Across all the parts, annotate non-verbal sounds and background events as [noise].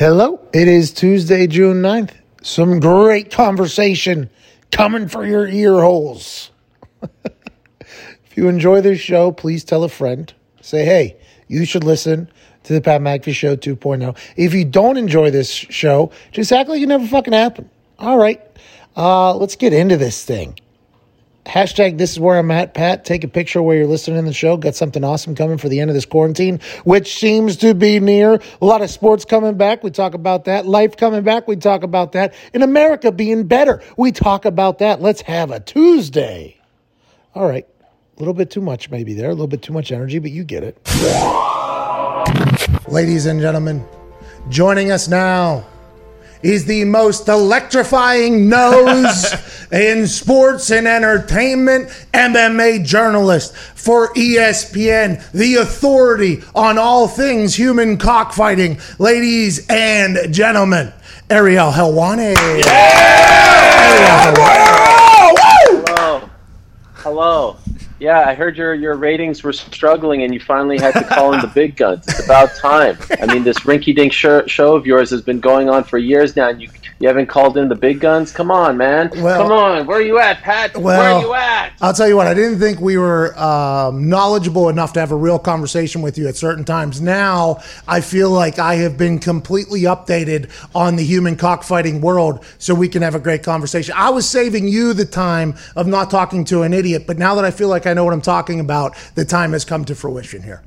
Hello, it is Tuesday, June 9th. Some great conversation coming for your ear holes. [laughs] if you enjoy this show, please tell a friend. Say, hey, you should listen to the Pat McAfee Show 2.0. If you don't enjoy this show, just act like it never fucking happened. All right, uh, let's get into this thing. Hashtag this is where I'm at, Pat. Take a picture where you're listening to the show. Got something awesome coming for the end of this quarantine, which seems to be near. A lot of sports coming back. We talk about that. Life coming back. We talk about that. In America being better. We talk about that. Let's have a Tuesday. All right. A little bit too much maybe there. A little bit too much energy, but you get it. Ladies and gentlemen, joining us now is the most electrifying nose [laughs] in sports and entertainment MMA journalist for ESPN, the authority on all things human cockfighting. Ladies and gentlemen, Ariel Helwani. Ariel Helwani. Hello. Hello. Yeah, I heard your your ratings were struggling, and you finally had to call in the big guns. It's about time. I mean, this rinky-dink show, of yours has been going on for years now, and you you haven't called in the big guns. Come on, man. Well- Come on. Where are you at, Pat? Where are you at? I'll tell you what, I didn't think we were um, knowledgeable enough to have a real conversation with you at certain times. Now, I feel like I have been completely updated on the human cockfighting world so we can have a great conversation. I was saving you the time of not talking to an idiot, but now that I feel like I know what I'm talking about, the time has come to fruition here.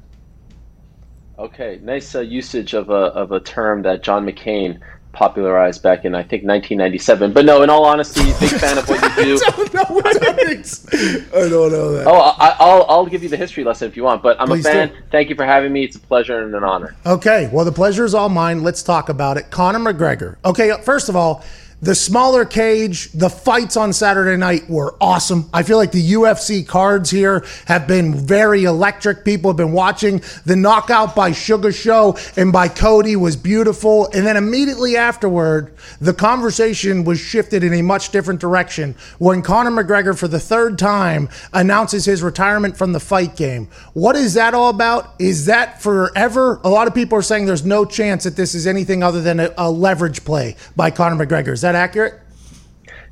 Okay, nice uh, usage of a of a term that John McCain popularized back in I think 1997. But no, in all honesty, big fan of what you do. [laughs] I don't know what that means. I don't know that. Oh, I, I'll I'll give you the history lesson if you want. But I'm Please a fan. do. Thank you for having me. It's a pleasure and an honor. Okay, well, the pleasure is all mine. Let's talk about it. Conor McGregor. Okay, first of all, the smaller cage, the fights on Saturday night were awesome. I feel like the UFC cards here have been very electric. People have been watching. The knockout by Sugar Sean and by Cody was beautiful. And then immediately afterward, the conversation was shifted in a much different direction when Conor McGregor, for the third time, announces his retirement from the fight game. What is that all about? Is that forever? A lot of people are saying there's no chance that this is anything other than a, a leverage play by Conor McGregor. Is that accurate?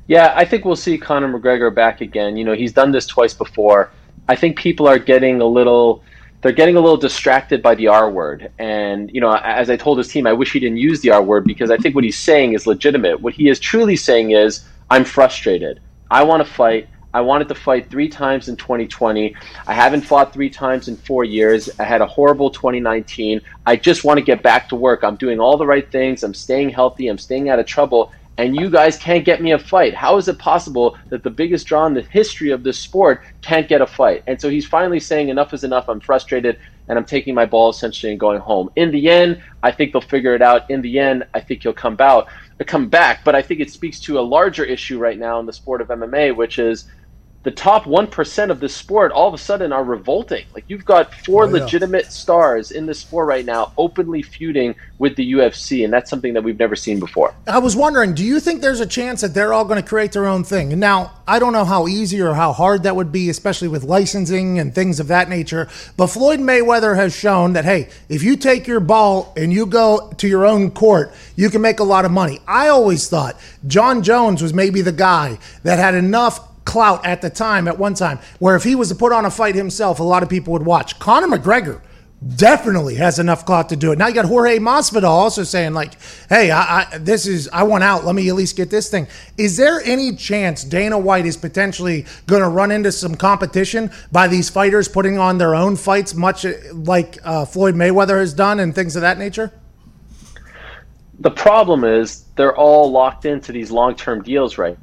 Yeah, I think we'll see Conor McGregor back again. You know, he's done this twice before. I think people are getting a little they're getting a little distracted by the R word. And, you know, as I told his team, I wish he didn't use the R word because I think what he's saying is legitimate. What he is truly saying is, I'm frustrated. I want to fight. I wanted to fight three times in 2020. I haven't fought three times in four years. I had a horrible 2019. I just want to get back to work. I'm doing all the right things. I'm staying healthy. I'm staying out of trouble. And you guys can't get me a fight. How is it possible that the biggest draw in the history of this sport can't get a fight? And so he's finally saying, enough is enough. I'm frustrated and I'm taking my ball essentially and going home. In the end, I think they'll figure it out. In the end, I think he'll come out, come back. But I think it speaks to a larger issue right now in the sport of MMA, which is the top 1% of the sport all of a sudden are revolting. Like you've got four Oh, yeah. legitimate stars in the sport right now openly feuding with the UFC, and that's something that we've never seen before. I was wondering, do you think there's a chance that they're all going to create their own thing? Now, I don't know how easy or how hard that would be, especially with licensing and things of that nature. But Floyd Mayweather has shown that, hey, if you take your ball and you go to your own court, you can make a lot of money. I always thought Jon Jones was maybe the guy that had enough clout at the time, at one time, where if he was to put on a fight himself, a lot of people would watch. Conor McGregor definitely has enough clout to do it. Now you got Jorge Masvidal also saying like, "Hey, I, I this is I want out. Let me at least get this thing." Is there any chance Dana White is potentially going to run into some competition by these fighters putting on their own fights, much like uh, Floyd Mayweather has done, and things of that nature? The problem is they're all locked into these long-term deals, right?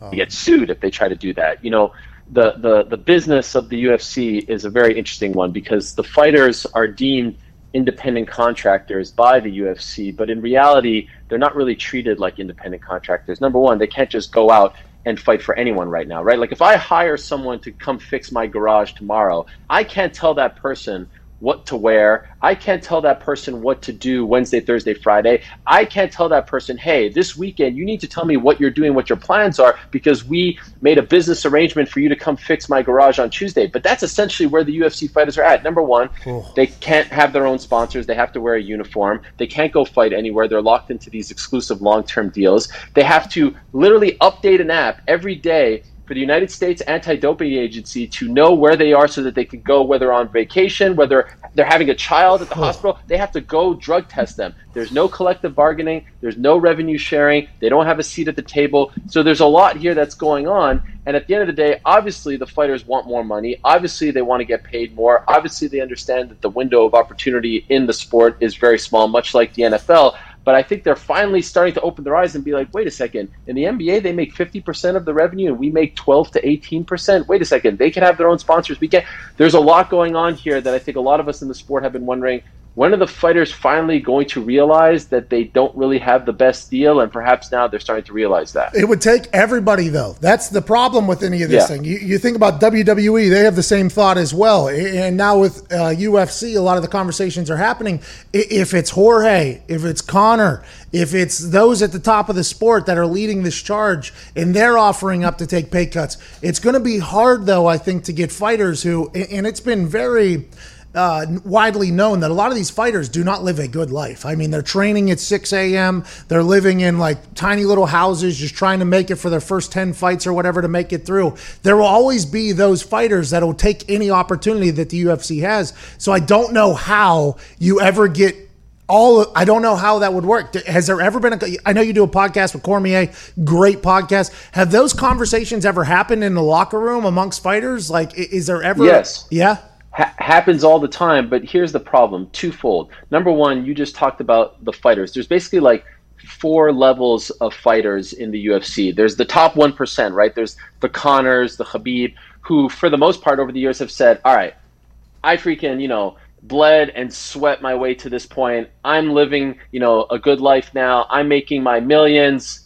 Oh. Get sued if they try to do that. You know, the, the the business of the UFC is a very interesting one because the fighters are deemed independent contractors by the UFC, but in reality, they're not really treated like independent contractors. Number one, they can't just go out and fight for anyone right now, right? Like if I hire someone to come fix my garage tomorrow, I can't tell that person what to wear. I can't tell that person what to do Wednesday, Thursday, Friday. I can't tell that person, hey, this weekend you need to tell me what you're doing, what your plans are, because we made a business arrangement for you to come fix my garage on Tuesday. But that's essentially where the UFC fighters are at. Number one, oh. they can't have their own sponsors. They have to wear a uniform. They can't go fight anywhere. They're locked into these exclusive long term deals. They have to literally update an app every day for the United States Anti-Doping Agency to know where they are so that they can go whether on vacation, whether they're having a child at the hospital, they have to go drug test them. There's no collective bargaining, there's no revenue sharing, they don't have a seat at the table. So there's a lot here that's going on and at the end of the day, obviously the fighters want more money. Obviously they want to get paid more. Obviously they understand that the window of opportunity in the sport is very small, much like the NFL. But I think they're finally starting to open their eyes and be like, wait a second. In the NBA, they make 50% of the revenue and we make 12 to 18%. Wait a second. They can have their own sponsors. We get, there's a lot going on here that I think a lot of us in the sport have been wondering when are the fighters finally going to realize that they don't really have the best deal? And perhaps now they're starting to realize that. It would take everybody though. That's the problem with any of this yeah. thing. You, you, think about wwe they have the same thought as well. And now with uh, ufc a lot of the conversations are happening. If it's jorge if it's conor if it's those at the top of the sport that are leading this charge and they're offering up to take pay cuts it's going to be hard though i think to get fighters who and it's been very uh, widely known that a lot of these fighters do not live a good life. I mean, they're training at 6 a.m., they're living in like tiny little houses, just trying to make it for their first 10 fights or whatever to make it through. There will always be those fighters that will take any opportunity that the UFC has. So I don't know how you ever get all I don't know how that would work. Has there ever been a I know you do a podcast with Cormier, great podcast. Have those conversations ever happened in the locker room amongst fighters? Like is there ever Yes. Yeah ha- happens all the time. But here's the problem: twofold. Number one, you just talked about the fighters. There's basically like four levels of fighters in the UFC. There's the top one percent, right? There's the Conors, the Khabib, who for the most part over the years have said, "All right, I freaking you know." bled and sweat my way to this point. I'm living, you know, a good life now. I'm making my millions.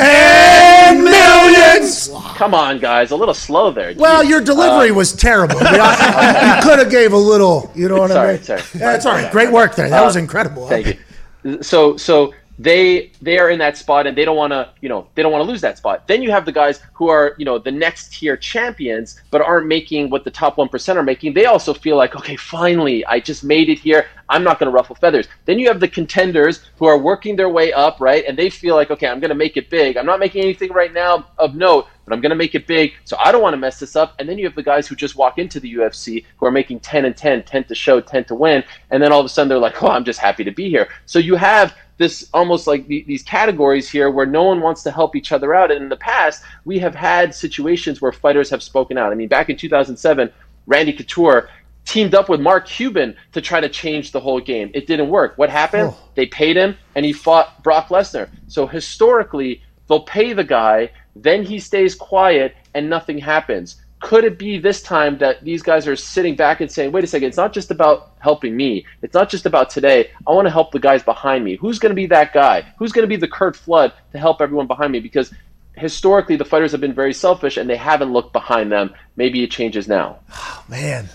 And millions. Come on, guys, a little slow there. Well, your delivery uh, was terrible. you [laughs] could have gave a little. You know what sorry, I mean? Sorry, yeah, it's all right. Great work there. That uh, was incredible. Thank you. So, so they they are in that spot and they don't want to you know they don't want to lose that spot. Then you have the guys who are you know the next tier champions but aren't making what the top 1% are making. They also feel like okay finally i just made it here. I'm not going to ruffle feathers. Then you have the contenders who are working their way up right? And they feel like okay i'm going to make it big. I'm not making anything right now of note but i'm going to make it big. So i don't want to mess this up. And then you have the guys who just walk into the ufc who are making 10 and 10 10 to show 10 to win. And then all of a sudden they're like oh i'm just happy to be here. So you have this almost like the, these categories here where no one wants to help each other out. And in the past, we have had situations where fighters have spoken out. I mean, back in 2007, Randy Couture teamed up with Mark Cuban to try to change the whole game. It didn't work. What happened? Oh. They paid him and he fought Brock Lesnar. So historically, they'll pay the guy, then he stays quiet and nothing happens could it be this time that these guys are sitting back and saying, wait a second, it's not just about helping me. It's not just about today. I want to help the guys behind me. Who's going to be that guy? Who's going to be the Curt Flood to help everyone behind me? Because historically, the fighters have been very selfish and they haven't looked behind them. Maybe it changes now. Oh, man.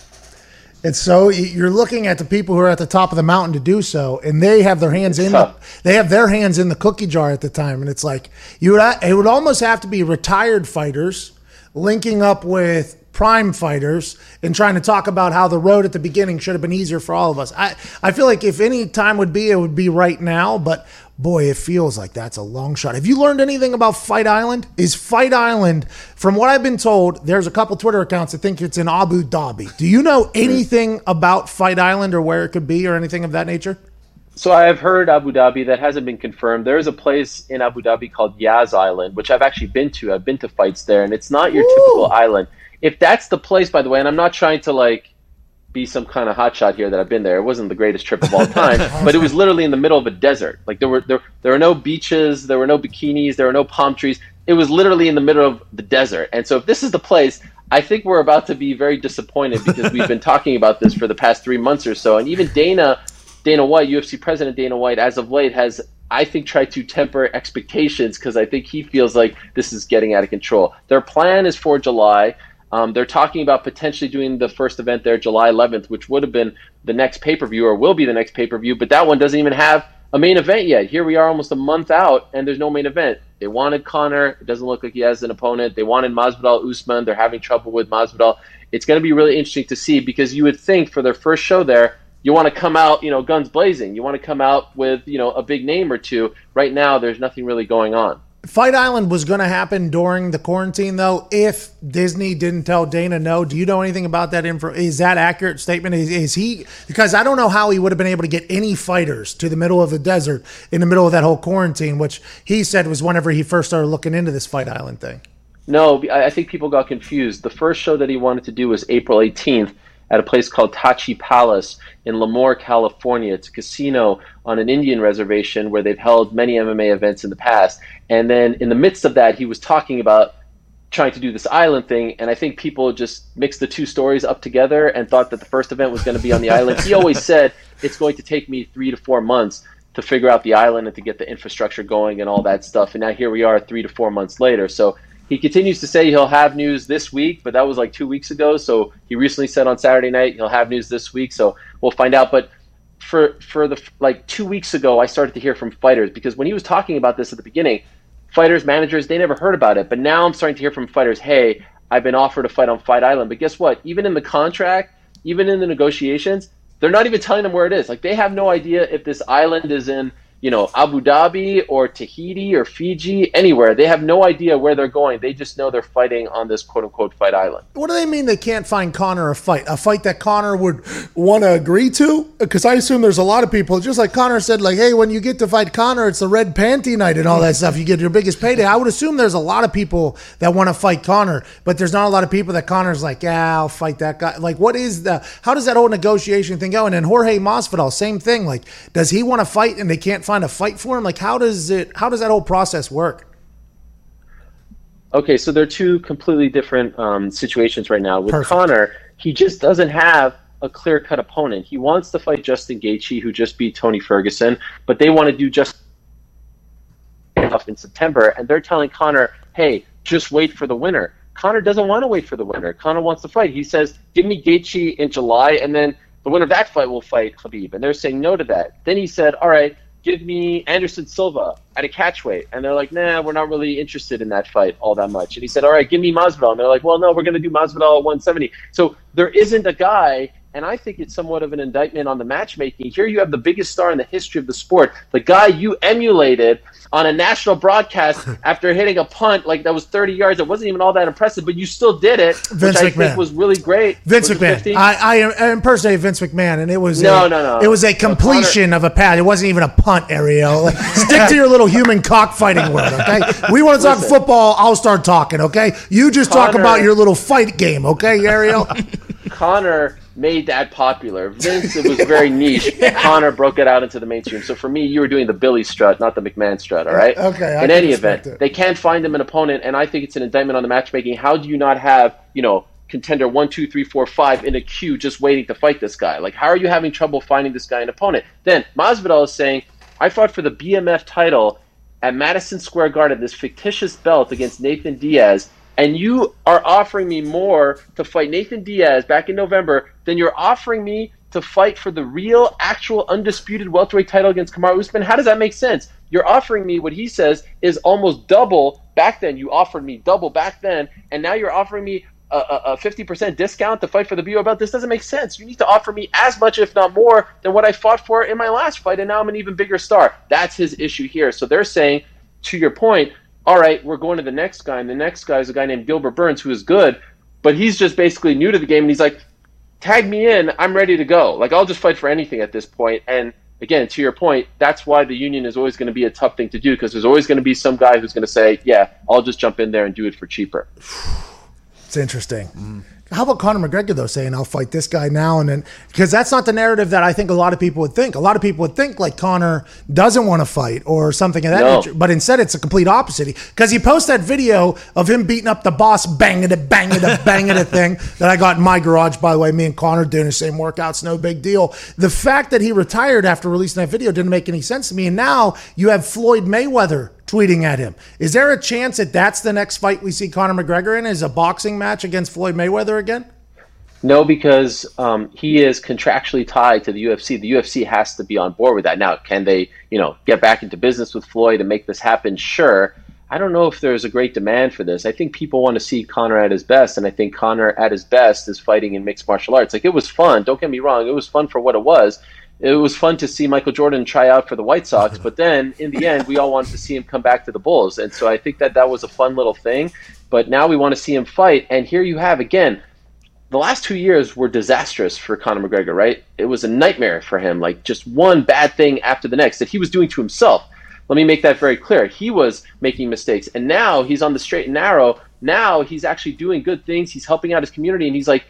And so you're looking at the people who are at the top of the mountain to do so, and they have their hands it's in the, they have their hands in the cookie jar at the time, and it's like you would it would almost have to be retired fighters linking up with prime fighters and trying to talk about how the road at the beginning should have been easier for all of us. I, I feel like if any time would be, it would be right now, but boy, it feels like that's a long shot. Have you learned anything about Fight Island? Is Fight Island, from what I've been told, there's a couple Twitter accounts that think it's in Abu Dhabi. Do you know anything about Fight Island or where it could be or anything of that nature? So I've heard Abu Dhabi that hasn't been confirmed. There is a place in Abu Dhabi called Yas Island, which I've actually been to. I've been to fights there, and it's not your Ooh. typical island. If that's the place, by the way, and I'm not trying to like be some kind of hotshot here that I've been there. It wasn't the greatest trip of all time, [laughs] but it was literally in the middle of a desert. Like there were there there were no beaches, there were no bikinis, there were no palm trees. It was literally in the middle of the desert. And so if this is the place, I think we're about to be very disappointed because we've been talking about this for the past three months or so, and even Dana Dana White, UFC president Dana White, as of late, has I think tried to temper expectations because I think he feels like this is getting out of control. Their plan is for July. Um, they're talking about potentially doing the first event there July 11th, which would have been the next pay per view or will be the next pay per view, but that one doesn't even have a main event yet. Here we are almost a month out, and there's no main event. They wanted Conor. It doesn't look like he has an opponent. They wanted Masvidal Usman. They're having trouble with Masvidal. It's going to be really interesting to see because you would think for their first show there, you want to come out, you know, guns blazing. You want to come out with, you know, a big name or two. Right now, there's nothing really going on. Fight Island was going to happen during the quarantine, though. If Disney didn't tell Dana no, do you know anything about that info? Is that accurate statement? Is, is, he because I don't know how he would have been able to get any fighters to the middle of the desert in the middle of that whole quarantine, which he said was whenever he first started looking into this Fight Island thing. No, I think people got confused. The first show that he wanted to do was April 18th at a place called Tachi Palace in Lemoore, California. It's a casino on an Indian reservation where they've held many MMA events in the past. And then in the midst of that, he was talking about trying to do this island thing. And I think people just mixed the two stories up together and thought that the first event was going to be on the [laughs] island. He always said it's going to take me three to four months to figure out the island and to get the infrastructure going and all that stuff. And now here we are three to four months later. So he continues to say he'll have news this week, but that was like two weeks ago. So he recently said on Saturday night he'll have news this week. So we'll find out. But for for the like two weeks ago, I started to hear from fighters because when he was talking about this at the beginning, fighters, managers, they never heard about it. But now I'm starting to hear from fighters, hey, I've been offered a fight on Fight Island. But guess what? Even in the contract, even in the negotiations, they're not even telling them where it is. Like they have no idea if this island is in you know, Abu Dhabi or Tahiti or Fiji, anywhere. They have no idea where they're going. They just know they're fighting on this quote unquote fight island. What do they mean they can't find Conor a fight? A fight that Conor would want to agree to? Because I assume there's a lot of people, just like Conor said, like, hey, when you get to fight Conor, it's the red panty night and all that stuff. You get your biggest payday. I would assume there's a lot of people that want to fight Conor, but there's not a lot of people that Conor's like, yeah, I'll fight that guy. Like, what is the, how does that whole negotiation thing go? And then Jorge Masvidal, same thing. Like, does he want to fight and they can't find a fight for him? Like, how does it? How does that whole process work? Okay, so there are two completely different um, situations right now. With Perfect. Conor, he just doesn't have a clear cut opponent. He wants to fight Justin Gaethje, who just beat Tony Ferguson, but they want to do just up in September, and they're telling Conor, "Hey, just wait for the winner." Conor doesn't want to wait for the winner. Conor wants to fight. He says, "Give me Gaethje in July, and then the winner of that fight will fight Khabib." And they're saying no to that. Then he said, "All right, give me Anderson Silva at a catchweight. And they're like, nah, we're not really interested in that fight all that much. And he said, all right, give me Masvidal. And they're like, well, no, we're going to do Masvidal at 170. So there isn't a guy and I think it's somewhat of an indictment on the matchmaking. Here you have the biggest star in the history of the sport, the guy you emulated on a national broadcast [laughs] after hitting a punt like that was 30 yards. It wasn't even all that impressive, but you still did it, Vince which I think was really great. Vince was McMahon. I, I impersonated Vince McMahon, and it was no, a, no, no. It was a completion of a pass. It wasn't even a punt, Ariel. Like, [laughs] stick to your little human cockfighting world, okay? We want to talk Listen, football. I'll start talking, okay? You just Conor, talk about your little fight game, okay, Ariel? Conor made that popular. Vince, it was very [laughs] niche. yeah. Conor broke it out into the mainstream. So for me, you were doing the Billy strut, not the McMahon strut. All right. Okay. I in any event, it. they can't find him an opponent, and I think it's an indictment on the matchmaking. How do you not have you know contender one, two, three, four, five in a queue just waiting to fight this guy? Like, how are you having trouble finding this guy an opponent? Then Masvidal is saying, I fought for the BMF title at Madison Square Garden, this fictitious belt against Nathan Diaz and you are offering me more to fight Nathan Diaz back in November than you're offering me to fight for the real, actual, undisputed welterweight title against Kamaru Usman. How does that make sense? You're offering me what he says is almost double. Back then, you offered me double back then, and now you're offering me a, a 50% discount to fight for the BO belt. This doesn't make sense. You need to offer me as much, if not more, than what I fought for in my last fight, and now I'm an even bigger star. That's his issue here. So they're saying, to your point, all right, we're going to the next guy, and the next guy is a guy named Gilbert Burns who is good, but he's just basically new to the game, and he's like, tag me in, I'm ready to go. Like I'll just fight for anything at this point. And again, to your point, that's why the union is always going to be a tough thing to do because there's always going to be some guy who's going to say, "Yeah, I'll just jump in there and do it for cheaper." It's interesting. Mm. How about Conor McGregor though saying I'll fight this guy now and then because that's not the narrative that I think a lot of people would think. A lot of people would think like Conor doesn't want to fight or something of that No. nature, but instead it's a complete opposite. Because he posts that video of him beating up the boss, banging it, banging it, banging it thing [laughs] that I got in my garage. By the way, me and Conor doing the same workouts, no big deal. The fact that he retired after releasing that video didn't make any sense to me. And now you have Floyd Mayweather tweeting at him. Is there a chance that that's the next fight we see Conor McGregor in? Is a boxing match against Floyd Mayweather again? No, because um, he is contractually tied to the UFC. The UFC has to be on board with that. Now, can they, you know, get back into business with Floyd and make this happen? Sure. I don't know if there's a great demand for this. I think people want to see Conor at his best, and I think Conor at his best is fighting in mixed martial arts. Like it was fun. Don't get me wrong. It was fun for what it was. It was fun to see Michael Jordan try out for the White Sox, [laughs] but then in the end, we all wanted to see him come back to the Bulls, and so I think that that was a fun little thing. But now we want to see him fight, and here you have again the last two years were disastrous for Conor McGregor, right? It was a nightmare for him, like just one bad thing after the next that he was doing to himself. Let me make that very clear. He was making mistakes, and now he's on the straight and narrow. Now he's actually doing good things. He's helping out his community, and he's like,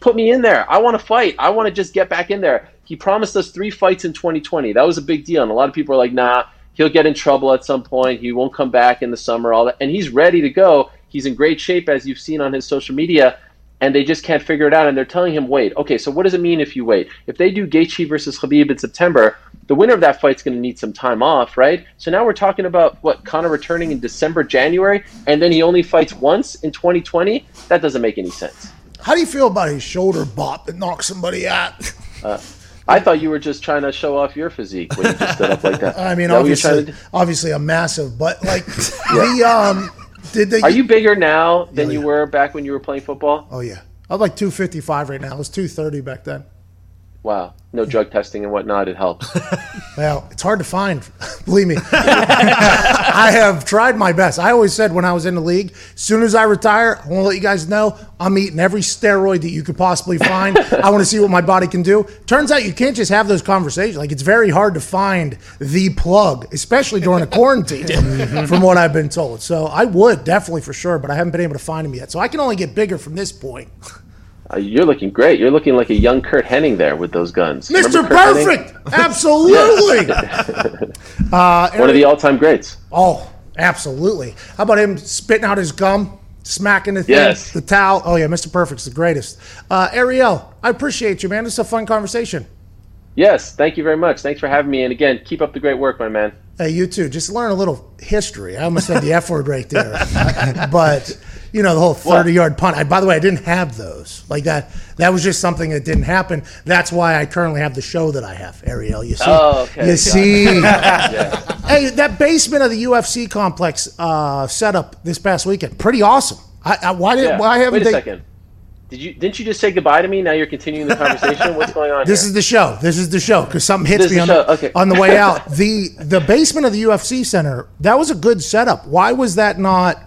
put me in there. I want to fight. I want to just get back in there. He promised us three fights in 2020. That was a big deal, and a lot of people are like, nah, he'll get in trouble at some point. He won't come back in the summer, all that. And he's ready to go. He's in great shape, as you've seen on his social media and they just can't figure it out. And they're telling him, wait, okay, so what does it mean if you wait? If they do Gaethje versus Khabib in September, the winner of that fight's going to need some time off, right? So now we're talking about what Conor returning in December, January, and then he only fights once in 2020. That doesn't make any sense. How do you feel about his shoulder bop that knocks somebody out? Uh, I thought you were just trying to show off your physique when you just stood up like that. [laughs] I mean, that what you're trying obviously, obviously, I'm massive, but like [laughs] the um, did they? Are you bigger now than Yeah, you yeah. were back when you were playing football? Oh yeah, I'm like 255 right now. I was 230 back then. Wow, no drug testing and whatnot. It helps. [laughs] Well, it's hard to find. [laughs] Believe me, [laughs] I have tried my best. I always said when I was in the league, as soon as I retire, I want to let you guys know I'm eating every steroid that you could possibly find. I want to see what my body can do. Turns out you can't just have those conversations. Like it's very hard to find the plug, especially during a quarantine, from, from what I've been told. So I would definitely for sure, but I haven't been able to find him yet. So I can only get bigger from this point. Uh, you're looking great. You're looking like a young Curt Hennig there with those guns. Mr. Remember Curt Hennig? Perfect, absolutely. [laughs] uh, [laughs] One of the all-time greats. Oh, absolutely. How about him spitting out his gum, smacking the thing, Yes. the towel? Oh yeah, Mr. Perfect's the greatest. Uh, Ariel, I appreciate you, man. This is a fun conversation. Yes, thank you very much. Thanks for having me. And again, keep up the great work, my man. Hey, you too. Just learn a little history. I almost said the F word right there, [laughs] but you know the whole thirty-yard punt. I, by the way, I didn't have those like that. That was just something that didn't happen. That's why I currently have the show that I have, Ariel. You see? Oh, okay. You see? [laughs] Yeah. Hey, that basement of the UFC complex uh, setup this past weekend, pretty awesome. I, I, why did yeah. why haven't Wait a they? second. Did you didn't you just say goodbye to me? Now you're continuing the conversation. [laughs] What's going on This here? is the show. This is the show because something hits This me on the the. Okay. on the way out. [laughs] the The basement of the UFC center that was a good setup. Why was that not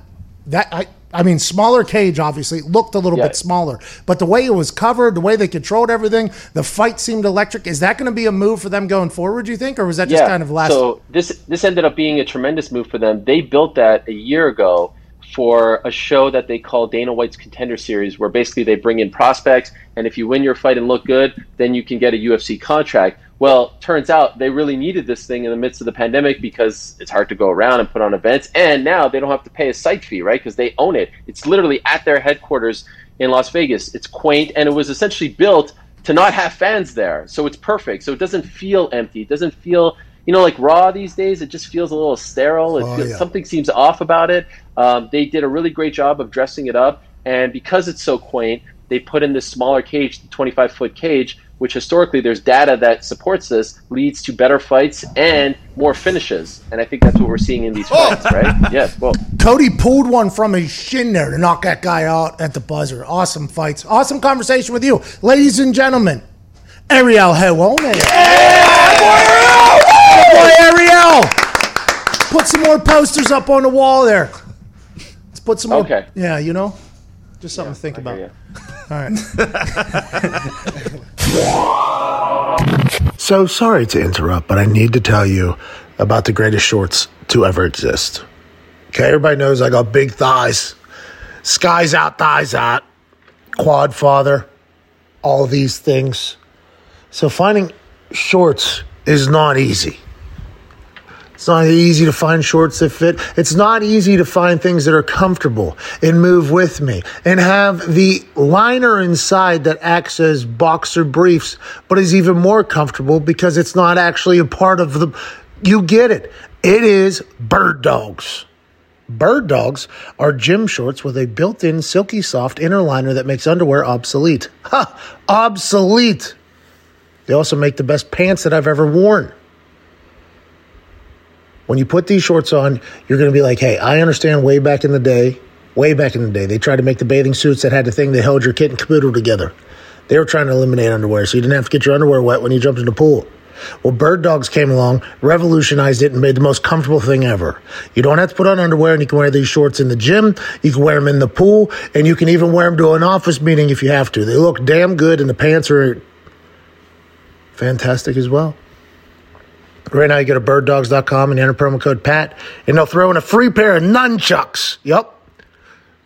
that? I I mean, smaller cage obviously it looked a little Yeah. bit smaller, but the way it was covered, the way they controlled everything, the fight seemed electric. Is that going to be a move for them going forward? Do you think, or was that just kind of last? So this this ended up being a tremendous move for them. They built that a year ago for a show that they call Dana White's Contender Series, where basically they bring in prospects, and if you win your fight and look good, then you can get a UFC contract. Well, turns out they really needed this thing in the midst of the pandemic because it's hard to go around and put on events, and now they don't have to pay a site fee, right? Because they own it. It's literally at their headquarters in Las Vegas. It's quaint, and it was essentially built to not have fans there. So it's perfect. So it doesn't feel empty. It doesn't feel, you know, like Raw these days. It just feels a little sterile. It Oh, feels, yeah. Something seems off about it. Um, they did a really great job of dressing it up. And because it's so quaint, they put in this smaller cage, the 25 foot cage, which historically there's data that supports this, leads to better fights and more finishes. And I think that's what we're seeing in these fights, right? Yes. Well, Cody pulled one from his shin there to knock that guy out at the buzzer. Awesome fights. Awesome conversation with you. Ladies and gentlemen, Ariel Helwani. Boy, Ariel! Put some more posters up on the wall there. Let's put some more. Okay. Yeah, you know? Just something to think I about. hear All right. So sorry to interrupt, but I need to tell you about the greatest shorts to ever exist. Okay, everybody knows I got big thighs. Skies out, thighs out. quad father, all these things. So finding shorts is not easy. It's not easy to find shorts that fit. It's not easy to find things that are comfortable and move with me and have the liner inside that acts as boxer briefs, but is even more comfortable because it's not actually a part of the. You get it. It is bird dogs. Bird dogs are gym shorts with a built in silky soft inner liner that makes underwear obsolete. Ha! Obsolete! They also make the best pants that I've ever worn. When you put these shorts on, you're going to be like, hey, I understand way back in the day, way back in the day, they tried to make the bathing suits that had the thing that held your kit and caboodle together. They were trying to eliminate underwear so you didn't have to get your underwear wet when you jumped in the pool. Well, Bird Dogs came along, revolutionized it, and made the most comfortable thing ever. You don't have to put on underwear, and you can wear these shorts in the gym, you can wear them in the pool, and you can even wear them to an office meeting if you have to. They look damn good, and the pants are fantastic as well. Right now, you go to birddogs.com and enter promo code PAT, and they'll throw in a free pair of nunchucks. Yep.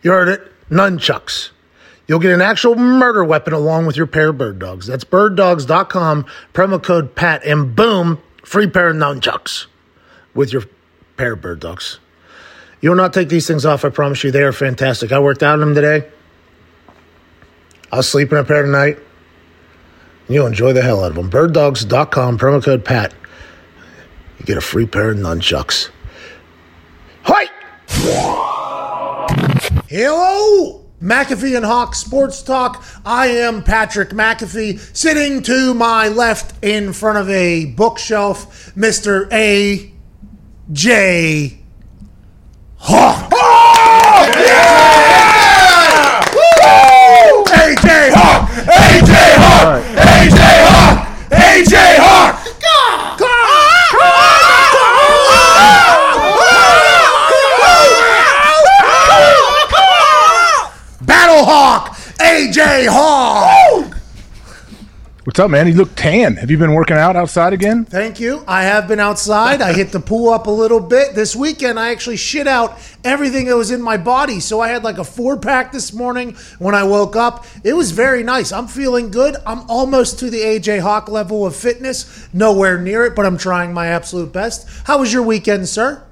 You heard it. Nunchucks. You'll get an actual murder weapon along with your pair of bird dogs. That's birddogs.com, promo code PAT, and boom, free pair of nunchucks with your pair of bird dogs. You will not take these things off, I promise you. They are fantastic. I worked out in them today. I'll sleep in a pair tonight. You'll enjoy the hell out of them. Birddogs.com, promo code PAT. You get a free pair of nunchucks. Hi! Hello, McAfee and Hawk Sports Talk. I am Patrick McAfee, sitting to my left in front of a bookshelf, Mr. A. J. Hawk. Oh, yeah! Hawk! AJ Hawk! AJ Hawk! AJ Hawk! What's up, man? You look tan. Have you been working out outside again? Thank you. I have been outside. I hit the pool up a little bit. This weekend, I actually shit out everything that was in my body. So I had like a four pack this morning when I woke up. It was very nice. I'm feeling good. I'm almost to the AJ Hawk level of fitness. Nowhere near it, but I'm trying my absolute best. How was your weekend, sir?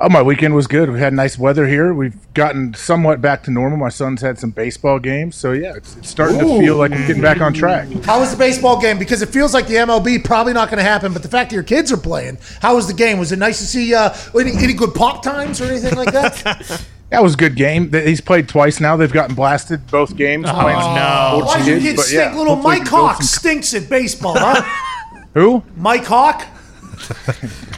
Oh, my weekend was good. We had nice weather here. We've gotten somewhat back to normal. My son's had some baseball games, so yeah, it's, it's starting to feel like we're getting back on track. How was the baseball game? Because it feels like the MLB probably not going to happen, but the fact that your kids are playing, how was the game? Was it nice to see uh, any, any good pop times or anything like that? [laughs] That was a good game. He's played twice now. They've gotten blasted both games. Oh no. Why do you kids But stink? yeah, Little Mike Hawk some- stinks at baseball, huh? [laughs] Who? Mike Hawk? [laughs]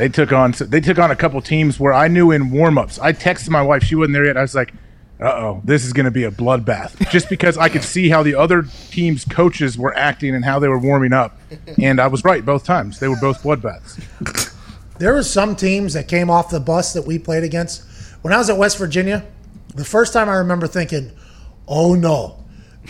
They took on they took on a couple teams where I knew in warm-ups. I texted my wife; she wasn't there yet. I was like, "Uh oh, this is going to be a bloodbath," [laughs] just because I could see how the other teams' coaches were acting and how they were warming up, and I was right both times. They were both bloodbaths. There were some teams that came off the bus that we played against. When I was at West Virginia, the first time I remember thinking, oh no,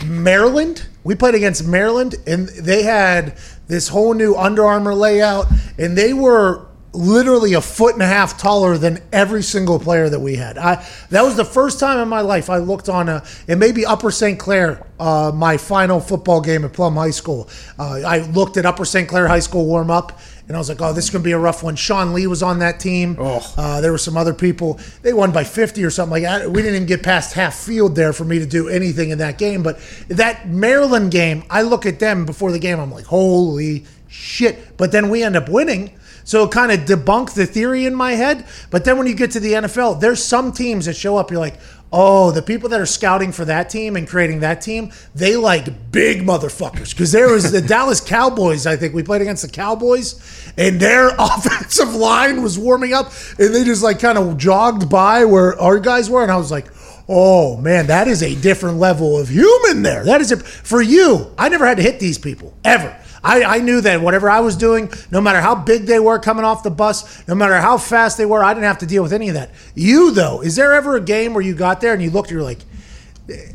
Maryland? We played against Maryland and they had this whole new Under Armour layout and they were literally a foot and a half taller than every single player that we had. I that was the first time in my life I looked on a it may be Upper St. Clair, uh, my final football game at Plum High School. Uh, I looked at Upper St. Clair High School warm up and I was like, oh, this is going to be a rough one. Sean Lee was on that team. Uh, there were some other people. They won by 50 or something like that. We didn't even get past half field there for me to do anything in that game. But that Maryland game, I look at them before the game. I'm like, holy shit. But then we end up winning. So it kind of debunked the theory in my head. But then when you get to the NFL, there's some teams that show up, you're like, oh, the people that are scouting for that team and creating that team, they like big motherfuckers. Because there was the [laughs] Dallas Cowboys, I think we played against the Cowboys, and their [laughs] offensive line was warming up, and they just like kind of jogged by where our guys were. And I was like, oh man, that is a different level of human there. That is a, for you. I never had to hit these people ever. I, I knew that whatever I was doing, no matter how big they were coming off the bus, no matter how fast they were, I didn't have to deal with any of that. You, though, is there ever a game where you got there and you looked, you're like,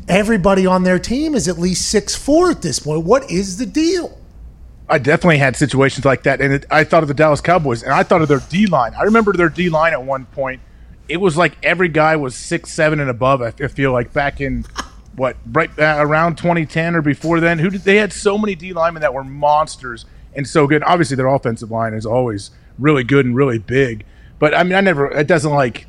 everybody on their team is at least six four at this point. What is the deal? I definitely had situations like that, and it, I thought of the Dallas Cowboys, and I thought of their D line. I remember their D line at one point it was like every guy was six seven and above. I feel like back in what right uh, around 2010 or before then. Who did, they had so many D linemen that were monsters and so good. Obviously, their offensive line is always really good and really big. But I mean, I never. It doesn't like.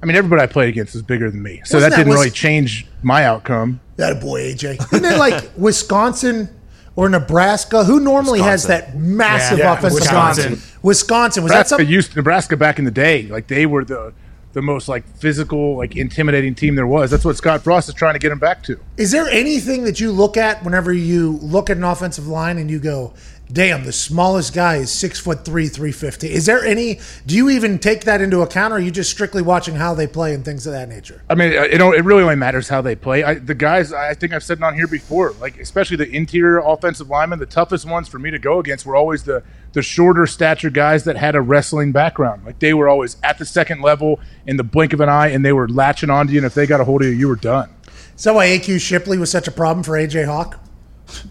I mean, everybody I played against was bigger than me, so Wasn't that that didn't was- really change my outcome. That a boy, AJ. Isn't it like [laughs] Wisconsin or Nebraska? Who normally has that massive Yeah, offensive Wisconsin. line? Wisconsin. Was that something? used Nebraska back in the day. Like they were the the most like physical, like intimidating team there was. That's what Scott Frost is trying to get him back to. Is there anything that you look at whenever you look at an offensive line and you go, "Damn, the smallest guy is six foot three, three fifty"? Is there any? Do you even take that into account, or are you just strictly watching how they play and things of that nature? I mean, uh, it don't, it really only matters how they play. I, the guys, I think I've said it on here before, like especially the interior offensive linemen, the toughest ones for me to go against were always the the shorter stature guys that had a wrestling background. Like they were always at the second level in the blink of an eye, and they were latching onto you. And if they got a hold of you, you were done. Is that why AQ Shipley was such a problem for AJ Hawk?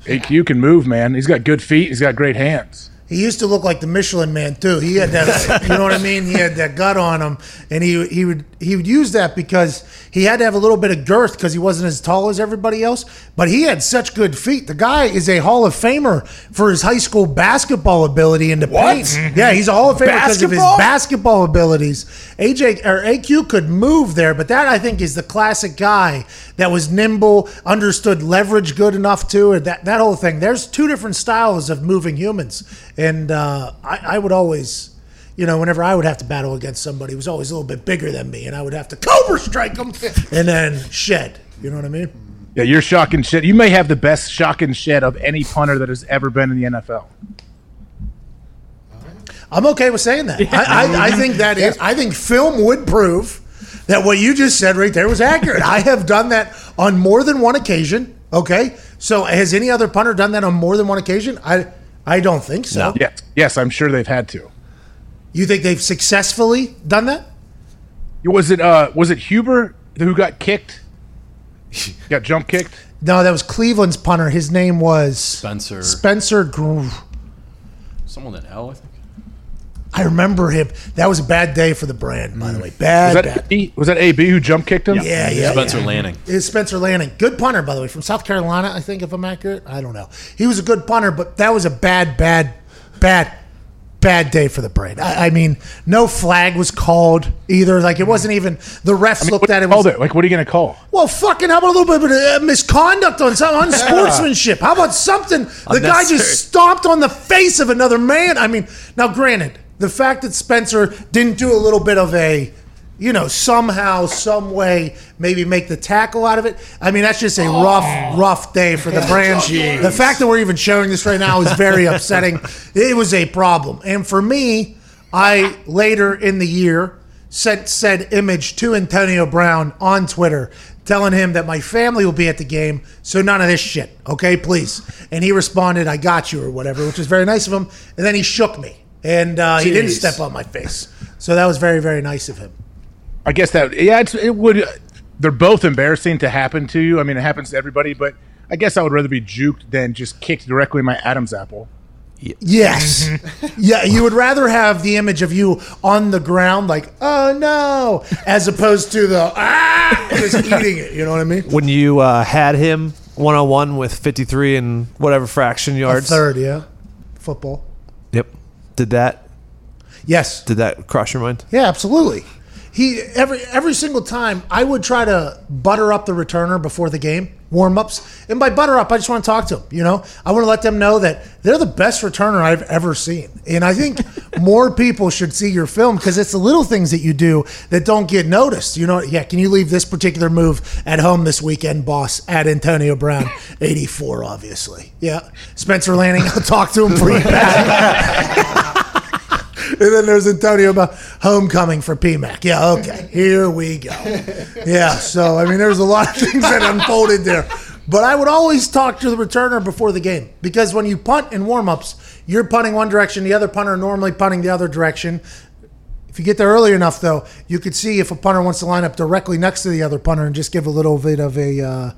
AQ can move, man. He's got good feet. He's got great hands. He used to look like the Michelin Man too. He had that, you know what I mean. He had that gut on him, and he he would he would use that because he had to have a little bit of girth because he wasn't as tall as everybody else. But he had such good feet. The guy is a Hall of Famer for his high school basketball ability in the paint. Yeah, he's a Hall of Famer because of his Basketball? abilities. AJ or AQ could move there, but that I think is the classic guy that was nimble, understood leverage good enough too, and that that whole thing. There's two different styles of moving humans, and uh, I, I would always. You know, whenever I would have to battle against somebody who was always a little bit bigger than me, and I would have to cobra strike them and then shed. You know what I mean? Yeah, you're shocking shit. You may have the best shocking shed of any punter that has ever been in the NFL. I'm okay with saying that. I, I, I think that is. I think film would prove that what you just said right there was accurate. I have done that on more than one occasion. Okay, so has any other punter done that on more than one occasion? I I don't think so. No. Yes, yes, I'm sure they've had to. You think they've successfully done that? Was it uh was it Huber who got kicked? [laughs] got jump kicked? No, that was Cleveland's punter. His name was Spencer. Spencer. Gr- Someone with an L, I think. I remember him. That was a bad day for the brand, by the way. Bad, Was bad. that AB? Was that AB who jump kicked him? Yeah, yeah, Spencer yeah. Lanning. is Spencer Lanning. Good punter, by the way, from South Carolina, I think, if I'm accurate. I don't know. He was a good punter, but that was a bad, bad, bad, bad day for the brand. I, I mean, no flag was called either. Like, it wasn't even, the refs looked What at it. called Was, it? Like, what are you gonna call? well, fucking, how about a little bit of uh, misconduct on some unsportsmanship? [laughs] How about something? The guy just stomped on the face of another man. I mean, now, granted, the fact that Spencer didn't do a little bit of a, you know, somehow, some way, maybe make the tackle out of it. I mean, that's just a rough, rough day for the [laughs] brand. The fact that we're even showing this right now is very [laughs] upsetting. It was a problem. And for me, I later in the year sent said image to Antonio Brown on Twitter telling him that my family will be at the game, so none of this shit, okay, please. And he responded, I got you, or whatever, which was very nice of him. And then he shook me, and uh, he didn't step on my face. So that was very, very nice of him. I guess that yeah, it's, it would. They're both embarrassing to happen to you. I mean, it happens to everybody, but I guess I would rather be juked than just kicked directly in my Adam's apple. Yes. [laughs] yeah, you would rather have the image of you on the ground, like, oh no, as opposed to the, ah, just [laughs] eating it. You know what I mean? when you uh, had him one on one with 53 and whatever fraction A yards. third, yeah. Football. Yep. Did that Yes. did that cross your mind? Yeah, absolutely. He every every single time I would try to butter up the returner before the game warm ups, and by butter up, I just want to talk to them. You know, I want to let them know that they're the best returner I've ever seen, and I think [laughs] more people should see your film because it's the little things that you do that don't get noticed. You know, yeah, can you leave this particular move at home this weekend, boss? At Antonio Brown, [laughs] eighty four, obviously. Yeah, Spencer Lanning, I'll talk to him pretty bad. [laughs] [laughs] And then there's Antonio about homecoming for PMAC. Yeah, okay, here we go. Yeah, so I mean, there's a lot of things that unfolded there. But I would always talk to the returner before the game because when you punt in warmups, you're punting one direction, the other punter normally punting the other direction. If you get there early enough, though, you could see if a punter wants to line up directly next to the other punter and just give a little bit of a. Uh,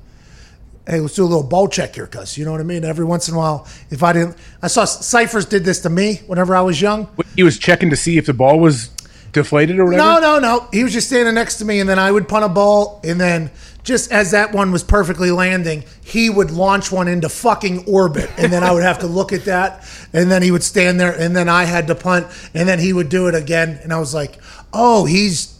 hey, let's do a little ball check here, cuz you know what I mean. Every once in a while, if I didn't, I saw Scifres did this to me whenever I was young. He was checking to see if the ball was deflated or whatever? No, no, no. He was just standing next to me, and then I would punt a ball, and then just as that one was perfectly landing, he would launch one into fucking orbit, and then I would have to [laughs] look at that, and then he would stand there, and then I had to punt, and then he would do it again, and I was like, oh, he's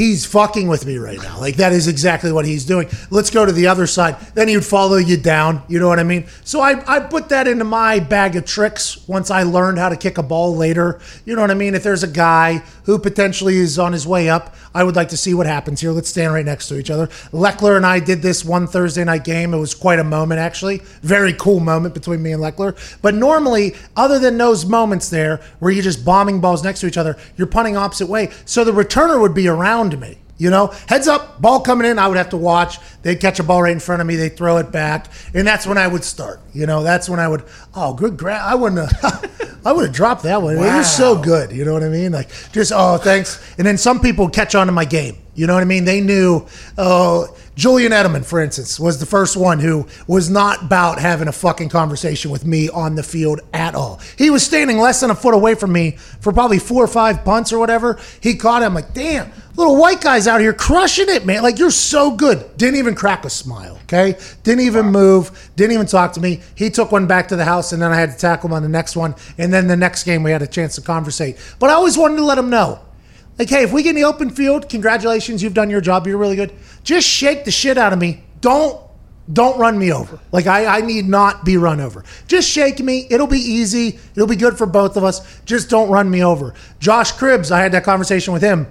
he's fucking with me right now. Like that is exactly what he's doing. Let's go to the other side. Then he would follow you down. You know what I mean? So I, I put that into my bag of tricks once I learned how to kick a ball later. You know what I mean? If there's a guy who potentially is on his way up, I would like to see what happens here. Let's stand right next to each other. Lechler and I did this one Thursday night game. It was quite a moment, actually. Very cool moment between me and Lechler. But normally, other than those moments there where you're just bombing balls next to each other, you're punting opposite way. So the returner would be around me. You know, heads up, ball coming in, I would have to watch. They'd catch a ball right in front of me, they'd throw it back, and that's when I would start. You know, that's when I would, oh, good grab. I wouldn't have, [laughs] I would have dropped that one. It was so good. You know what I mean? Like, just, oh, thanks. And then some people catch on to my game. You know what I mean? They knew, oh, Julian Edelman, for instance, was the first one who was not about having a fucking conversation with me on the field at all. He was standing less than a foot away from me for probably four or five punts or whatever. He caught him like, damn, little white guy's out here crushing it, man. Like, you're so good. Didn't even crack a smile, okay? Didn't even move, didn't even talk to me. He took one back to the house, and then I had to tackle him on the next one. And then the next game, we had a chance to conversate. But I always wanted to let him know like, hey, if we get in the open field, congratulations, you've done your job. You're really good. Just shake the shit out of me. Don't don't run me over. Like I, I need not be run over. Just shake me. It'll be easy. It'll be good for both of us. Just don't run me over. Josh Cribbs, I had that conversation with him.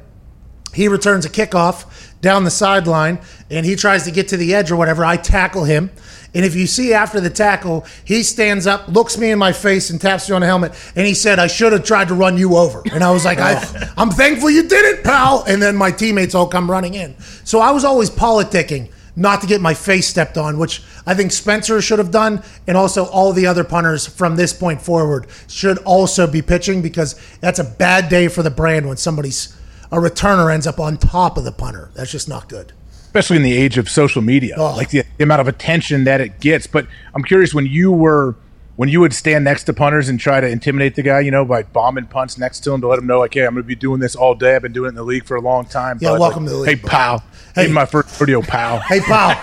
He returns a kickoff down the sideline and he tries to get to the edge or whatever. I tackle him. And if you see after the tackle, he stands up, looks me in my face, and taps me on the helmet. And he said, I should have tried to run you over. And I was like, I, oh. I'm thankful you didn't, pal. And then my teammates all come running in. So I was always politicking not to get my face stepped on, which I think Spencer should have done. And also all the other punters from this point forward should also be pitching because that's a bad day for the brand when somebody's a returner ends up on top of the punter. That's just not good. especially in the age of social media, Oh. like the, the amount of attention that it gets. But I'm curious when you were when you would stand next to punters and try to intimidate the guy, you know, by bombing punts next to him to let him know, like, hey, I'm going to be doing this all day. I've been doing it in the league for a long time. Yeah, bud. welcome Like, to the league, Hey, bud. pal. Hey. Hey, my first rodeo, pal. [laughs] Hey, pal,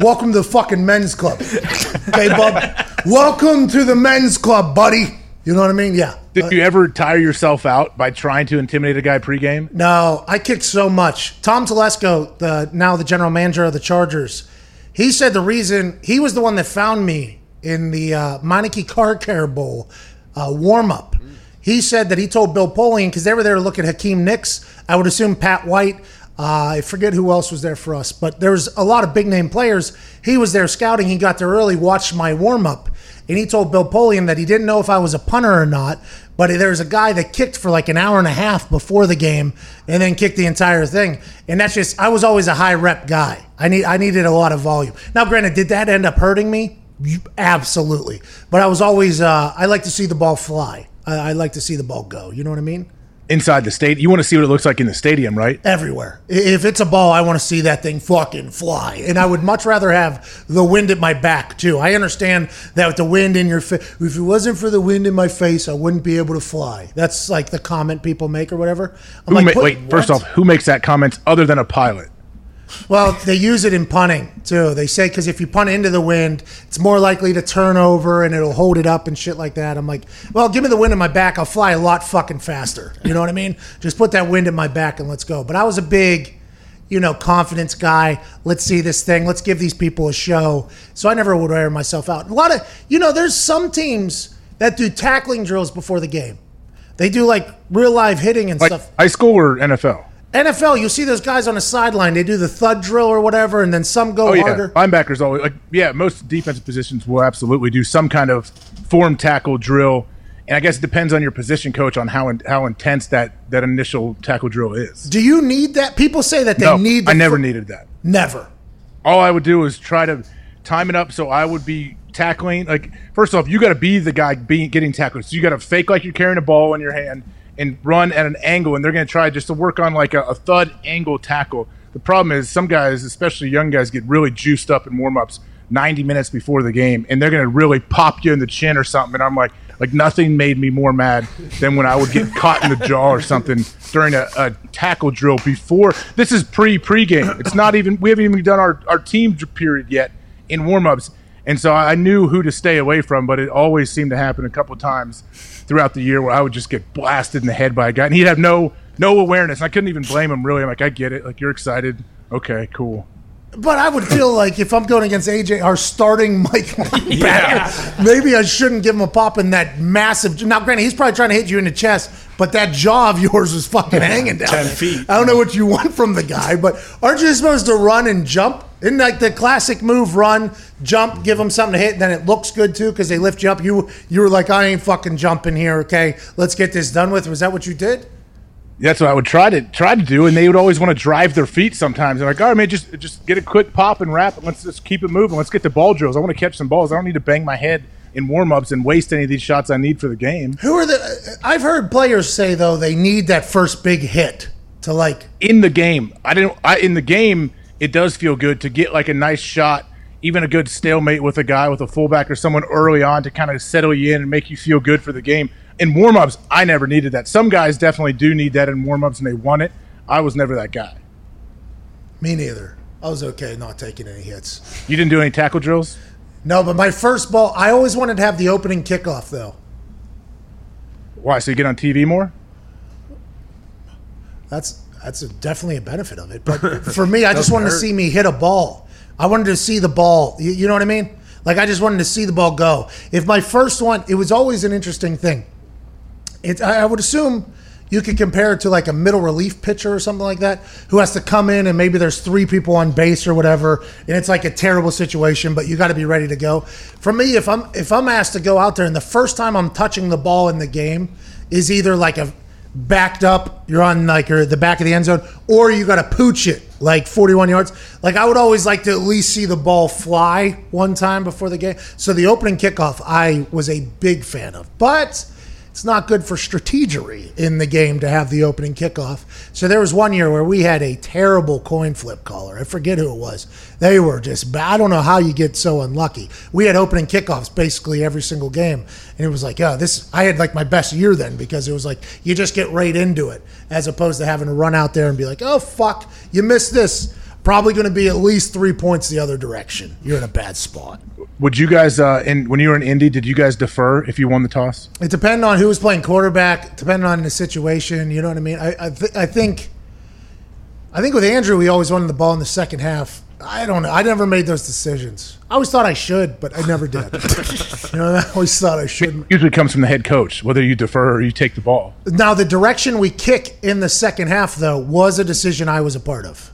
welcome to the fucking men's club. [laughs] Okay, bub? Welcome to the men's club, buddy. You know what I mean? Yeah. Did you ever tire yourself out by trying to intimidate a guy pregame? No, I kicked so much. Tom Telesco, the now the general manager of the Chargers, he said the reason he was the one that found me in the uh, Meineke Car Care Bowl uh, warm up. He said that he told Bill Polian because they were there to look at Hakeem Nicks. I would assume Pat White. Uh, I forget who else was there for us, but there was a lot of big name players. He was there scouting. He got there early, watched my warm up, and he told Bill Polian that he didn't know if I was a punter or not. But there was a guy that kicked for like an hour and a half before the game, and then kicked the entire thing. And that's just I was always a high rep guy. I need I needed a lot of volume. Now, granted, did that end up hurting me? Absolutely. But I was always uh, I like to see the ball fly. I, I like to see the ball go. You know what I mean? Inside the state, you want to see what it looks like in the stadium, right? everywhere. If it's a ball, I want to see that thing fucking fly. And I would much rather have the wind at my back, too. I understand that with the wind in your face, if it wasn't for the wind in my face, I wouldn't be able to fly. That's like the comment people make or whatever. I'm Who like, ma- wait, first off, who makes that comment other than a pilot? Well, they use it in punting too. They say because if you punt into the wind, it's more likely to turn over and it'll hold it up and shit like that. I'm like, well, give me the wind in my back. I'll fly a lot fucking faster. You know what I mean? Just put that wind in my back and let's go. But I was a big, you know, confidence guy. Let's see this thing. Let's give these people a show. So I never would wear myself out. A lot of, you know, there's some teams that do tackling drills before the game. They do like real live hitting and Like stuff. high school or NFL? NFL, you see those guys on the sideline. They do the thud drill or whatever, and then some go Oh yeah, harder. linebackers always like yeah. Most defensive positions will absolutely do some kind of form tackle drill, and I guess it depends on your position coach on how in, how intense that that initial tackle drill is. Do you need that? People say that they no, need. I never fir- needed that. Never. All I would do is try to time it up so I would be tackling. Like first off, you got to be the guy being getting tackled, so you got to fake like you're carrying a ball in your hand and run at an angle, and they're going to try just to work on like a, a thud angle tackle. The problem is some guys, especially young guys, get really juiced up in warm ups 90 minutes before the game, and they're going to really pop you in the chin or something. And I'm like, Like nothing made me more mad than when I would get caught in the jaw or something during a, a tackle drill before. This is pre pregame. It's not even. We haven't even done our our team period yet in warmups, and so I knew who to stay away from. But it always seemed to happen a couple times throughout the year where I would just get blasted in the head by a guy, and he'd have no no awareness. I couldn't even blame him. Really, I'm like, I get it. Like you're excited. Okay, cool. But I would feel like if I'm going against AJ, our starting Mike [laughs] linebacker, maybe I shouldn't give him a pop in that massive. Now, granted, he's probably trying to hit you in the chest, but that jaw of yours was fucking hanging down. 10 feet. I don't know what you want from the guy, but aren't you supposed to run and jump? Isn't like the classic move: run, jump, give them something to hit, and then it looks good too because they lift you up. You you were like, I ain't fucking jumping here. Okay, let's get this done with. Was that what you did? That's what I would try to try to do, and they would always want to drive their feet. Sometimes they're like, "All right, man, just just get a quick pop and wrap. it. Let's just keep it moving. Let's get the ball drills. I want to catch some balls. I don't need to bang my head in warm ups and waste any of these shots I need for the game." Who are the? I've heard players say though they need that first big hit to like in the game. I didn't. I in the game, it does feel good to get like a nice shot, even a good stalemate with a guy with a fullback or someone early on to kind of settle you in and make you feel good for the game. In warm ups, I never needed that. Some guys definitely do need that in warm ups and they want it. I was never that guy. Me neither. I was okay not taking any hits. You didn't do any tackle drills. No, but my first ball, I always wanted to have the opening kickoff though. Why? So you get on TV more? That's that's a, definitely a benefit of it. But [laughs] for me, I just wanted to see me hit a ball. I wanted to see the ball. You, you know what I mean? Like I just wanted to see the ball go. If my first one, it was always an interesting thing. It, I, I would assume you could compare it to like a middle relief pitcher or something like that, who has to come in and maybe there's three people on base or whatever, and it's like a terrible situation, but you got to be ready to go. For me, if I'm if I'm asked to go out there and the first time I'm touching the ball in the game is either like a backed up, you're on like or the back of the end zone, or you got to pooch it like 41 yards. Like I would always like to at least see the ball fly one time before the game. So the opening kickoff, I was a big fan of, but it's not good for strategery in the game to have the opening kickoff. So there was one year where we had a terrible coin flip caller. I forget who it was. They were just bad. I don't know how you get so unlucky. We had opening kickoffs basically every single game, and it was like, yeah, this. I had like my best year then because it was like you just get right into it as opposed to having to run out there and be like, oh fuck, you missed this. Probably going to be at least three points the other direction. You're in a bad spot. Would you guys, uh, in when you were in Indy, did you guys defer if you won the toss? It depended on who was playing quarterback, depending on the situation. You know what I mean? I I, th- I think, I think with Andrew, we always wanted the ball in the second half. I don't know. I never made those decisions. I always thought I should, but I never did. [laughs] you know, I always thought I should. Usually comes from the head coach, whether you defer or you take the ball. Now, the direction we kick in the second half, though, was a decision I was a part of.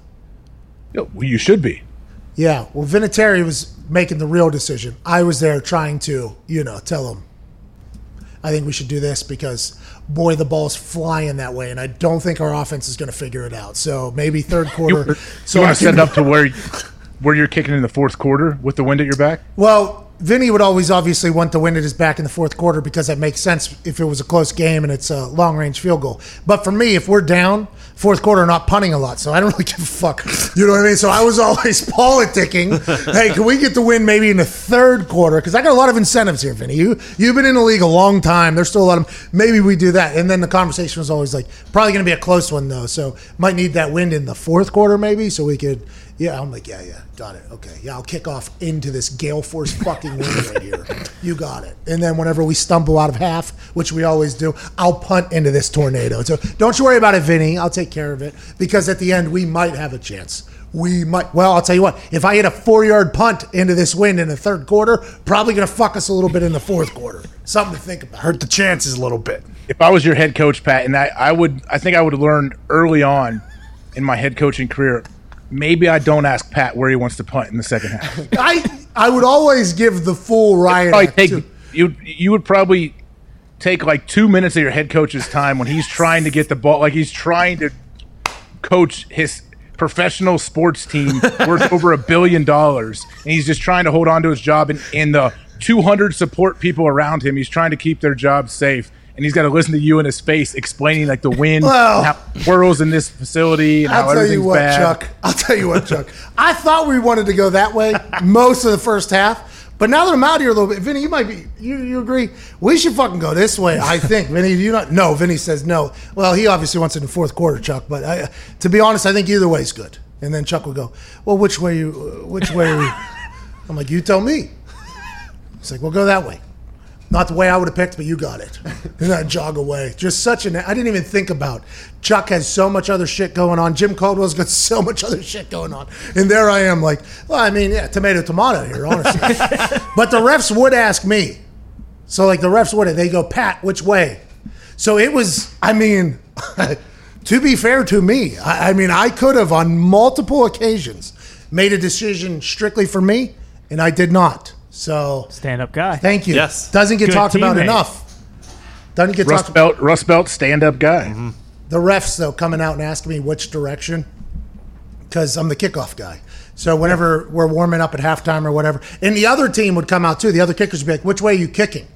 Well, you should be. Yeah, well, Vinatieri was making the real decision. I was there trying to, you know, tell him, I think we should do this because, boy, the ball's flying that way, and I don't think our offense is going to figure it out. So maybe third quarter. So you want to set up to where where you're kicking in the fourth quarter with the wind at your back? Well, Vinny would always obviously want the wind at his back in the fourth quarter because that makes sense if it was a close game and it's a long range field goal. But for me, if we're down, fourth quarter, not punting a lot, so I don't really [laughs] give a fuck. You know what I mean? So I was [laughs] always politicking. hey, can we get the win maybe in the third quarter? Because I got a lot of incentives here, Vinny. You you've been in the league a long time. There's still a lot of maybe we do that. And then the conversation was always like probably going to be a close one though. So might need that wind in the fourth quarter maybe so we could. Yeah, I'm like, yeah, yeah, got it. Okay, yeah, I'll kick off into this gale force fucking wind right here. [laughs] You got it. And then whenever we stumble out of half, which we always do, I'll punt into this tornado. So don't you worry about it, Vinny. I'll take care of it because at the end we might have a chance. We might. Well, I'll tell you what. If I hit a four-yard punt into this wind in the third quarter, probably going to fuck us a little bit in the fourth quarter. Something to think about. Hurt the chances a little bit. If I was your head coach, Pat, and I, I would, I think I would have learned early on in my head coaching career. Maybe I don't ask Pat where he wants to punt in the second half. [laughs] I I would always give the full Ryan. take you. You would probably take like two minutes of your head coach's time when he's trying to get the ball, like he's trying to coach his professional sports team [laughs] worth over a billion dollars, and he's just trying to hold on to his job. And, and the 200 support people around him, he's trying to keep their jobs safe. And he's got to listen to you in his face explaining like the wind, Well- and how whirls in this facility, and how I'll tell you what, bad. Chuck. I'll tell you what, Chuck. [laughs] I thought we wanted to go that way most of the first half, But now that I'm out here a little bit, Vinny, you might be. You, you agree? We should fucking go this way. I think, [laughs] Vinny. Do you not? No, Vinny says no. Well, he obviously wants it in the fourth quarter, Chuck. But I, to be honest, I think either way is good. And then Chuck will go, well, which way you? Which way? Are you? [laughs] I'm like, you tell me. He's like, we'll go that way. Not the way I would have picked, but you got it. [laughs] And I jog away. Just such an. I didn't even think about. Chuck has so much other shit going on. Jim Caldwell's got so much other shit going on. And there I am, like, well, I mean, yeah, tomato, tomato here, honestly. [laughs] but the refs would ask me. So, like, the refs would, they go, Pat, which way? So it was, I mean, [laughs] to be fair to me, I, I mean, I could have on multiple occasions made a decision strictly for me, and I did not. So Stand up guy. Thank you. Yes. Doesn't get Good talked about teammate. enough. Doesn't get Rust talked belt, Rust belt, stand up guy. Mm-hmm. The refs, though, coming out and asking me which direction, because I'm the kickoff guy. So whenever we're warming up at halftime or whatever, and the other team would come out too. The other kickers would be like, "Which way are you kicking?"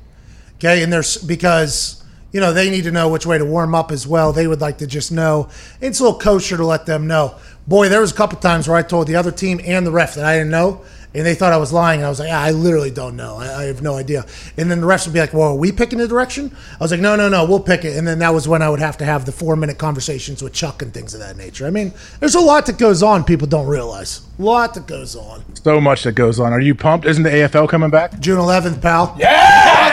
Okay, and there's because you know they need to know which way to warm up as well. They would like to just know. It's a little kosher to let them know. Boy, there was a couple times where I told the other team and the ref that I didn't know, and they thought I was lying. And I was like, "Ah, I literally don't know. I, I have no idea. And then the refs would be like, Well, are we picking the direction? I was like, No, no, no, we'll pick it. And then that was when I would have to have the four minute conversations with Chuck and things of that nature. I mean, there's a lot that goes on people don't realize. A lot that goes on. So much that goes on. Are you pumped? Isn't the AFL coming back? June 11th, pal. Yeah!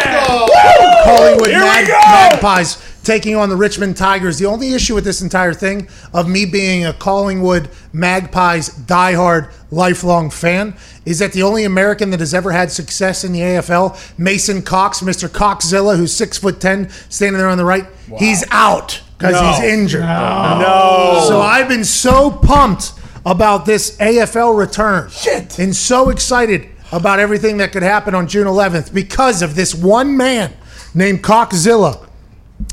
Collingwood Mag- Magpies taking on the Richmond Tigers. The only issue with this entire thing of me being a Collingwood Magpies diehard lifelong fan is that the only American that has ever had success in the AFL, Mason Cox, Mr. Coxzilla, who's six foot ten, standing there on the right, he's out because he's injured. No. So I've been so pumped about this AFL return. Shit. And so excited about everything that could happen on June 11th because of this one man named Coxzilla.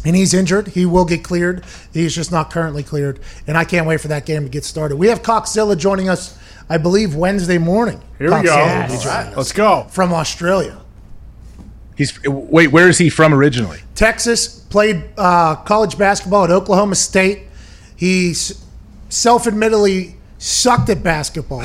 And he's injured. He will get cleared. He's just not currently cleared. And I can't wait for that game to get started. We have Coxzilla joining us, I believe, Wednesday morning. Here we go. Coxzilla will be joining us Let's go. From Australia. He's wait. Where is he from originally? Texas, played uh, college basketball at Oklahoma State. He self admittedly sucked at basketball.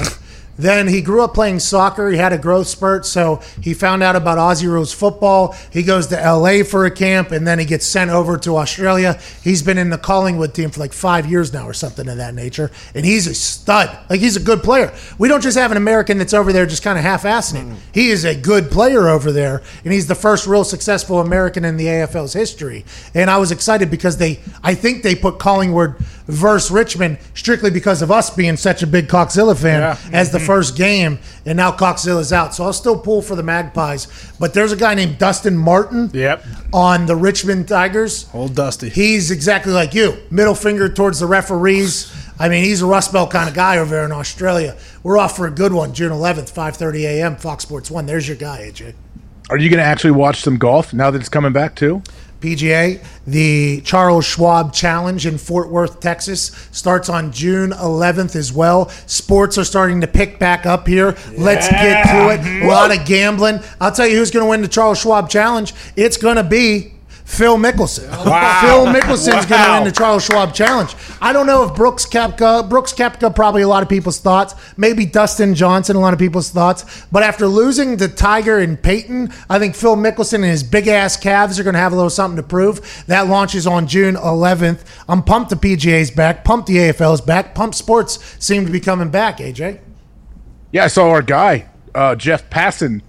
Then he grew up playing soccer. He had a growth spurt, so he found out about Aussie rules football. He goes to LA for a camp, and then he gets sent over to Australia. He's been in the Collingwood team for like five years now, or something of that nature. And he's a stud. Like he's a good player. We don't just have an American that's over there just kind of half-assing it. Mm. He is a good player over there, and he's the first real successful American in the AFL's history. And I was excited because they, I think they put Collingwood versus Richmond strictly because of us being such a big Coxzilla fan Yeah. as the mm-hmm. first game, and now Coxzilla's out. So I'll still pull for the Magpies. But there's a guy named Dustin Martin Yep. on the Richmond Tigers. Old Dusty. He's exactly like you. Middle finger towards the referees. I mean, he's a Rust Belt kind of guy over there in Australia. We're off for a good one, June 11th, 5:30 a.m. Fox Sports One. There's your guy, AJ. Are you going to actually watch some golf now that it's coming back too? PGA, the Charles Schwab Challenge in Fort Worth, Texas, starts on June 11th as well. Sports are starting to pick back up here. Let's get to it. A lot of gambling. I'll tell you who's going to win the Charles Schwab Challenge. It's going to be Phil Mickelson. Wow. [laughs] Phil Mickelson's going to Wow. win the Charles Schwab Challenge. I don't know if Brooks Koepka, Brooks Koepka, probably a lot of people's thoughts. Maybe Dustin Johnson, a lot of people's thoughts. But after losing to Tiger and Peyton, I think Phil Mickelson and his big ass calves are going to have a little something to prove. That launches on June 11th. I'm pumped the PGA's back, pumped the AFL's back, pumped sports seem to be coming back, AJ. Yeah, I saw our guy uh, Jeff Passan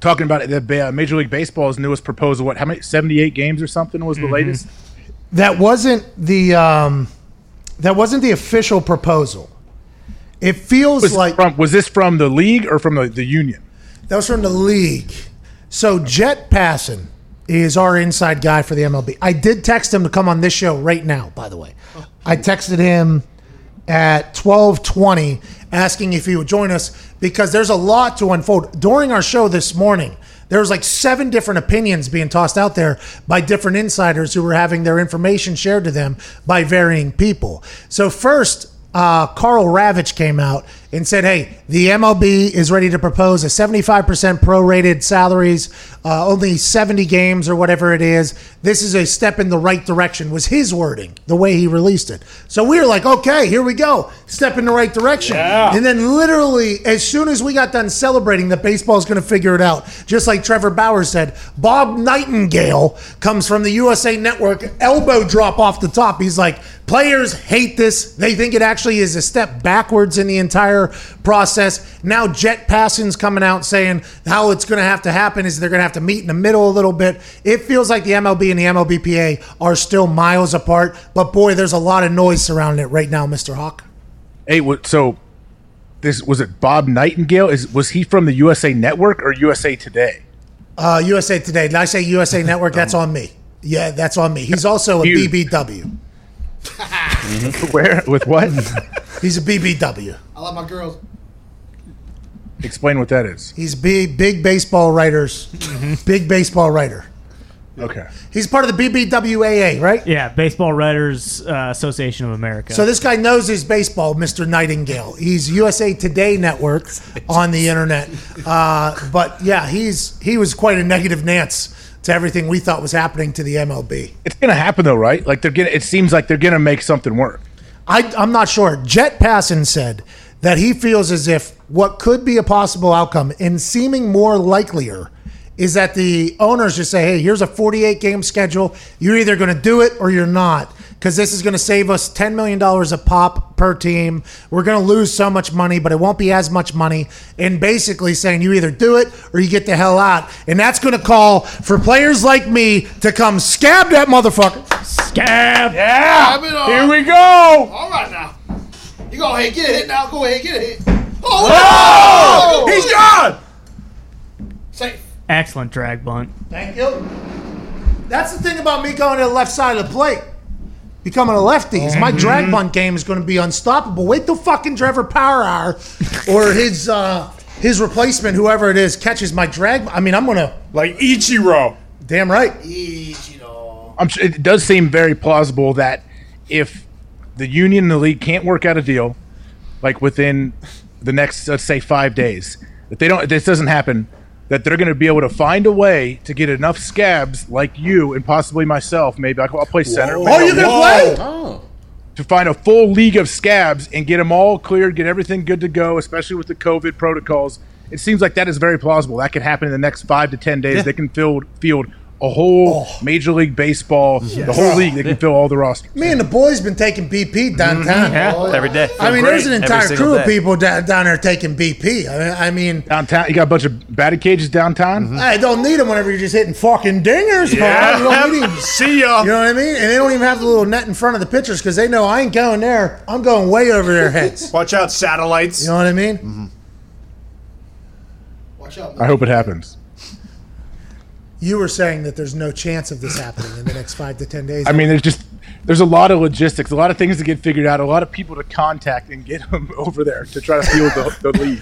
talking about it, the Major League Baseball's newest proposal. What? How many? Seventy-eight games or something was the latest. That wasn't the um, that wasn't the official proposal. It feels Was, like from, was this from the league or from the, the union? That was from the league. So Jeff Passan is our inside guy for the MLB. I did text him to come on this show right now, by the way. I texted him at 12:20 asking if he would join us because there's a lot to unfold. During our show this morning, there was like seven different opinions being tossed out there by different insiders who were having their information shared to them by varying people. So first, uh, Karl Ravech came out and said, "Hey, the MLB is ready to propose a 75% prorated salaries, uh, only 70 games or whatever it is. This is a step in the right direction." Was his wording the way he released it? So we were like, "Okay, here we go, step in the right direction." And then literally, as soon as we got done celebrating that baseball's going to figure it out, just like Trevor Bauer said, Bob Nightingale comes from the USA Network, elbow drop off the top. He's like, players hate this. They think it actually is a step backwards in the entire process. Now Jeff Passan's coming out saying how it's going to have to happen is they're going to have to meet in the middle a little bit. It feels like the MLB and the MLBPA are still miles apart, but boy, there's a lot of noise surrounding it right now, Mr. Hawk. Hey, so this was it? Bob Nightingale is was he from the USA Network or USA Today? Uh, USA Today. Did I say USA Network? [laughs] That's on me. Yeah, that's on me. He's also a BBW. [laughs] Where with what? [laughs] He's a BBW. I love my girls. Explain what that is. He's big, big baseball writers. Big baseball writer. Okay. He's part of the BBWAA, right? Yeah, Baseball Writers uh, Association of America. So this guy knows his baseball, Mr. Nightingale. He's USA Today Network on the internet. Uh, but yeah, he's he was quite a negative Nance to everything we thought was happening to the MLB. It's gonna happen though, right? Like they're gonna. It seems like they're gonna make something work. I, I'm not sure. Jeff Passan said that he feels as if what could be a possible outcome and seeming more likelier is that the owners just say, hey, here's a 48 game schedule. You're either going to do it or you're not. Because this is going to save us $10 million a pop per team. We're going to lose so much money, but it won't be as much money. And basically saying you either do it or you get the hell out. And that's going to call for players like me to come scab that motherfucker. Scab. Grab it on. Here we go. All right now. You go ahead, get a hit now. Go ahead, get a hit. Oh, no! Oh, He's oh. gone. safe. Excellent drag bunt. Thank you. That's the thing about me going to the left side of the plate. Becoming a lefty is my drag bunt game is going to be unstoppable. Wait till fucking Trevor Power Hour or his uh, his replacement, whoever it is, catches my drag. I mean, I'm gonna. Like Ichiro. Damn right. Ichiro. I'm. sure It does seem very plausible that if the union and the league can't work out a deal, like within the next, let's say, five days, if they don't, if this doesn't happen, that they're going to be able to find a way to get enough scabs like you and possibly myself. Maybe I'll, I'll play center. Oh, you're gonna play? Oh. to find a full league of scabs and get them all cleared, get everything good to go, especially with the COVID protocols. It seems like that is very plausible. That could happen in the next five to ten days. They can field field a whole oh. Major League Baseball, the whole league. They can fill all the rosters. Me and the boys been taking BP downtown. Mm-hmm. Yeah, every day. I mean, there's an entire single crew of people da- down there taking BP. I mean, I mean Downtown, you got a bunch of batting cages downtown. Mm-hmm. I don't need them whenever you're just hitting fucking dingers. Yeah. You don't need 'em. [laughs] See ya. You know what I mean? And they don't even have the little net in front of the pitchers because they know I ain't going there. I'm going way over their heads. [laughs] Watch out, satellites. You know what I mean? Mm-hmm. Watch out, I hope it happens. You were saying that there's no chance of this happening in the next five to ten days. I mean, there's just there's a lot of logistics, a lot of things to get figured out, a lot of people to contact and get [laughs] them over there to try to field the, the league.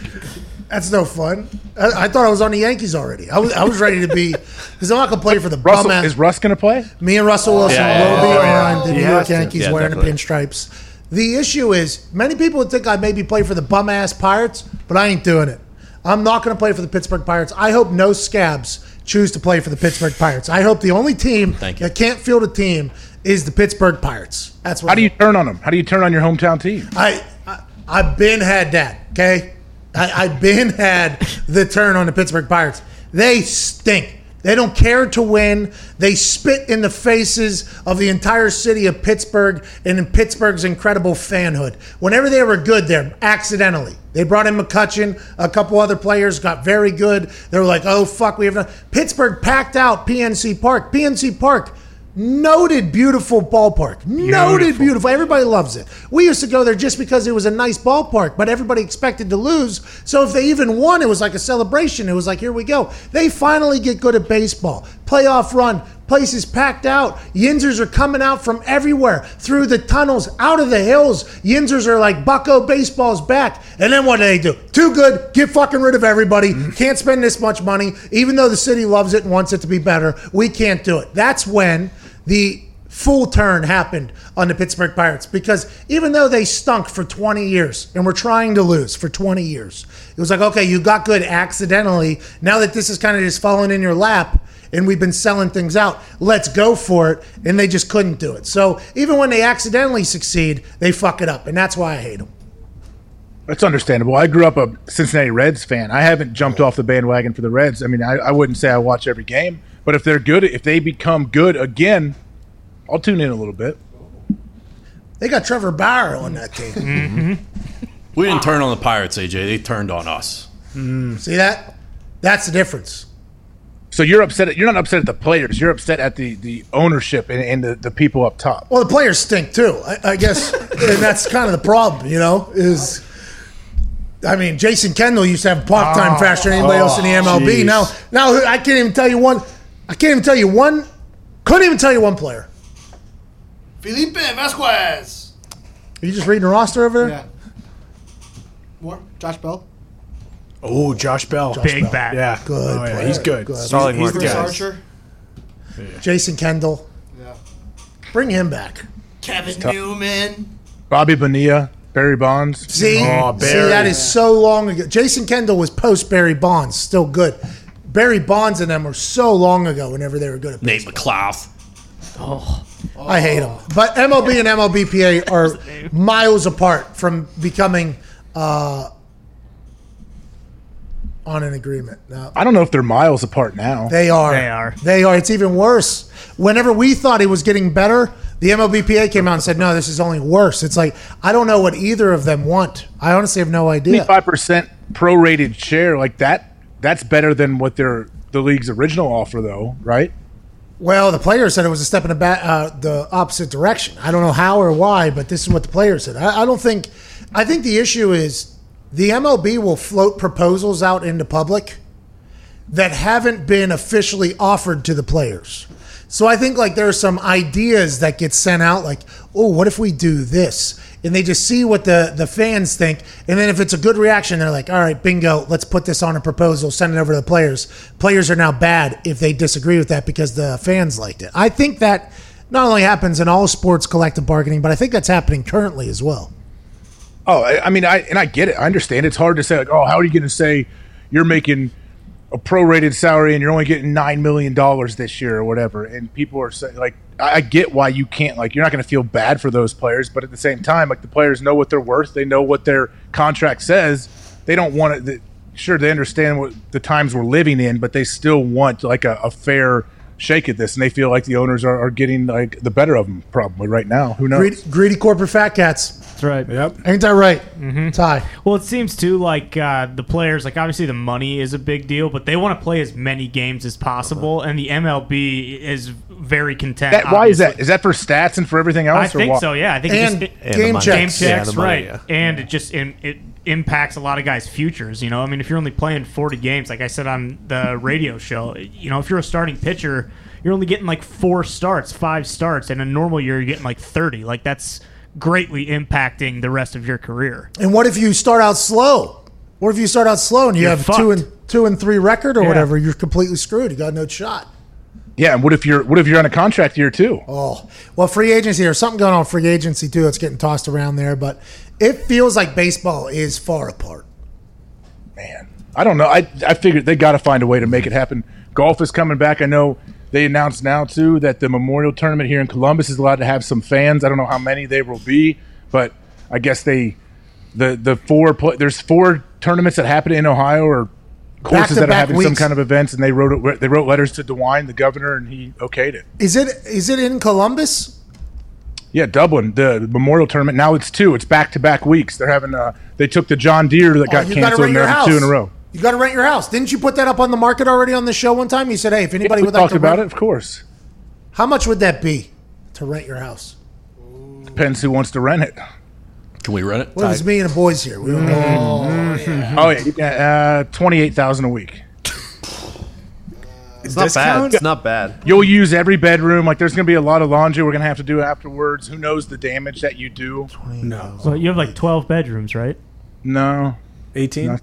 that's no fun. I, I thought I was on the Yankees already. I was I was ready to be because I'm not gonna play for the Russell bum ass. is Russ going to play? Me and Russell Wilson Yeah, will yeah, be yeah. on the He New York. Yankees Yeah, wearing definitely. the pinstripes. The issue is many people would think I maybe play for the bum ass Pirates, but I ain't doing it. I'm not going to play for the Pittsburgh Pirates. I hope no scabs choose to play for the Pittsburgh Pirates. I hope the only team Thank you. that can't field a team is the Pittsburgh Pirates. That's what How do I you turn on them? How do you turn on your hometown team? I, I I've been had that. Okay, I, I've been had the turn on the Pittsburgh Pirates. They stink. They don't care to win. They spit in the faces of the entire city of Pittsburgh and in Pittsburgh's incredible fanhood. Whenever they were good there, accidentally. They brought in McCutcheon, a couple other players got very good. They were like, oh, fuck, we have no. Pittsburgh packed out PNC Park. PNC Park, noted beautiful ballpark. Noted beautiful. Everybody loves it. We used to go there just because it was a nice ballpark, but everybody expected to lose. So if they even won, it was like a celebration. It was like, here we go. They finally get good at baseball. Playoff run. Places packed out. Yinzers are coming out from everywhere through the tunnels, out of the hills. Yinzers are like Bucco baseball's back. And then what do they do? Too good. Get fucking rid of everybody. Mm-hmm. Can't spend this much money. Even though the city loves it and wants it to be better, we can't do it. That's when the full turn happened on the Pittsburgh Pirates because even though they stunk for 20 years and were trying to lose for 20 years, it was like, okay, you got good accidentally. Now that this is kind of just falling in your lap and we've been selling things out, let's go for it. And they just couldn't do it. So even when they accidentally succeed, they fuck it up. And that's why I hate them. That's understandable. I grew up a Cincinnati Reds fan. I haven't jumped off the bandwagon for the Reds. I mean, I, I wouldn't say I watch every game, but if they're good, if they become good again, I'll tune in a little bit. They got Trevor Bauer on that team. [laughs] Mm-hmm. We didn't turn on the Pirates, AJ. They turned on us. Mm, see that? That's the difference. So you're upset. At, you're not upset at the players. You're upset at the, the ownership and, and the, the people up top. Well, the players stink too. I, I guess, and that's kind of the problem. You know, is I mean, Jason Kendall used to have pop time oh, faster than anybody else in the MLB. jeez. Now, now I can't even tell you one. I can't even tell you one. Couldn't even tell you one player. Felipe Vasquez. Are you just reading the roster over there? Yeah. More? Josh Bell? Oh, Josh Bell. Big Bell. bat. Yeah. Good Oh, yeah. He's good. Good. Solid He's the mark. Chris guy. Archer? Jason Kendall. Yeah. Bring him back. Kevin Newman. Bobby Bonilla, Barry Bonds. See, Oh, see, that is so long ago. Jason Kendall was post Barry Bonds, still good. Barry Bonds and them were so long ago. Whenever they were good at Nate baseball. McLouth. I hate them. But MLB and MLBPA are [laughs] miles apart from becoming uh, on an agreement. No, I don't know if they're miles apart now. they are. They are. They are. It's even worse. Whenever we thought it was getting better, the MLBPA came out and said, "No, this is only worse." It's like I don't know what either of them want. I honestly have no idea. Twenty-five percent prorated share like that. That's better than what their the league's original offer, though, right? Well, the players said it was a step in the ba- uh, the opposite direction. I don't know how or why, but this is what the players said. I, I don't think. I think the issue is the MLB will float proposals out into public that haven't been officially offered to the players. So I think like there are some ideas that get sent out, like, oh, what if we do this? And they just see what the the fans think, and then if it's a good reaction, they're like, all right, bingo, let's put this on a proposal, send it over to the players. Players are now bad if they disagree with that because the fans liked it. I think that not only happens in all sports collective bargaining, but I think that's happening currently as well. Oh, I, I mean, I and I get it. I understand. It's hard to say like, oh, how are you going to say you're making a prorated salary and you're only getting nine million dollars this year or whatever? And people are saying like, I, get why you can't like, you're not going to feel bad for those players, but at the same time, like the players know what they're worth. They know what their contract says. They don't want it. Sure, they understand what the times we're living in, but they still want like a, a fair shake at this, and they feel like the owners are, are getting like the better of them probably right now. Who knows? Greedy, greedy corporate fat cats. That's right. Yep. Ain't that right? Ty. Well, it seems too like uh, the players, like obviously the money is a big deal, but they want to play as many games as possible, and the MLB is very content. That, why is that? obviously. Is that for stats and for everything else? I or think what? so. Yeah, I think And it just, And game checks. game checks, the money, right? yeah. And it just it, it impacts a lot of guys' futures. You know, I mean, if you're only playing 40 games, like I said on the radio show, you know, if you're a starting pitcher, you're only getting like four starts, five starts, and a normal year you're getting like 30. Like that's greatly impacting the rest of your career. And what if you start out slow? What if you start out slow and you You're have two and two and three record or Yeah. whatever? You're completely screwed. You got no shot. Yeah, and what if you're what if you're on a contract year too? Oh, well, free agency. There's something going on free agency too. That's getting tossed around there, but it feels like baseball is far apart. Man, I don't know. I I figured they got to find a way to make it happen. Golf is coming back. I know they announced now too that the Memorial Tournament here in Columbus is allowed to have some fans. I don't know how many there will be, but I guess they the the four pla there's four tournaments that happen in Ohio or courses that are having some kind of events, and they wrote it, they wrote letters to DeWine, the governor, and he okayed it. Is it is it in Columbus? Yeah, Dublin, the, Memorial Tournament. Now it's two. It's back to back weeks. They're having. Uh, they took the John Deere that got Oh, got canceled, and they're two in a row. You got to rent your house. Didn't you put that up on the market already on the show one time? You said, "Hey, if anybody we would like talked to about rent, it, of course. how much would that be to rent your house?" Depends who wants to rent it. Can we rent it? What if it's me and the boys here? We don't know. Oh yeah, uh, twenty eight thousand a week. It's not bad. It's not bad. You'll use every bedroom. Like there's gonna be a lot of laundry we're gonna have to do afterwards. Who knows the damage that you do? No. So you have like 12 bedrooms, right? No, 18?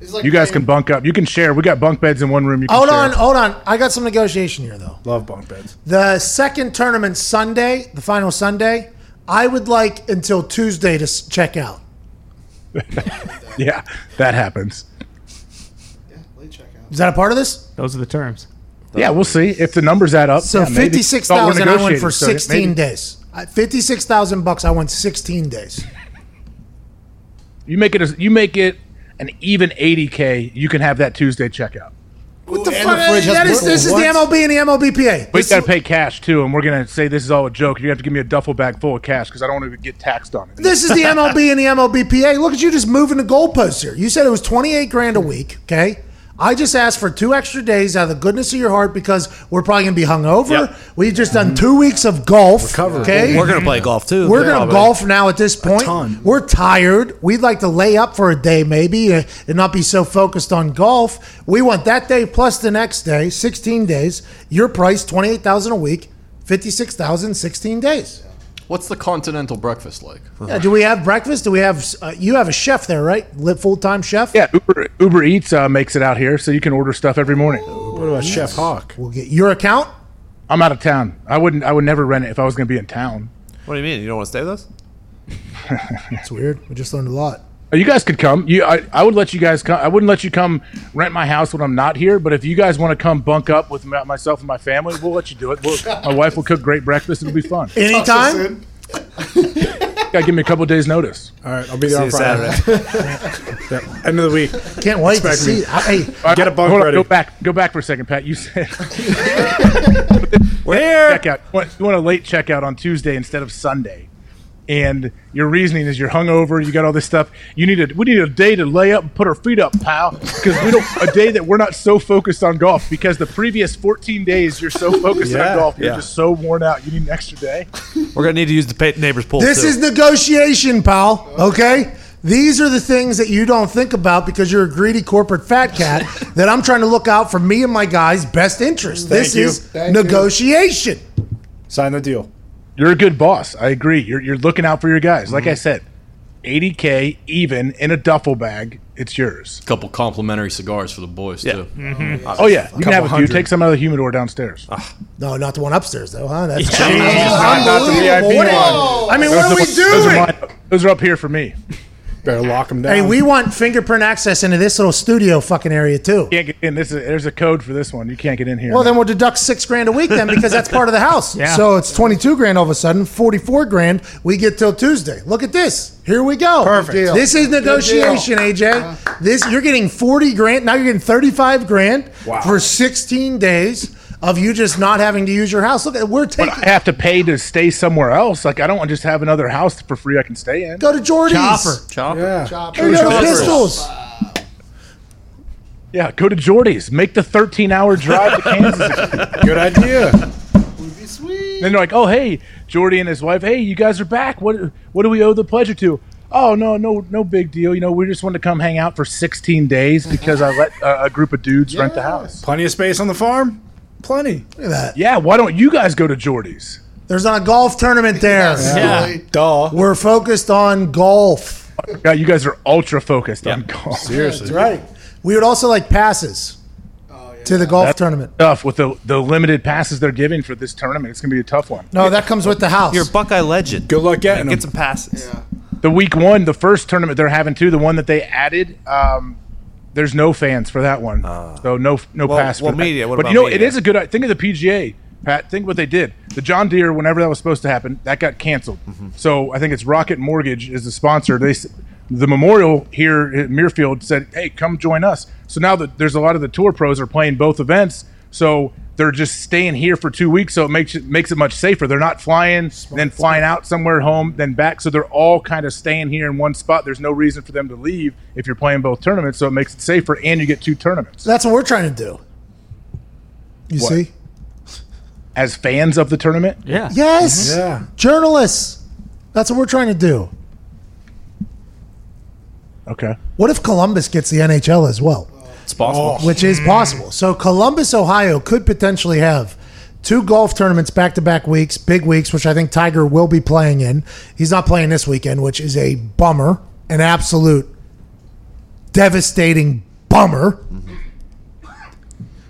No. It's like You guys can bunk up. You can share. We got bunk beds in one room. You can Hold share. on, hold on. I got some negotiation here, though. Love bunk beds. The second tournament Sunday, the final Sunday, I would like until Tuesday to check out. [laughs] Yeah, that happens. Yeah, late checkout. Is that a part of this? Those are the terms. Yeah, we'll see if the numbers add up. So yeah, maybe. fifty-six Thought we're thousand. I went for sixteen maybe. days. Fifty-six thousand bucks. I went sixteen days. You make it. A, you make it an even eighty k. You can have that Tuesday checkout. What the and fuck? the That is, this is the MLB and the MLBPA. But you got to pay cash too, and we're gonna say this is all a joke. You have to give me a duffel bag full of cash because I don't want to get taxed on it. This is the MLB and the MLBPA. Look at you just moving the goalposts here. You said it was 28 grand a week, okay? I just asked for two extra days out of the goodness of your heart because we're probably going to be hungover. Yep. We've just done two weeks of golf. Okay. We're gonna play golf too. We're going to probably. golf now at this point. ton. We're tired. We'd like to lay up for a day maybe uh, and not be so focused on golf. We want that day plus the next day, 16 days. Your price 28,000 a week, 56,000 16 days. What's the continental breakfast like? Yeah, do we have breakfast? Do we have uh, you have a chef there, right? Full-time chef? Yeah, Uber, Uber Eats uh, makes it out here, so you can order stuff every morning. What about Chef Hawk? We'll get your account. I'm out of town. I wouldn't. I would never rent it if I was going to be in town. What do you mean? You don't want to stay with us? [laughs] It's weird. We just learned a lot. Uh, You guys could come. You, I, I would let you guys come. I wouldn't let you come rent my house when I'm not here. But if you guys want to come bunk up with my, myself and my family, we'll let you do it. We'll, my wife will cook great breakfast. It'll be fun. [laughs] Anytime. Gotta [laughs] give me a couple days notice. All right, I'll be there See on Friday. Saturday. [laughs] Yep, End of the week. Can't wait to Expect me. see. I, hey, Get a bunk Hold on, ready. Go back. Go back for a second, Pat. You said We're here. checkout. You want, you want a late checkout on Tuesday instead of Sunday, and your reasoning is you're hungover. You got all this stuff. You need a we need a day to lay up and put our feet up, pal, because we don't a day that we're not so focused on golf because the previous 14 days you're so focused Yeah, on golf, you're yeah. just so worn out. You need an extra day. We're gonna need to use the neighbor's pool. this too. is negotiation, pal. Okay. These are the things that you don't think about because you're a greedy corporate fat cat. [laughs] that I'm trying to look out for me and my guys' best interest. This you. is Thank you. negotiation. Sign the deal. You're a good boss. I agree. You're you're looking out for your guys. Like I mm-hmm. said, 80k even in a duffel bag. It's yours. A couple complimentary cigars for the boys Yeah. too. Mm-hmm. Mm-hmm. Oh yeah, you can have a few. hundred. Take some out of the humidor downstairs. Ah. No, not the one upstairs though, huh? That's [laughs] Not- not the VIP one. I mean, what are we Those are doing? mine. Those are up here for me. Better lock them down. Hey, we want fingerprint access into this little studio fucking area too. Can't get in. This is, there's a code for this one. You can't get in here. Well, then we'll deduct six grand a week then because that's part of the house. [laughs] Yeah. So it's 22 grand all of a sudden, 44 grand we get till Tuesday. Look at this. Here we go. Perfect. deal. This is negotiation, AJ. Uh-huh. This you're getting 40 grand. Now you're getting 35 grand Wow. for 16 days of you just not having to use your house. Look at we're taking. but taking I have to pay to stay somewhere else. Like I don't want to just have another house for free I can stay in. go to Jordy's. Chopper. Chopper. yeah. Chopper. There you go, Choppers. pistols. Yeah, go to Jordy's. Make the 13 hour drive to Kansas. [laughs] Good idea. Would be sweet. then they're like, oh hey, Jordy and his wife. Hey, you guys are back. What what do we owe the pleasure to? Oh no no no big deal. You know we just wanted to come hang out for 16 days because I let uh, a group of dudes rent the house. Plenty of space on the farm. Plenty. Look at that. Yeah, why don't you guys go to Jordy's? There's a golf tournament there. Yeah. Really. Duh. We're focused on golf. Yeah, you guys are ultra focused on golf. Seriously. That's right. We would also like passes Oh, yeah. to the golf tournament. Tough with the the limited passes they're giving for this tournament. It's gonna be a tough one. No, that comes with the house. You're a Buckeye legend. Good luck getting Get them. some passes. Yeah. The week one, the first tournament they're having too, the one that they added. Um, there's no fans for that one, so no no well- pass. well, that. media, what but you know, it media? is a good. Think of the PGA, Pat. Think what they did. The John Deere, whenever that was supposed to happen, that got canceled. Mm-hmm. So I think it's Rocket Mortgage is the sponsor. They, the memorial here at Muirfield said, "Hey, come join us." So now that there's a lot of the tour pros are playing both events, so they're just staying here for two weeks. So it makes it makes it much safer. They're not flying, then flying out somewhere home, then back. So they're all kind of staying here in one spot. There's no reason for them to leave if you're playing both tournaments. So it makes it safer, and you get two tournaments. That's what we're trying to do. You What? see? As fans of the tournament, Yeah. Yes. Mm-hmm. Yeah. Journalists. That's what we're trying to do. okay. What if Columbus gets the NHL as well? It's possible. Oh. Which is possible. So Columbus, Ohio could potentially have two golf tournaments back to back weeks, big weeks, which I think Tiger will be playing in. He's not playing this weekend, which is a bummer, an absolute devastating Bummer. Mm-hmm.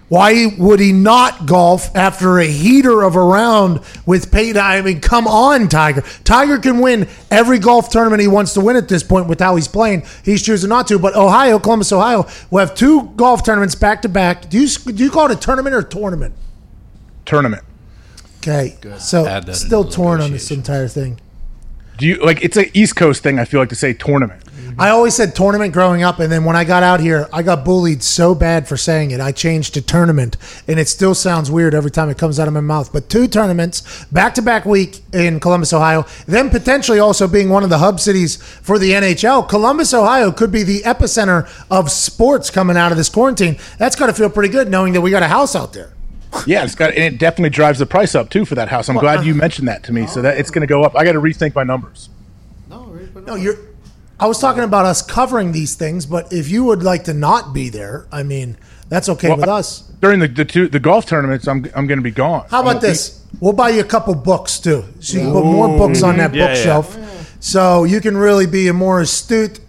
Why would he not golf after a heater of a round with Peyton? I mean, come on, Tiger. Tiger can win every golf tournament he wants to win at this point with how he's playing. He's choosing not to. But Ohio, Columbus, Ohio, will have two golf tournaments back to back. Do you do you call it a tournament or a tournament? Tournament. Okay, Good. so Add still torn on this entire thing. Do you like? It's an East Coast thing. I feel like to say tournament. I always said tournament growing up, and then when I got out here, I got bullied so bad for saying it. I changed to tournament, and it still sounds weird every time it comes out of my mouth. But two tournaments, back to back week in Columbus, Ohio, then potentially also being one of the hub cities for the NHL. Columbus, Ohio could be the epicenter of sports coming out of this quarantine. That's got to feel pretty good knowing that we got a house out there. Yeah, it's got and it definitely drives the price up too for that house. I'm glad uh-huh. you mentioned that to me. So that it's going to go up. I got to rethink my numbers. No, no, you're. I was talking about us covering these things, but if you would like to not be there, I mean, that's okay Well, with us. During the the, two, the golf tournaments, I'm I'm going to be gone. How about won't be- this? We'll buy you a couple books too, so you can put more books on that Yeah, yeah. bookshelf, so you can really be a more astute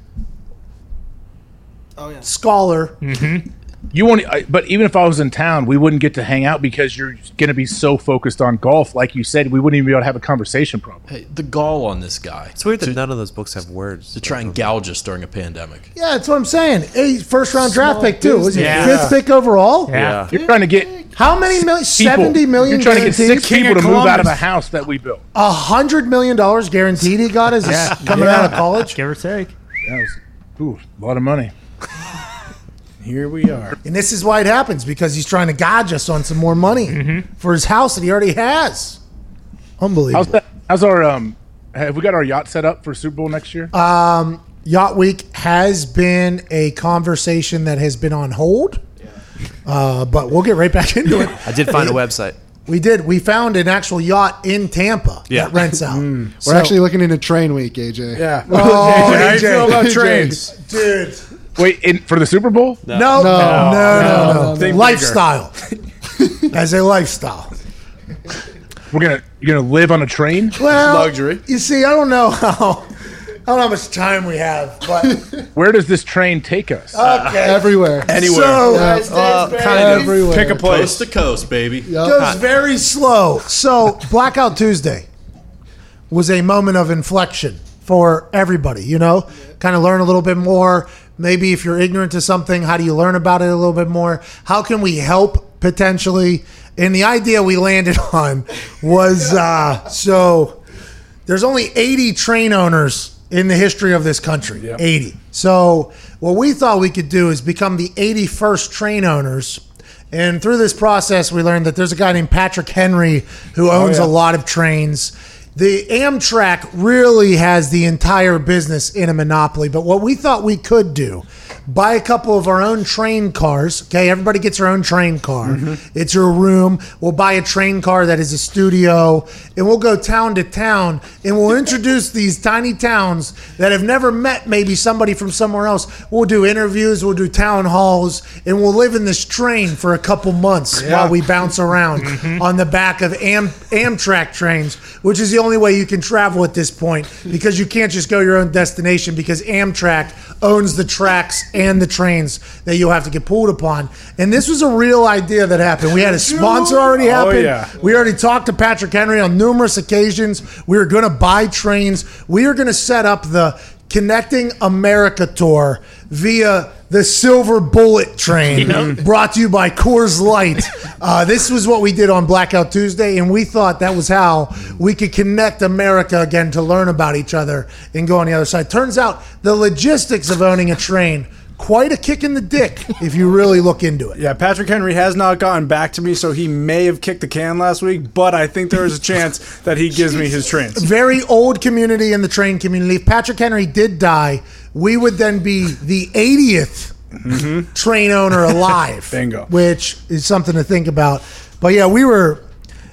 Oh yeah. scholar. Mm-hmm. You won't, I- but even if I was in town, we wouldn't get to hang out because you're going to be so focused on golf. Like you said, we wouldn't even be able to have a conversation. Probably. Hey, the gall on this guy It's weird that none of those books have words. to try and gouge us during a pandemic. Yeah, that's what I'm saying. Hey, first round draft pick too. Was he Yeah. fifth pick overall? Yeah. You're trying to get How many million? Seventy million. You're trying to get six King people of to move out of a house that we built. A hundred million dollars guaranteed. He got as Yeah. coming out of college, Give or take. That was ooh, a lot of money. [laughs] Here we are. and this is why it happens because he's trying to gouge us on some more money for his house that he already has. Unbelievable. How's that? How's our um? Have we got our yacht set up for Super Bowl next year? Um Yacht Week has been a conversation that has been on hold, uh, but we'll get right back into it. I did find a website. We did. We found an actual yacht in Tampa Yeah. that rents out. We're actually looking into train week, AJ. Yeah. Oh, [laughs] How you AJ. feel about trains? dude. Wait, in, for the Super Bowl? No, no, no, no, no. Think Lifestyle. [laughs] As a lifestyle. We're gonna you're gonna live on a train. Well, Luxury. You see, I don't know how. [laughs] I don't know how much time we have, but [laughs] Where does this train take us? okay. Everywhere. Anywhere. So, Uh, kind of. Everywhere. Pick a place. Coast to coast, baby. goes very slow. So Blackout Tuesday was a moment of inflection for everybody. You know, kind of learn a little bit more. Maybe if you're ignorant to something, how do you learn about it a little bit more? How can we help potentially? And the idea we landed [laughs] on was uh, so there's only 80 train owners in the history of this country. 80. So what we thought we could do is become the 81st train owners. And through this process, we learned that there's a guy named Patrick Henry who owns yeah. a lot of trains. The Amtrak really has the entire business in a monopoly. But what we thought we could do, buy a couple of our own train cars. Okay, everybody gets their own train car. Mm-hmm. It's your room. We'll buy a train car that is a studio, and we'll go town to town, and we'll [laughs] introduce these tiny towns that have never met maybe somebody from somewhere else. We'll do interviews, we'll do town halls, and we'll live in this train for a couple months while we bounce around [laughs] mm-hmm. on the back of Am- Amtrak trains, which is the only way you can travel at this point because you can't just go your own destination because Amtrak owns the tracks and the trains that you'll have to get pulled upon. And this was a real idea that happened. We had a [laughs] sponsor already happen. yeah. We already talked to Patrick Henry on numerous occasions. We were going to buy trains. We are going to set up the Connecting America tour via the Silver Bullet train, brought to you by Coors Light. [laughs] Uh, this was what we did on Blackout Tuesday, and we thought that was how we could connect America again to learn about each other and go on the other side. Turns out the logistics of owning a train quite a kick in the dick if you really look into it. Yeah, Patrick Henry has not gotten back to me, so he may have kicked the can last week, but I think there is a chance that he gives me his trains. [laughs] very old community in the train community. If Patrick Henry did die, we would then be the 80th train owner alive. [laughs] Bingo. Which is something to think about. But yeah, we were,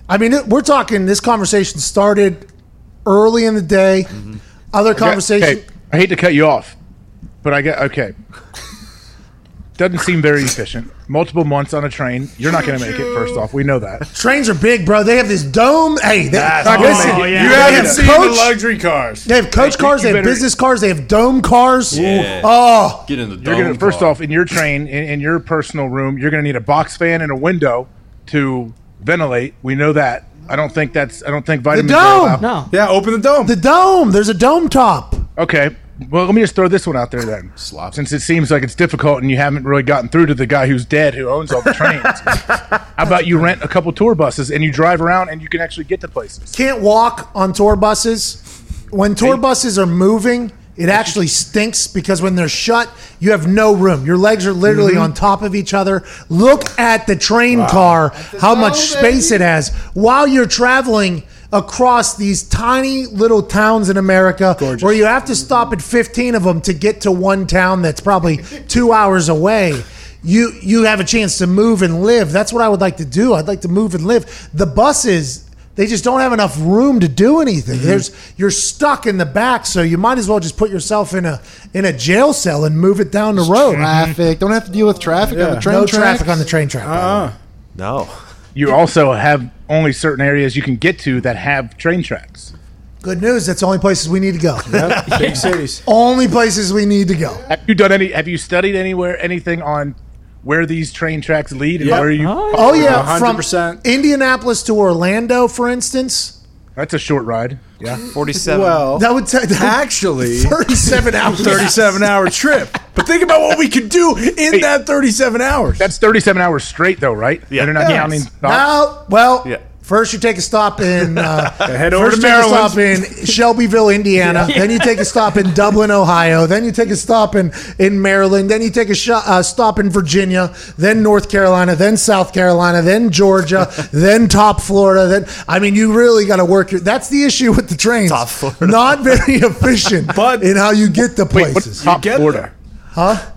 I mean, we're talking, this conversation started early in the day. Mm-hmm. Other conversation. Okay, I hate to cut you off, but I get okay. Doesn't seem very efficient. multiple months on a train, you're not going to make it. First off, we know that. Trains are big, bro. They have this dome. Hey, they, That's listen, awesome. Oh, yeah. You They haven't have seen coach- the luxury cars. They have coach Hey, cars. They have better- business cars. They have dome cars. Yeah. Oh, Get in the You're dome gonna first car. off in your train in, in your personal room, you're going to need a box fan and a window to ventilate. We know that. I don't think that's. I don't think vitamins The dome. No. Yeah, open the dome. the dome. There's a dome top. Okay. Well, let me just throw this one out there then. Slop. Since it seems like it's difficult and you haven't really gotten through to the guy who's dead who owns all the trains. [laughs] How about you rent a couple tour buses and you drive around and you can actually get to places? Can't walk on tour buses. When tour buses are moving, it actually stinks because when they're shut, you have no room. Your legs are literally Mm-hmm. on top of each other. Look at the train car, how much space baby. it has while you're traveling across these tiny little towns in America where you have to stop at 15 of them to get to one town that's probably [laughs] 2 hours away. You you have a chance to move and live. That's what I would like to do. I'd like to move and live. The buses they just don't have enough room to do anything. Mm-hmm. There's you're stuck in the back, so you might as well just put yourself in a in a jail cell and move it down the road. Traffic. Don't have to deal with traffic on the train No tracks. traffic on the train track. Uh-uh. No. You also have only certain areas you can get to that have train tracks. Good news. That's the only places we need to go. [laughs] Yep, big [laughs] cities. only places we need to go. Have you done any? Have you studied anywhere anything on where these train tracks lead and Yep. where you? Oh, oh yeah, 100%. Indianapolis to Orlando, for instance. That's a short ride. Yeah. [laughs] 47. Well, That would take actually, [laughs] 37 [laughs] hours. 37 hour trip. But think about what we could do in that 37 hours. That's 37 hours straight, though, right? Yeah. They're not Yes. counting. stops? Now, well, Yeah. First you take a stop in uh, [laughs] head over first to you take a Maryland. stop in Shelbyville, Indiana. Then you take a stop in [laughs] Dublin, Ohio. Then you take a stop in in Maryland. Then you take a sh- uh, stop in Virginia. Then North Carolina. Then South Carolina. Then Georgia. [laughs] then top Florida. Then I mean, you really got to work your. That's the issue with the trains. Top Florida. Not very efficient, But- in how you get to Wait, what's places. top get Florida? there. huh?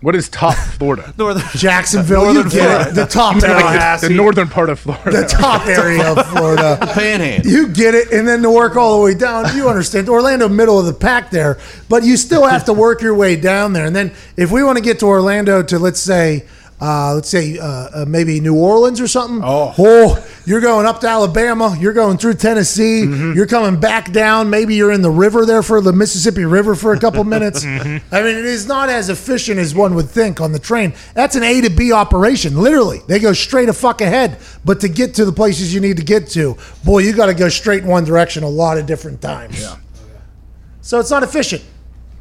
What is top Florida? [laughs] Northern. [laughs] Jacksonville, you get Florida. it. The top [laughs] Like area, the, the northern part of Florida. the top area of Florida. the Panhandle. You get it, and then to work all the way down, you understand. Orlando, middle of the pack there, but you still have to work your way down there. And then if we want to get to Orlando to let's say, uh, let's say uh, uh, maybe New Orleans or something. Oh. you're going up to Alabama. You're going through Tennessee. Mm-hmm. You're coming back down. Maybe you're in the river there for the Mississippi River for a couple [laughs] minutes. Mm-hmm. I mean, it is not as efficient as one would think on the train. That's an A to B operation. Literally, they go straight a fuck ahead. But to get to the places you need to get to, boy, you got to go straight in one direction a lot of different times. Yeah. So it's not efficient.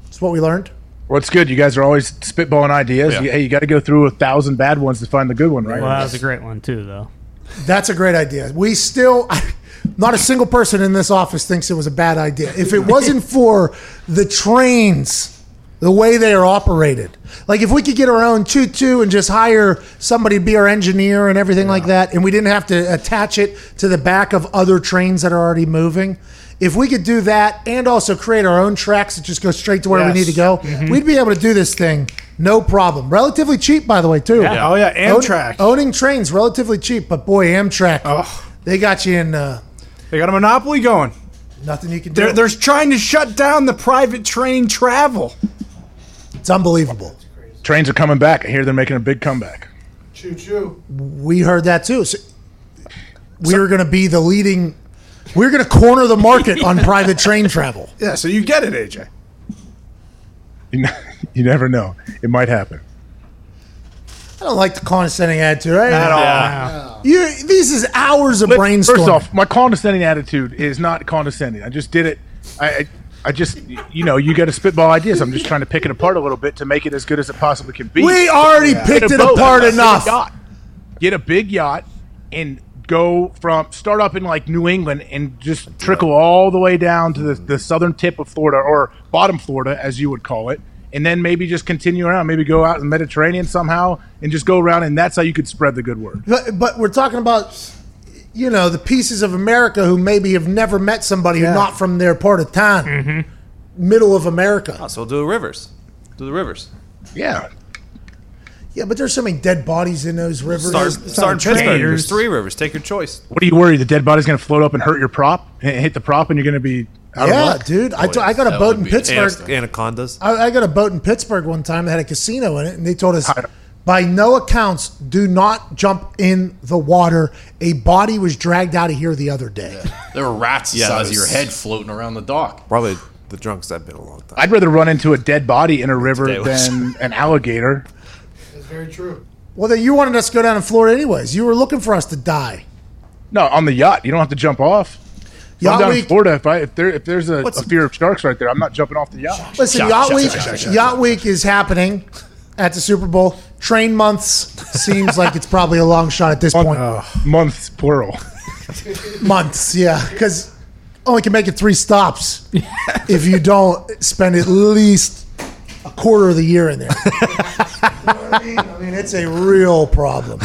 It's what we learned. Well, it's good. You guys are always spitballing ideas. Yeah. You- hey, you got to go through a thousand bad ones to find the good one, right? Well, that was a great one too, though. That's a great idea. We still, [laughs] not a single person in this office thinks it was a bad idea. If it wasn't [laughs] for the trains, the way they are operated, like if we could get our own choo choo and just hire somebody to be our engineer and everything like that, and we didn't have to attach it to the back of other trains that are already moving. If we could do that and also create our own tracks that just go straight to where we need to go, we'd be able to do this thing no problem. Relatively cheap, by the way, too. Oh, yeah. Own- Amtrak. owning trains relatively cheap, but boy, Amtrak, Oh. they got you in uh, They got a monopoly going. nothing you can do. They're, they're trying to shut down the private train travel. it's unbelievable. Trains are coming back. I hear they're making a big comeback. Choo choo. We heard that too. So we were going to be the leading. We are going to corner the market on private train travel. [laughs] Yeah, so you get it, AJ. You, n- you never know. It might happen. I don't like the condescending attitude. Right? At all. Yeah. You, this is hours of brainstorming. First off, my condescending attitude is not condescending. I just did it. I, I, I just, you know, you got to spitball ideas. I'm just trying to pick it apart a little bit to make it as good as it possibly can be. we already Get picked it boat. apart Get a enough. yacht. Get a big yacht and go from start up in like New England and just trickle all the way down to the, the southern tip of Florida or bottom Florida, as you would call it. And then maybe just continue around, maybe go out in the Mediterranean somehow and just go around, and that's how you could spread the good word. But, but we're talking about, you know, the pieces of America who maybe have never met somebody Yeah. who's not from their part of town, Mm-hmm. middle of America. Oh, so do the rivers. Do the rivers. Yeah. Yeah, but there's so many dead bodies in those rivers. Start, It's start in. Pittsburgh. Gators. There's three rivers. Take your choice. What are you worried? The dead body's going to float up and hurt your prop, and hit the prop, and you're going to be out Yeah, of luck. dude. I, oh, t- I got a That boat would in be Pittsburgh. Anacondas. I, I got a boat in Pittsburgh one time that had a casino in it, and they told us By no accounts, do not jump in the water. A body was dragged out of here the other day. There were rats the Yeah, size it of your was- head floating around the dock. Probably the drunks I've been a long time. I'd rather run into a dead body in a river Today was- than an alligator. That's very true. Well, then you wanted us to go down to Florida anyways. You were looking for us to die. No, on the yacht, you don't have to jump off. If Yacht I'm down in week- Florida. If, I, if there if there's a, a fear of sharks right there, I'm not jumping off the yacht. Listen, Shot, Yacht shot, Week, shot, shot, shot, Yacht Week is happening at the Super Bowl. Train months seems like it's probably a long shot at this point. Uh, months plural. Months, yeah, because only can make it three stops [laughs] if you don't spend at least a quarter of the year in there. [laughs] You know I mean? I mean, it's a real problem.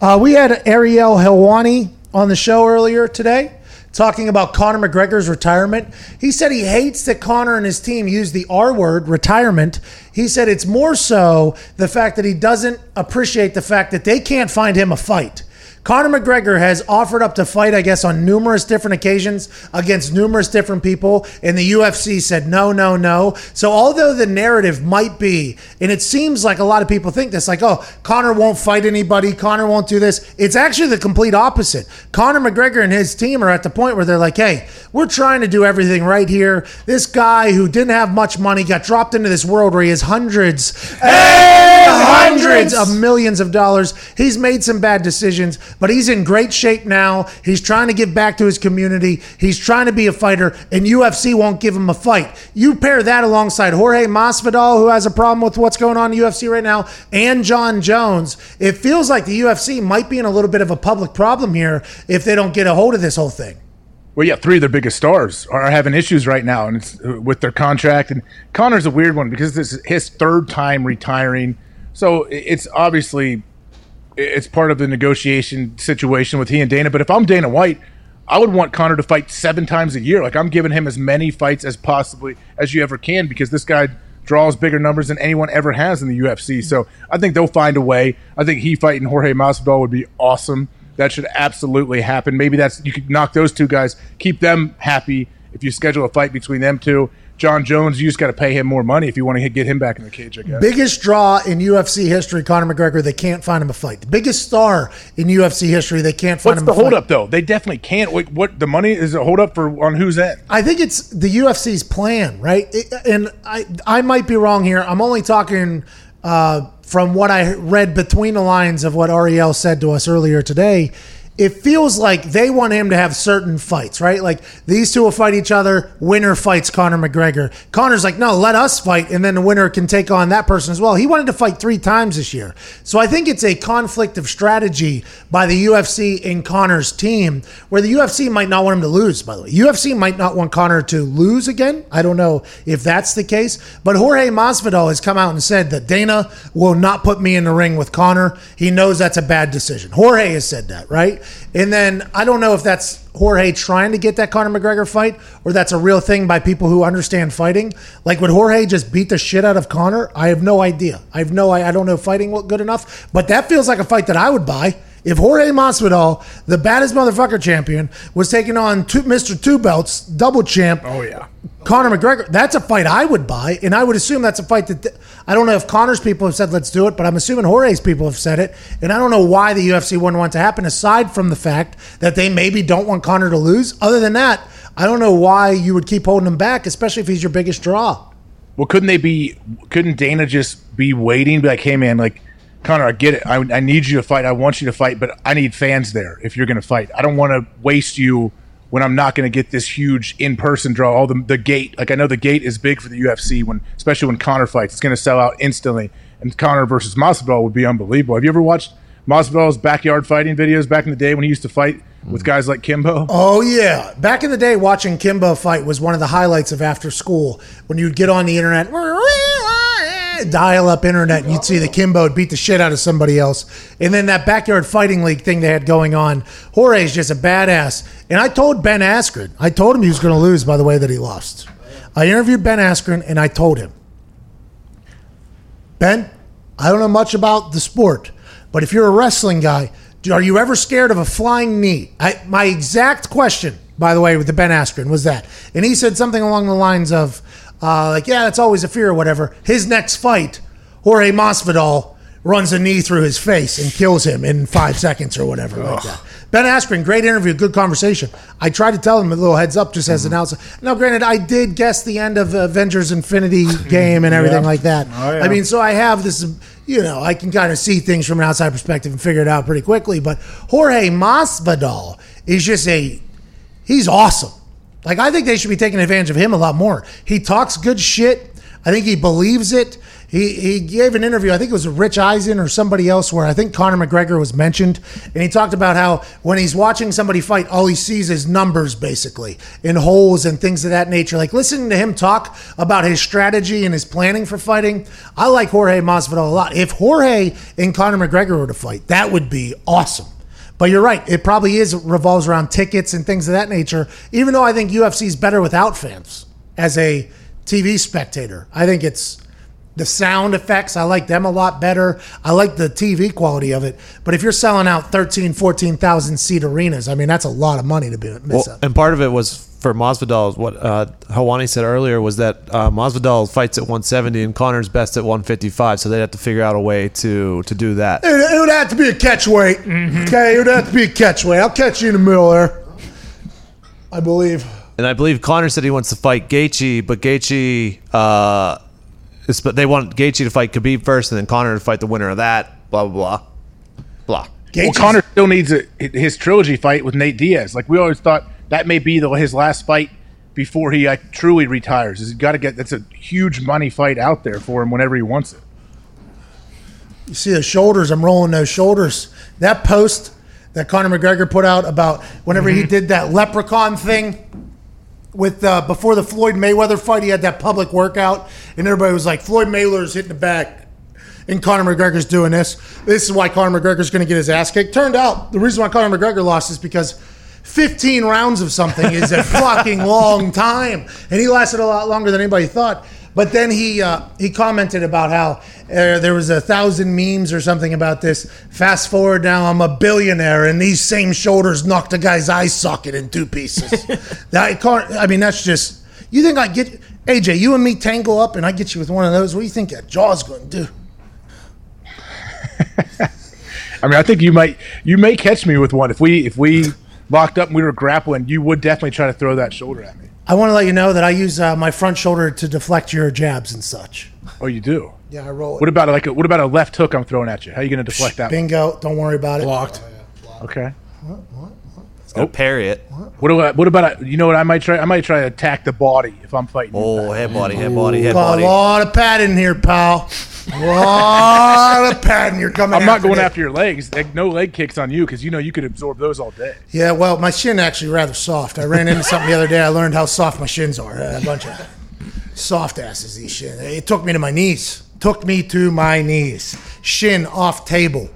Uh, we had Ariel Helwani on the show earlier today talking about Conor McGregor's retirement. He said he hates that Conor and his team use the R word, retirement. He said it's more so the fact that he doesn't appreciate the fact that they can't find him a fight. Conor McGregor has offered up to fight, I guess, on numerous different occasions against numerous different people, and the UFC said no, no, no. So, although the narrative might be, and it seems like a lot of people think this, like, oh, Conor won't fight anybody, Conor won't do this, it's actually the complete opposite. Conor McGregor and his team are at the point where they're like, hey, we're trying to do everything right here. This guy who didn't have much money got dropped into this world where he has hundreds and hundreds of millions of dollars. He's made some bad decisions, but he's in great shape now. He's trying to give back to his community. He's trying to be a fighter, and UFC won't give him a fight. You pair that alongside Jorge Masvidal, who has a problem with what's going on in UFC right now, and Jon Jones. It feels like the UFC might be in a little bit of a public problem here if they don't get a hold of this whole thing. Well, yeah, three of their biggest stars are having issues right now, and it's uh, with their contract. And Conor's a weird one because this is his third time retiring, so it's obviously it's part of the negotiation situation with he and Dana. But if I'm Dana White, I would want Conor to fight seven times a year. Like I'm giving him as many fights as possibly as you ever can because this guy draws bigger numbers than anyone ever has in the UFC. So I think they'll find a way. I think he fighting Jorge Masvidal would be awesome. That should absolutely happen. Maybe that's you could knock those two guys, keep them happy. If you schedule a fight between them two, Jon Jones, you just got to pay him more money if you want to get him back in the cage. I guess. Biggest draw in UFC history, Conor McGregor. They can't find him a fight. The biggest star in UFC history. They can't find What's him the a fight. holdup though? They definitely can't. What, what the money is a holdup for on whose end? I think it's the UFC's plan, right? It- and I I might be wrong here. I'm only talking uh, from what I read between the lines of what Ariel said to us earlier today. It feels like they want him to have certain fights, right? Like these two will fight each other. Winner fights Conor McGregor. Conor's like, no, let us fight, and then the winner can take on that person as well. He wanted to fight three times this year, so I think it's a conflict of strategy by the UFC and Conor's team, where the UFC might not want him to lose. By the way, UFC might not want Conor to lose again. I don't know if that's the case, but Jorge Masvidal has come out and said that Dana will not put me in the ring with Conor. He knows that's a bad decision. Jorge has said that, right? And then I don't know if that's Jorge trying to get that Conor McGregor fight or that's a real thing by people who understand fighting. Like would Jorge just beat the shit out of Conor? I have no idea. I have no I don't know fighting good enough, but that feels like a fight that I would buy. If Jorge Masvidal, the baddest motherfucker champion, was taking on two, Mr. Two Belts, double champ, Oh yeah. Conor McGregor, that's a fight I would buy, and I would assume that's a fight that I don't know if Conor's people have said let's do it, but I'm assuming Jorge's people have said it, and I don't know why the UFC wouldn't want to happen. Aside from the fact that they maybe don't want Conor to lose, other than that, I don't know why you would keep holding him back, especially if he's your biggest draw. Well, couldn't they be? Couldn't Dana just be waiting? Be like, hey man, like Conor, I get it. I, I need you to fight. I want you to fight, but I need fans there if you're going to fight. I don't want to waste you when I'm not going to get this huge in person draw. All the the gate, like I know the gate is big for the UFC when, especially when Conor fights, it's going to sell out instantly. And Conor versus Masvidal would be unbelievable. Have you ever watched Masvidal's backyard fighting videos back in the day when he used to fight with guys like Kimbo? Oh yeah, back in the day, watching Kimbo fight was one of the highlights of after school when you'd get on the internet. Dial up internet, and you'd see the Kimbo beat the shit out of somebody else. And then that backyard fighting league thing they had going on. Jorge's just a badass. And I told Ben Askren, I told him he was going to lose by the way that he lost. I interviewed Ben Askren and I told him, Ben, I don't know much about the sport, but if you're a wrestling guy, are you ever scared of a flying knee? I, my exact question, by the way, with the Ben Askren was that. And he said something along the lines of, uh, like, yeah, that's always a fear or whatever. His next fight, Jorge Masvidal, runs a knee through his face and kills him in five seconds or whatever like that. Ben Askren, great interview, good conversation. I tried to tell him a little heads up just as an Mm-hmm. outside. Now, granted, I did guess the end of Avengers Infinity [laughs] game and everything Yeah. like that. Oh, yeah. I mean, so I have this, you know, I can kind of see things from an outside perspective and figure it out pretty quickly. But Jorge Masvidal is just a, he's awesome. Like I think they should be taking advantage of him a lot more. He talks good shit. I think he believes it. He he gave an interview. I think it was Rich Eisen or somebody else where I think Conor McGregor was mentioned, and he talked about how when he's watching somebody fight, all he sees is numbers basically in holes and things of that nature. Like listening to him talk about his strategy and his planning for fighting. I like Jorge Masvidal a lot. If Jorge and Conor McGregor were to fight, that would be awesome. But you're right. It probably is revolves around tickets and things of that nature. Even though I think UFC is better without fans as a TV spectator, I think it's the sound effects. I like them a lot better. I like the TV quality of it. But if you're selling out 13, 14,000 seat arenas, I mean, that's a lot of money to be miss Well, out. and part of it was for Masvidal. What uh, Helwani said earlier was that uh, Masvidal fights at 170 and Conor's best at 155, so they'd have to figure out a way to to do that. It, it would have to be a catch weight. Okay, it would have to be a catch weight. I'll catch you in the middle there. I believe. And I believe Conor said he wants to fight Gaethje, but Gaethje, uh, is, but they want Gaethje to fight Khabib first, and then Conor to fight the winner of that. Blah blah blah. blah. Well, Conor still needs a, his trilogy fight with Nate Diaz. Like we always thought that may be the, his last fight before he like, truly retires. He's got to get that's a huge money fight out there for him whenever he wants it. You see the shoulders. I'm rolling those shoulders. That post that Conor McGregor put out about whenever he mm-hmm. did that leprechaun thing with uh, before the Floyd Mayweather fight, he had that public workout, and everybody was like, Floyd Mayweather's hitting the back. And Conor McGregor's doing this. This is why Conor McGregor's going to get his ass kicked. Turned out the reason why Conor McGregor lost is because 15 rounds of something is a [laughs] fucking long time, and he lasted a lot longer than anybody thought. But then he uh, he commented about how uh, there was a thousand memes or something about this. Fast forward now, I'm a billionaire, and these same shoulders knocked a guy's eye socket in two pieces. [laughs] that, I mean, that's just. You think I get AJ? You and me tangle up, and I get you with one of those. What do you think that jaw's going to do? [laughs] I mean, I think you might you may catch me with one if we if we locked up and we were grappling. You would definitely try to throw that shoulder at me. I want to let you know that I use uh, my front shoulder to deflect your jabs and such. Oh, you do. Yeah, I roll it. What about like a, what about a left hook I'm throwing at you? How are you going to deflect that? one? Bingo. Don't worry about it. Blocked. Okay. It's gonna parry it. What about what about a, you know what I might try? I might try to attack the body if I'm fighting. Oh, head body, head body, head body. a lot of padding here, pal. A lot of padding. You're coming. I'm not going this. after your legs. Like, no leg kicks on you because you know you could absorb those all day. Yeah, well, my shin actually rather soft. I ran into something the other day. I learned how soft my shins are. A bunch of soft asses. These shin. It took me to my knees. Took me to my knees. Shin off table.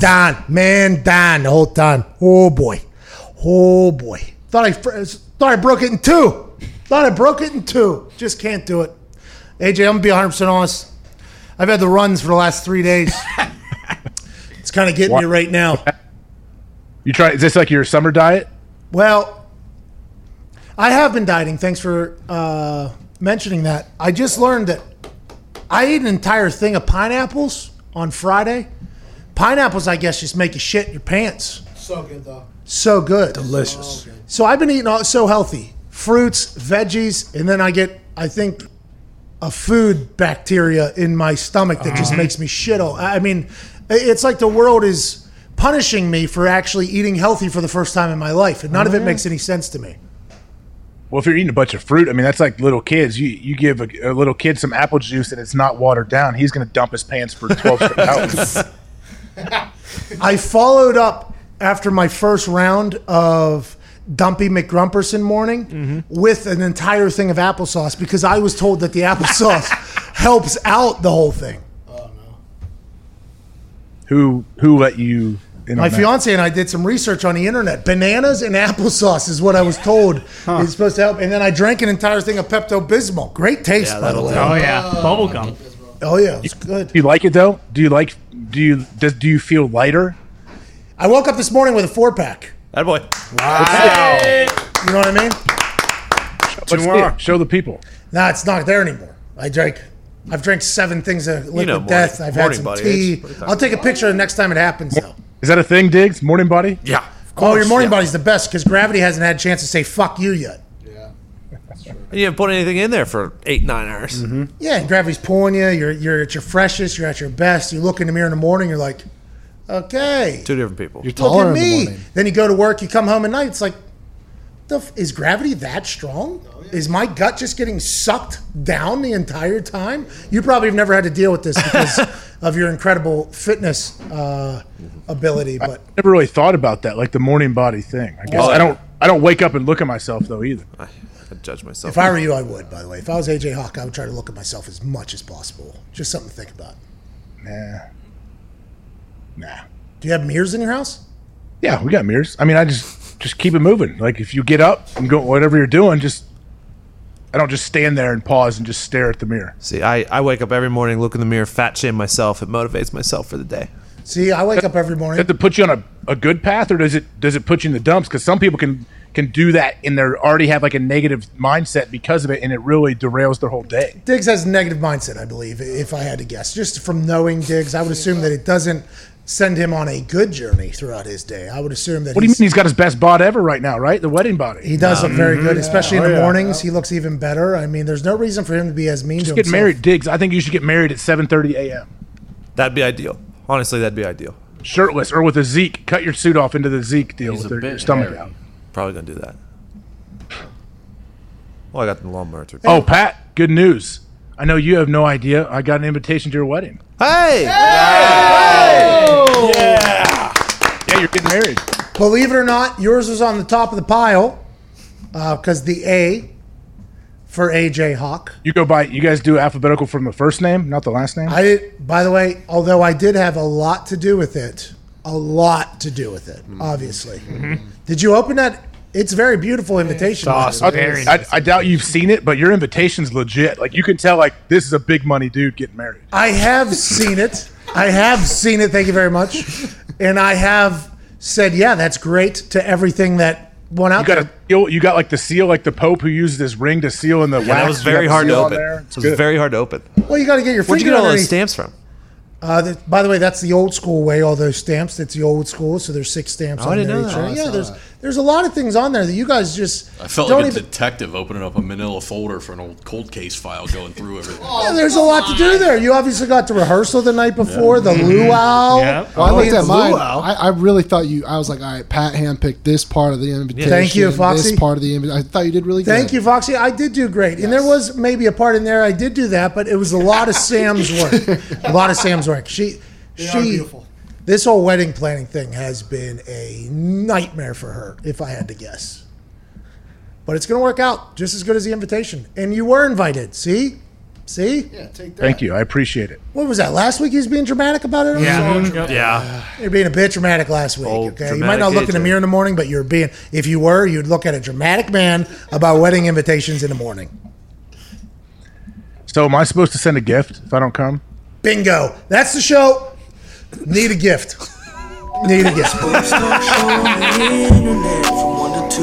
Don, man, Don the whole time. Oh boy, oh boy. Thought I fr- thought I broke it in two. Thought I broke it in two. Just can't do it. AJ, I'm gonna be 100 percent honest. I've had the runs for the last three days. [laughs] it's kind of getting me right now. You try? Is this like your summer diet? Well, I have been dieting. Thanks for uh, mentioning that. I just learned that I ate an entire thing of pineapples on Friday. Pineapples, I guess, just make you shit your pants. So good though. So good. Delicious. So I've been eating all, so healthy fruits, veggies, and then I get, I think, a food bacteria in my stomach that just uh-huh. makes me shit. all- I mean, it's like the world is punishing me for actually eating healthy for the first time in my life, and none of it oh, makes any sense to me. Well, if you're eating a bunch of fruit, I mean that's like little kids. You you give a, a little kid some apple juice and it's not watered down, he's going to dump his pants for 12 straight [laughs] hours. I followed up after my first round of Dumpy McGrumperson morning mm-hmm. with an entire thing of applesauce because I was told that the applesauce [laughs] helps out the whole thing. Oh, who who let you? In My on that? fiance and I did some research on the internet. Bananas and applesauce is what I was told is supposed to help. And then I drank an entire thing of Pepto Bismol. Great taste, by the way. Oh yeah, bubblegum. Oh yeah, it's good. Do you like it though? Do you like? Do you does do you feel lighter? I woke up this morning with a four pack. That boy. Wow. You know what I mean? Let's it. Show the people. Nah, it's not there anymore. I drank I've drank seven things of liquid know, morning- death. I've had some body, tea. H. What are you talking I'll take a picture the next time it happens, though. Is that a thing, Diggs? Morning body? Yeah. Oh, your morning body's the best because gravity hasn't had a chance to say "fuck you" yet. Yeah, that's true. And you haven't put anything in there for eight, nine hours. Mm-hmm. Yeah, and gravity's pulling you. You're you're at your freshest. You're at your best. You look in the mirror in the morning. You're like, okay, Two different people. You're look taller at in the me. Then you go to work. You come home at night. It's like, the f- is gravity that strong? Is my gut just getting sucked down the entire time? You probably have never had to deal with this because [laughs] of your incredible fitness uh, ability. But I Never really thought about that, like the morning body thing. I guess Well, I don't. I don't wake up and look at myself though either. I judge myself. if I were you, I would. By the way, if I was AJ Hawk, I would try to look at myself as much as possible. Just something to think about. Nah. Nah. Do you have mirrors in your house? Yeah, we got mirrors. I mean, I just just keep it moving. Like if you get up and go whatever you're doing, just I don't just stand there and pause and just stare at the mirror. See, I, I wake up every morning, look in the mirror, fat shame myself. It motivates myself for the day. See, I wake up every morning. Does it put you on a, a good path, or does it does it put you in the dumps? Because some people can can do that and they already have like a negative mindset because of it, and it really derails their whole day. Diggs has a negative mindset, I believe, if I had to guess. Just from knowing Diggs, I would assume that it doesn't send him on a good journey throughout his day. I would assume that What do you mean he's, he's got his best bod ever right now, right? The wedding body. he does look very good, mm-hmm. especially in Oh, the yeah. mornings. He looks even better. I mean, there's no reason for him to be as mean Just to get himself. married, Diggs. I think you should get married at 7:30 a.m. That'd be ideal. Honestly, that'd be ideal. shirtless or with a Zeke. Cut your suit off into the Zeke deal He's with a your, bit your stomach hairy. out. Probably gonna do that. Well, I got the lawnmower too. Oh, Pat, good news. I know you have no idea. I got an invitation to your wedding. Hey! Yeah, you're getting married. Believe it or not, yours was on the top of the pile uh, because the A for AJ Hawk. You go by. You guys do alphabetical from the first name, not the last name. I did. By the way, although I did have a lot to do with it, a lot to do with it. Obviously, mm-hmm. did you open that? It's a very beautiful invitation. Awesome! Very I, I doubt you've seen it, but your invitation's legit. Like you can tell, like this is a big money dude getting married. I have seen it. I have seen it. Thank you very much. And I have said, yeah, that's great to everything that went out You got there. a seal. You got like the seal, like the Pope who used his ring to seal in the wax. Yeah, that was very hard to open. It was very hard to open. Well, you got to get your Where'd you finger get all those stamps from? Uh, th- by the way, that's the old school way. All those stamps. That's the old school. So there's six stamps Oh, I on didn't there. know each that. row. Oh, yeah, there's that. There's a lot of things on there that you guys just I felt don't like a even. detective opening up a manila folder for an old cold case file going through everything. [laughs] Yeah, there's a lot to do oh, there. You obviously got the rehearsal the night before, the mm-hmm. luau. Yep. Well, I looked at mine. luau. I, I really thought you. I was like, all right, Pat handpicked this part of the invitation. Thank you, Foxy. This part of the invitation. I thought you did really good. Thank you, Foxy. I did do great, and there was maybe a part in there I did do that, but it was a lot of [laughs] Sam's work. a lot of Sam's work. She, They are she, beautiful. This whole wedding planning thing has been a nightmare for her, if I had to guess. But it's going to work out just as good as the invitation, and you were invited. See, see. Yeah, take that. Thank you. I appreciate it. What was that? Last week he was being dramatic about it. Yeah. Yep. Yeah. You're being a bit dramatic last week. Old okay, you might not dramatic look in the mirror in the morning, but you're being. If you were, you'd look at a dramatic man about wedding invitations in the morning. So am I supposed to send a gift if I don't come? Bingo. That's the show. Need a gift. Need a gift.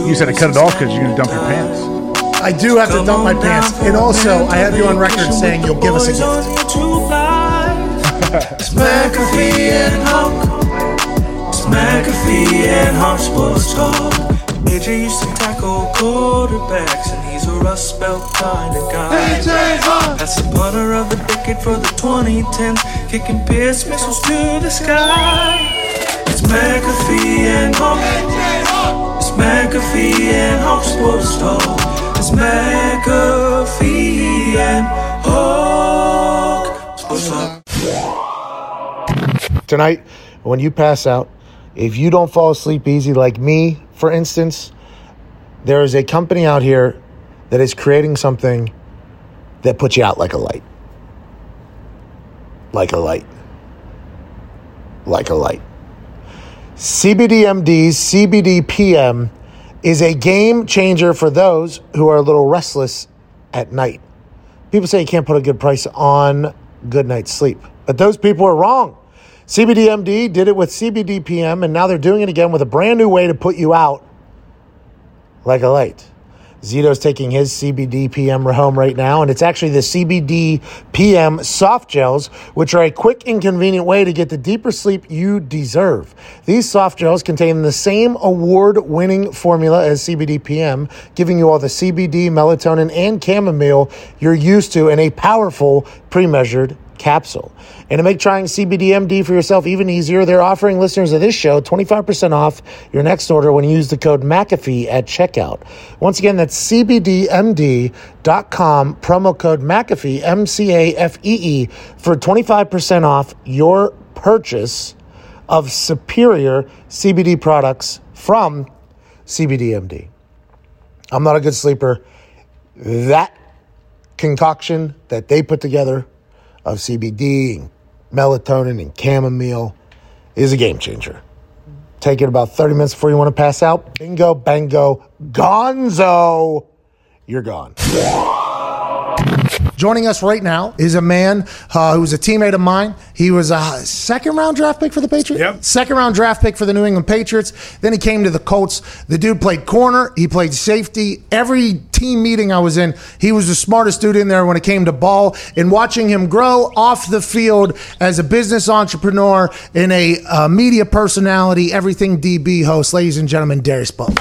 You said to cut it off because you're gonna dump your pants. I do have to dump my pants, and also I have you on record saying you'll give us a gift. It's McAfee and Hawk. It's McAfee and Hawk Sports Talk. AJ used to tackle quarterbacks, and he's a Rust Belt kind of guy. That's the punter of the decade for the 2010s, kicking Pierce missiles to the sky. It's McAfee and Hawk. It's McAfee and Hawk Sports Talk. It's McAfee and Hawk Sports Talk. tonight when you pass out if you don't fall asleep easy like me for instance there is a company out here that is creating something that puts you out like a light. Like a light. Like a light. Cbdmd's cbdpm is a game changer for those who are a little restless at night. People say you can't put a good price on good night's sleep but those people are wrong. CBDMD did it with CBDPM, and now they're doing it again with a brand new way to put you out like a light. Zito's taking his CBD PM home right now, and it's actually the CBD PM soft gels, which are a quick and convenient way to get the deeper sleep you deserve. These soft gels contain the same award winning formula as CBD PM, giving you all the CBD, melatonin, and chamomile you're used to in a powerful, pre measured capsule. And to make trying CBDMD for yourself even easier, they're offering listeners of this show 25% off your next order when you use the code McAfee at checkout. Once again, that's CBDMD.com, promo code McAfee, M C A F E E, for 25% off your purchase of superior CBD products from CBDMD. I'm not a good sleeper. That concoction that they put together of CBD and melatonin and chamomile is a game changer. Take it about 30 minutes before you want to pass out. Bingo, bango, gonzo. You're gone. Joining us right now is a man uh, who's a teammate of mine. He was a second round draft pick for the Patriots. Yep. Second round draft pick for the New England Patriots. Then he came to the Colts. The dude played corner. He played safety. Every team meeting I was in, he was the smartest dude in there when it came to ball. And watching him grow off the field as a business entrepreneur and a uh, media personality, everything DB host, ladies and gentlemen, Darius Butler.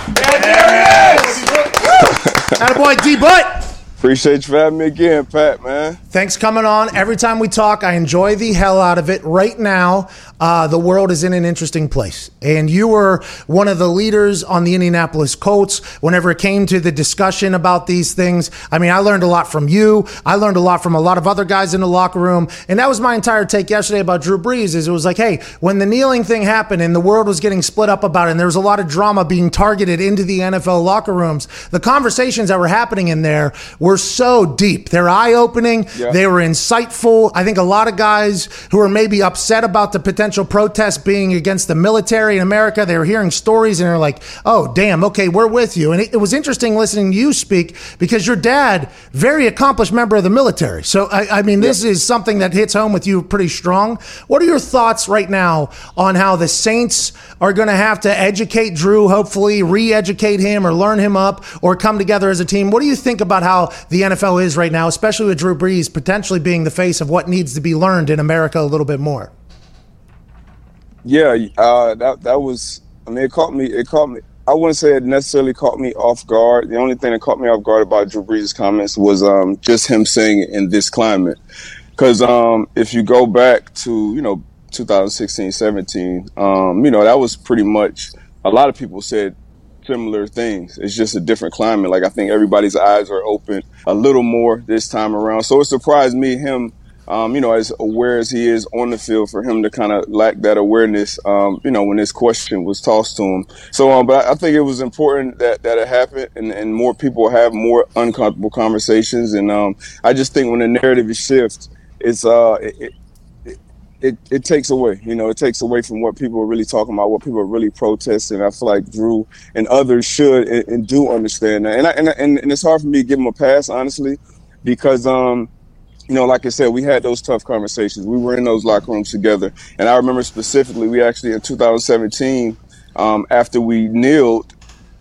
Attaboy, D Butt. Appreciate you for having me again, Pat, man. Thanks coming on. Every time we talk, I enjoy the hell out of it. Right now, uh, the world is in an interesting place. And you were one of the leaders on the Indianapolis Colts whenever it came to the discussion about these things. I mean, I learned a lot from you. I learned a lot from a lot of other guys in the locker room. And that was my entire take yesterday about Drew Brees is it was like, hey, when the kneeling thing happened and the world was getting split up about it and there was a lot of drama being targeted into the NFL locker rooms, the conversations that were happening in there were so deep. They're eye-opening. Yeah. They were insightful. I think a lot of guys who are maybe upset about the potential protest being against the military in America, they were hearing stories and they're like, oh, damn, okay, we're with you. And it, it was interesting listening to you speak because your dad, very accomplished member of the military. So, I, I mean, this is something that hits home with you pretty strong. What are your thoughts right now on how the Saints are going to have to educate Drew, hopefully re educate him or learn him up or come together as a team? What do you think about how the NFL is right now, especially with Drew Brees potentially being the face of what needs to be learned in America a little bit more? Yeah, uh, that that was. I mean, it caught me. It caught me. I wouldn't say it necessarily caught me off guard. The only thing that caught me off guard about Drew Brees' comments was um, just him saying it in this climate. Because um, if you go back to you know 2016, 17, um, you know that was pretty much a lot of people said similar things. It's just a different climate. Like I think everybody's eyes are open a little more this time around. So it surprised me him um, you know, as aware as he is on the field, for him to kind of lack that awareness, um, you know, when this question was tossed to him. So, um, but I think it was important that, that it happened and, and more people have more uncomfortable conversations. And um, I just think when the narrative shifts, it's uh, it, it, it, takes away, you know, it takes away from what people are really talking about, what people are really protesting. I feel like Drew and others should and, and do understand that. And, I, and, and, and it's hard for me to give him a pass, honestly, because, um, you know, like I said, we had those tough conversations. We were in those locker rooms together. And I remember specifically, we actually in 2017, um, after we kneeled,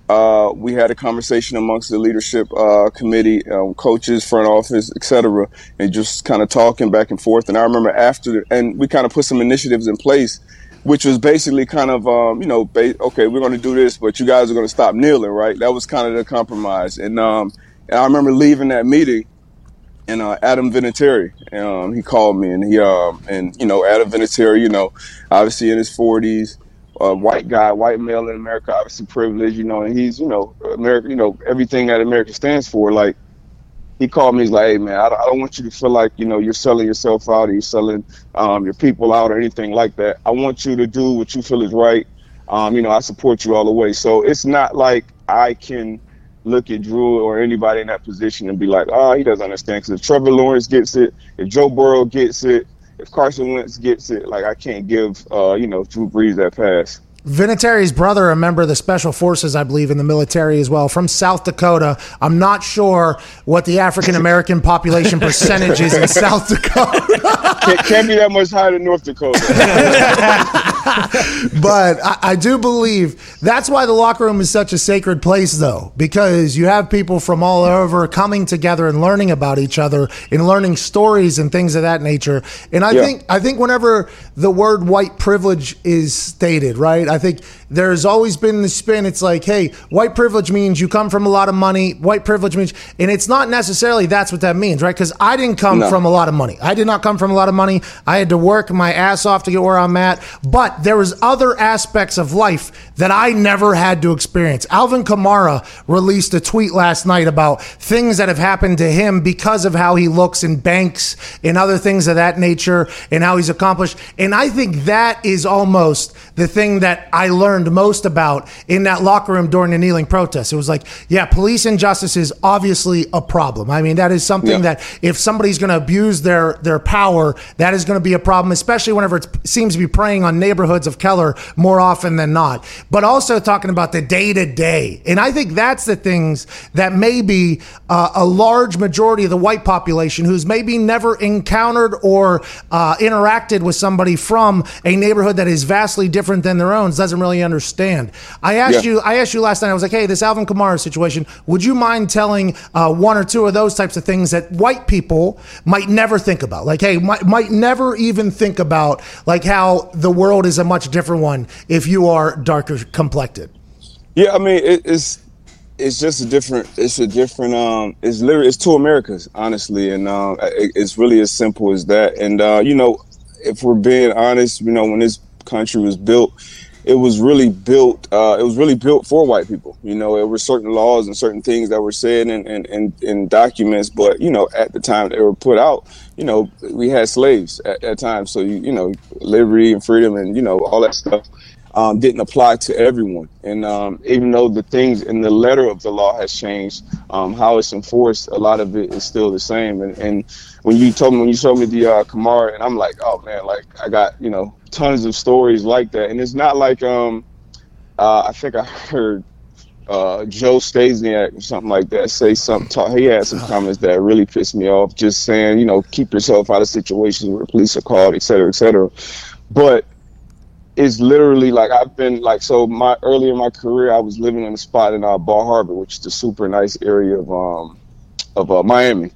uh, we had a conversation amongst the leadership uh, committee, um, coaches, front office, etc., and just kind of talking back and forth. And I remember after, and we kind of put some initiatives in place, which was basically kind of, um, you know, ba- okay, we're going to do this, but you guys are going to stop kneeling, right? That was kind of the compromise. And, um, and I remember leaving that meeting and uh, Adam Vinatieri. Um, he called me, and he um, and you know Adam Vinatieri, you know, obviously in his forties, uh, white guy, white male in America, obviously privileged, you know, and he's you know America, you know everything that America stands for. Like he called me, he's like, hey man, I don't, I don't want you to feel like you know you're selling yourself out, or you're selling um, your people out, or anything like that. I want you to do what you feel is right. Um, you know, I support you all the way. So it's not like I can look at Drew or anybody in that position and be like, oh, he doesn't understand. Because if Trevor Lawrence gets it, if Joe Burrow gets it, if Carson Wentz gets it, like I can't give, uh, you know, Drew Brees that pass. Vinatieri's brother, a member of the special forces, I believe, in the military as well, from South Dakota. I'm not sure what the African American population [laughs] percentage is in South Dakota. [laughs] can't, can't be that much higher than North Dakota. [laughs] but I, I do believe that's why the locker room is such a sacred place, though, because you have people from all over coming together and learning about each other and learning stories and things of that nature. And I Yeah. think I think whenever the word white privilege is stated, right? I think there's always been the spin. It's like, hey, white privilege means you come from a lot of money. White privilege means, and it's not necessarily that's what that means, right? Because I didn't come No. from a lot of money. I did not come from a lot of money. I had to work my ass off to get where I'm at. But there was other aspects of life that I never had to experience. Alvin Kamara released a tweet last night about things that have happened to him because of how he looks in banks and other things of that nature and how he's accomplished. And I think that is almost the thing that I learned most about in that locker room during the kneeling protest. It was like, yeah, police injustice is obviously a problem. I mean, that is something Yeah. that if somebody's going to abuse their their power, that is going to be a problem, especially whenever it seems to be preying on neighborhoods of color more often than not. But also talking about the day to day, and I think that's the things that maybe uh, a large majority of the white population who's maybe never encountered or uh, interacted with somebody from a neighborhood that is vastly different than their own doesn't really understand. I asked Yeah. you, I asked you last night. I was like, hey, this Alvin Kamara situation. Would you mind telling uh, one or two of those types of things that white people might never think about? Like, hey, might, might never even think about like how the world is a much different one if you are darker complected. Yeah, I mean it, it's it's just a different it's a different um it's literally it's two Americas honestly and um it, it's really as simple as that and uh you know if we're being honest you know when this country was built it was really built uh it was really built for white people you know there were certain laws and certain things that were said in in, in, in documents but you know at the time they were put out you know we had slaves at that time so you, you know liberty and freedom and you know all that stuff um, didn't apply to everyone. And um, even though the things in the letter of the law has changed, um, how it's enforced, a lot of it is still the same. And, and when you told me, when you showed me the uh, Kamara, and I'm like, oh man, like I got you know tons of stories like that. And it's not like um, uh, I think I heard uh, Joe Stasiak or something like that say something. Talk, he had some comments that really pissed me off. Just saying, you know, keep yourself out of situations where police are called, et cetera, et cetera. But it's literally like I've been like so my early in my career I was living in a spot in uh, Bal Harbour, which is a super nice area of um of uh, Miami,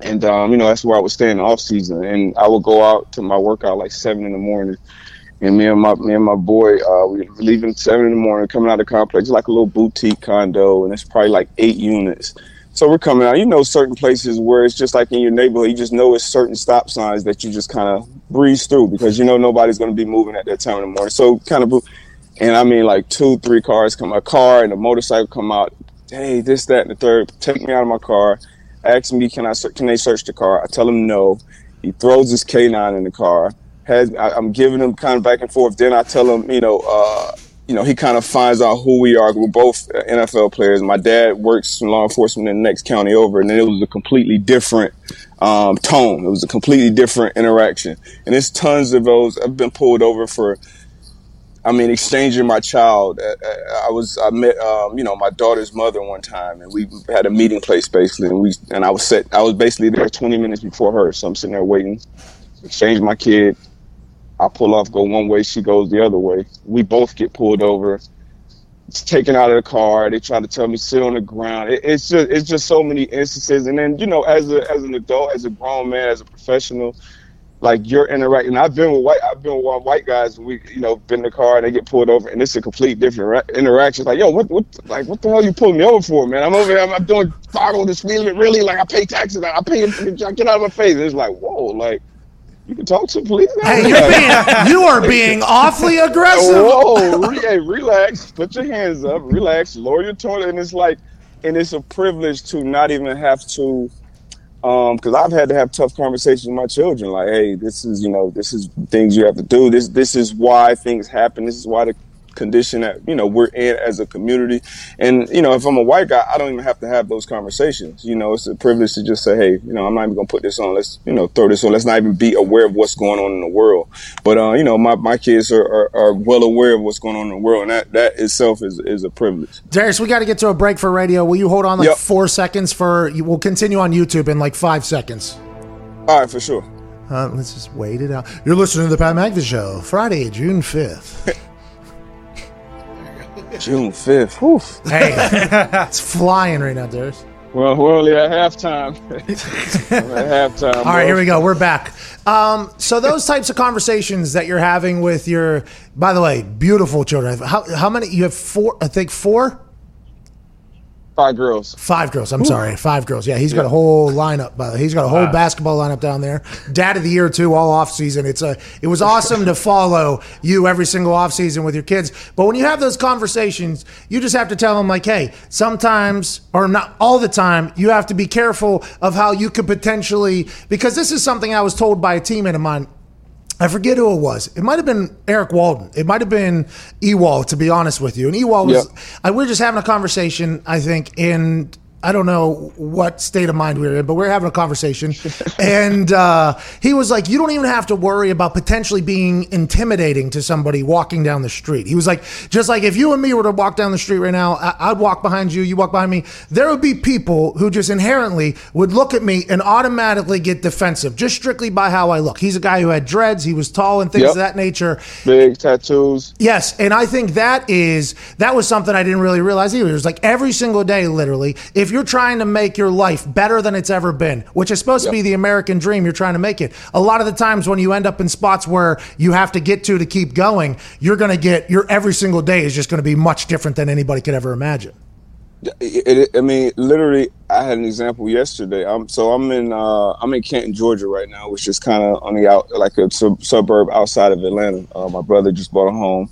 and um you know that's where I was staying off season, and I would go out to my workout like seven in the morning, and me and my me and my boy uh we were leaving seven in the morning, coming out of the complex, like a little boutique condo, and it's probably like eight units. So we're coming out. You know, certain places where it's just like in your neighborhood, you just know it's certain stop signs that you just kind of breeze through because you know nobody's going to be moving at that time in the morning. So kind of, and I mean like two, three cars come, a car and a motorcycle come out. Hey, this, that, and the third. Take me out of my car. Ask me, can I can they search the car? I tell him no. He throws his K9 in the car. Has I, I'm giving him kind of back and forth. Then I tell him, you know, uh, you know, he kind of finds out who we are. We're both NFL players. My dad works in law enforcement in the next county over, and then it was a completely different um, tone. It was a completely different interaction. And there's tons of those. I've been pulled over for, I mean, exchanging my child. Uh, uh, I was, I met, um, you know, my daughter's mother one time, and we had a meeting place basically, and we, and I was set. I was basically there 20 minutes before her, so I'm sitting there waiting. Exchange my kid. I pull off, go one way, she goes the other way. We both get pulled over. It's taken out of the car. They try to tell me sit on the ground. It, it's just it's just so many instances. And then you know, as a as an adult, as a grown man, as a professional, like you're interacting. I've been with white I've been with white guys. We you know been in the car and they get pulled over, and it's a complete different ra- interaction. It's like yo, what what like what the hell you pulling me over for, man? I'm over here. I'm, I'm doing follow the speed limit. Really, like I pay taxes. I pay. Get out of my face. And it's like whoa, like. You can talk to police. now? Hey, you're being, you are being awfully [laughs] aggressive. Whoa, re- hey, relax. Put your hands up. Relax. Lower your tone. And it's like, and it's a privilege to not even have to, um, because I've had to have tough conversations with my children. Like, hey, this is, you know, this is things you have to do. This, this is why things happen. This is why the condition that you know we're in as a community. And you know, if I'm a white guy, I don't even have to have those conversations. You know, it's a privilege to just say, hey, you know, I'm not even gonna put this on. Let's you know throw this on. Let's not even be aware of what's going on in the world. But uh, you know, my, my kids are, are, are well aware of what's going on in the world, and that that itself is is a privilege. Darius, we got to get to a break for radio. Will you hold on like Yep. four seconds for? We'll continue on YouTube in like five seconds. All right, for sure. Uh, let's just wait it out. You're listening to the Pat McAfee Show, Friday, June 5th. [laughs] June fifth. Oof. Hey, [laughs] it's flying right now, Darius. Well, we're only at halftime. [laughs] We're at halftime. All right, here we go. We're back. Um, so those types of conversations that you're having with your, by the way, beautiful children. How, how many? You have four, I think four? Five girls. Five girls. I'm sorry, five girls. Yeah, he's got a whole lineup. By the way. He's got a whole Wow. basketball lineup down there. Dad of the year too, all off season. It's a. It was awesome to follow you every single off season with your kids. But when you have those conversations, you just have to tell them like, hey, sometimes or not all the time, you have to be careful of how you could potentially because this is something I was told by a teammate of mine. I forget who it was. It might have been Erik Walden. It might have been Ewald, to be honest with you. And Ewald was, Yep. I, we are just having a conversation, I think, and I don't know what state of mind we were in, but we are having a conversation. [laughs] and uh, he was like, You don't even have to worry about potentially being intimidating to somebody walking down the street. He was like, Just like if you and me were to walk down the street right now, I- I'd walk behind you, you walk behind me. There would be people who just inherently would look at me and automatically get defensive, just strictly by how I look. He's a guy who had dreads, he was tall and things Yep. of that nature. Big tattoos. Yes, and I think that is that was something I didn't really realize either. It was like every single day, literally, if you're trying to make your life better than it's ever been, which is supposed to be the American dream, you're trying to make it. A lot of the times when you end up in spots where you have to get to to keep going, you're going to get your every single day is just going to be much different than anybody could ever imagine. It, it, I mean, literally, I had an example yesterday. I'm so I'm in uh, I'm in Canton, Georgia, right now, which is kind of on the out like a sub- suburb outside of Atlanta. Uh, my brother just bought a home,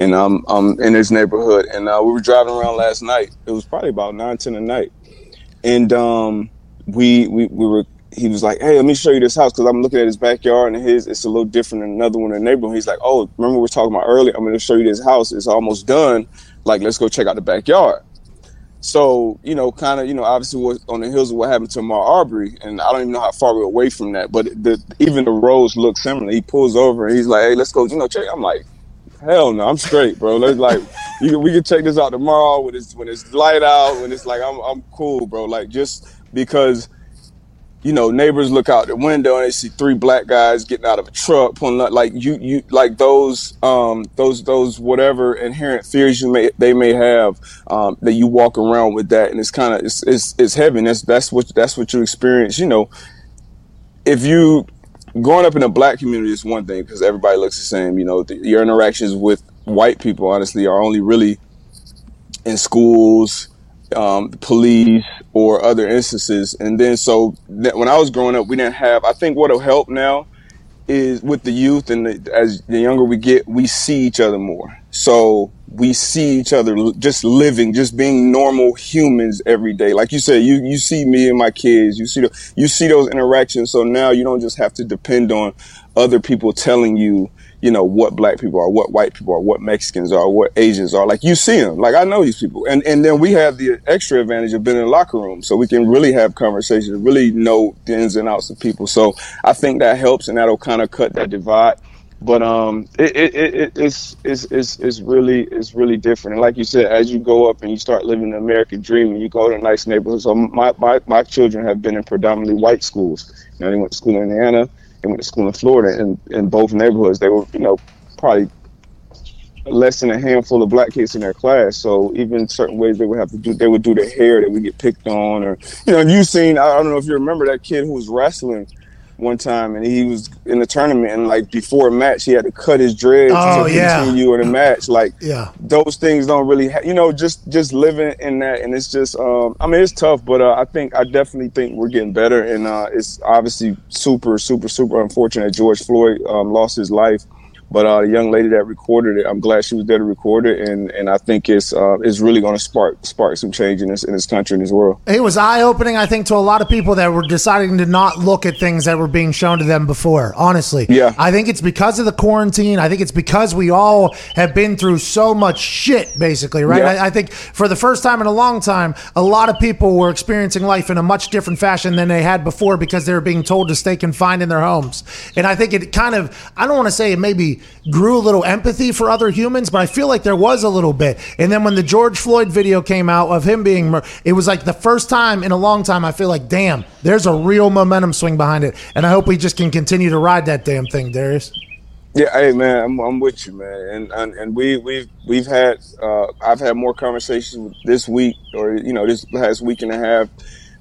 and I'm I'm in his neighborhood. And uh, we were driving around last night. It was probably about nine ten at night, and um, we we we were. He was like, "Hey, let me show you this house because I'm looking at his backyard and his it's a little different than another one in the neighborhood." He's like, "Oh, remember we were talking about earlier? I'm going to show you this house. It's almost done. Like, let's go check out the backyard." So, you know, kind of, you know, obviously what, on the hills of what happened to Ahmaud Arbery, and I don't even know how far we're away from that, but the, even the roads look similar. He pulls over and he's like, hey, let's go, you know, check. I'm like, hell no, I'm straight, bro. Let's like, can- we can check this out tomorrow when it's, when it's light out, when it's like, I'm, I'm cool, bro. Like, just because, you know, neighbors look out the window and they see three black guys getting out of a truck, pulling up, like you, you, like those, um, those, those whatever inherent fears you may, they may have, um, that you walk around with that, and it's kind of, it's, it's, it's heavy. And that's, that's what, that's what you experience. You know, if you growing up in a black community is one thing because everybody looks the same. You know, the, your interactions with white people, honestly, are only really in schools, um, the police, or other instances. And then, so that when I was growing up, we didn't have. I think what'll help now is with the youth, and the, as the younger we get, we see each other more. So we see each other just living, just being normal humans every day. Like you said, you you see me and my kids, you see the, you see those interactions. So now you don't just have to depend on other people telling you, you know, what black people are, what white people are, what Mexicans are, what Asians are. Like you see them. Like I know these people, and and then we have the extra advantage of being in the locker room, so we can really have conversations, really know the ins and outs of people. So I think that helps, and that'll kind of cut that divide but um, it, it, it, it it's, it's it's it's really it's really different. And like you said, as you go up and you start living the American dream, and you go to nice neighborhoods. So my my, my children have been in predominantly white schools. You know, they went to school in Indiana, they went to school in Florida, and in both neighborhoods, they were you know probably less than a handful of black kids in their class. So even certain ways they would have to do, they would do their hair, they would get picked on, or you know, you seen. I don't know if you remember that kid who was wrestling one time, and he was in the tournament, and like before a match, he had to cut his dreads Oh, to yeah. continue in a match. Like [laughs] Yeah. those things don't really, ha- you know, just just living in that, and it's just, um, I mean, it's tough, but uh, I think I definitely think we're getting better, and uh, it's obviously super, super, super unfortunate George Floyd um, lost his life. But uh, the young lady that recorded it, I'm glad she was there to record it, and, and I think it's uh, it's really going to spark spark some change in this in this country and this world. It was eye opening, I think, to a lot of people that were deciding to not look at things that were being shown to them before. Honestly, Yeah. I think it's because of the quarantine. I think it's because we all have been through so much shit, basically, right? Yeah. I, I think for the first time in a long time, a lot of people were experiencing life in a much different fashion than they had before because they were being told to stay confined in their homes. And I think it kind of, I don't want to say it maybe grew a little empathy for other humans, but I feel like there was a little bit. And then when the George Floyd video came out of him being, mur- it was like the first time in a long time I feel like, damn, there's a real momentum swing behind it. And I hope we just can continue to ride that damn thing, Darius. Yeah, hey man, I'm, I'm with you, man, and and, and we we've we've had uh, I've had more conversations this week or you know this last week and a half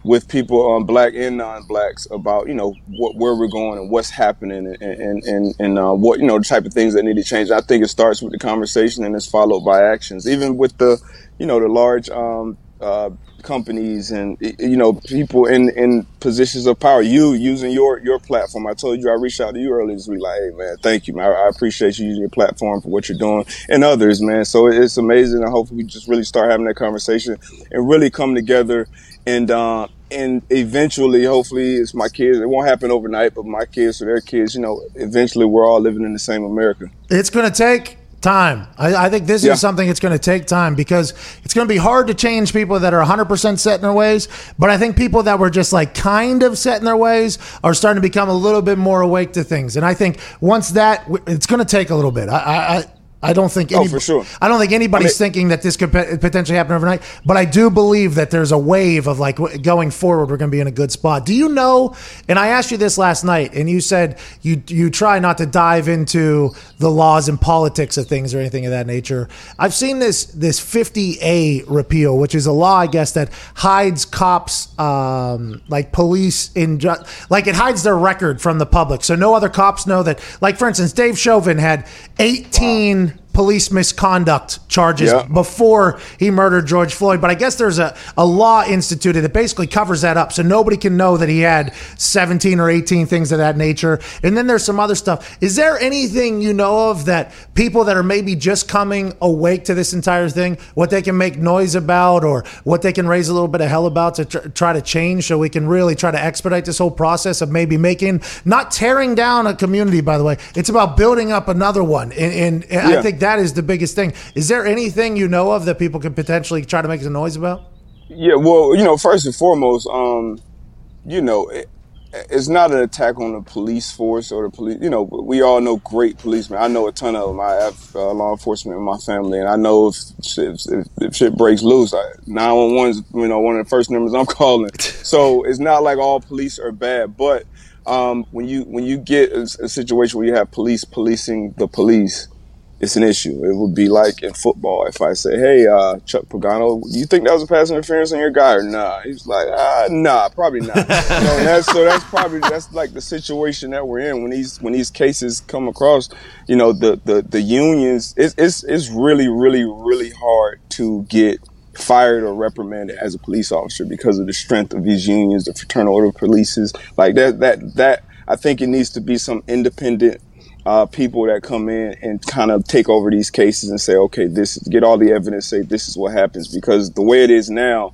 with people, um, black and non-blacks, about you know what where we're going and what's happening and and and, and uh, what you know the type of things that need to change. I think it starts with the conversation and it's followed by actions. Even with the you know the large um, uh, companies and you know people in in positions of power. You using your your platform. I told you I reached out to you earlier this week. Like, hey man, thank you, man. I, I appreciate you using your platform for what you're doing and others, man. So it's amazing. I hope we just really start having that conversation and really come together and. Uh, and eventually, hopefully, it's my kids. It won't happen overnight, but my kids or their kids, you know, eventually we're all living in the same America. It's going to take time. I, I think this Yeah. is something that's going to take time because it's going to be hard to change people that are 100% set in their ways. But I think people that were just like kind of set in their ways are starting to become a little bit more awake to things. And I think once that, it's going to take a little bit. I, I, I don't think Oh, any, for sure. I don't think anybody's I mean- thinking that this could potentially happen overnight, but I do believe that there's a wave of like going forward. We're going to be in a good spot. Do you know? And I asked you this last night, and you said you you try not to dive into the laws and politics of things or anything of that nature. I've seen this this 50A repeal, which is a law, I guess, that hides cops, um, like police in like it hides their record from the public, so no other cops know that. Like for instance, Dave Chauvin had 18 police misconduct charges Yeah. before he murdered George Floyd. But I guess there's a, a law instituted that basically covers that up. So nobody can know that he had 17 or 18 things of that nature. And then there's some other stuff. Is there anything you know of that people that are maybe just coming awake to this entire thing, what they can make noise about or what they can raise a little bit of hell about to tr- try to change so we can really try to expedite this whole process of maybe making, not tearing down a community, by the way. It's about building up another one. And, and, and I think that is the biggest thing. Is there anything you know of that people can potentially try to make some noise about? Yeah, well, you know, first and foremost, um, you know, it, it's not an attack on the police force or the police. You know, we all know great policemen. I know a ton of them. I have uh, law enforcement in my family, and I know if shit, if, if shit breaks loose, nine one one is you know one of the first numbers I'm [laughs] calling. So it's not like all police are bad, but um, when you when you get a, a situation where you have police policing the police, it's an issue. It would be like in football if I say, "Hey, uh, Chuck Pagano, do you think that was a pass interference on your guy or nah?" He's like, "Ah, nah, probably not." [laughs] you know, that's, so that's probably that's like the situation that we're in when these when these cases come across. You know, the the the unions. It's it's it's really really really hard to get fired or reprimanded as a police officer because of the strength of these unions, the fraternal order of polices. Like that that that I think it needs to be some independent uh, people that come in and kind of take over these cases and say, okay, this is, get all the evidence, say this is what happens. Because the way it is now,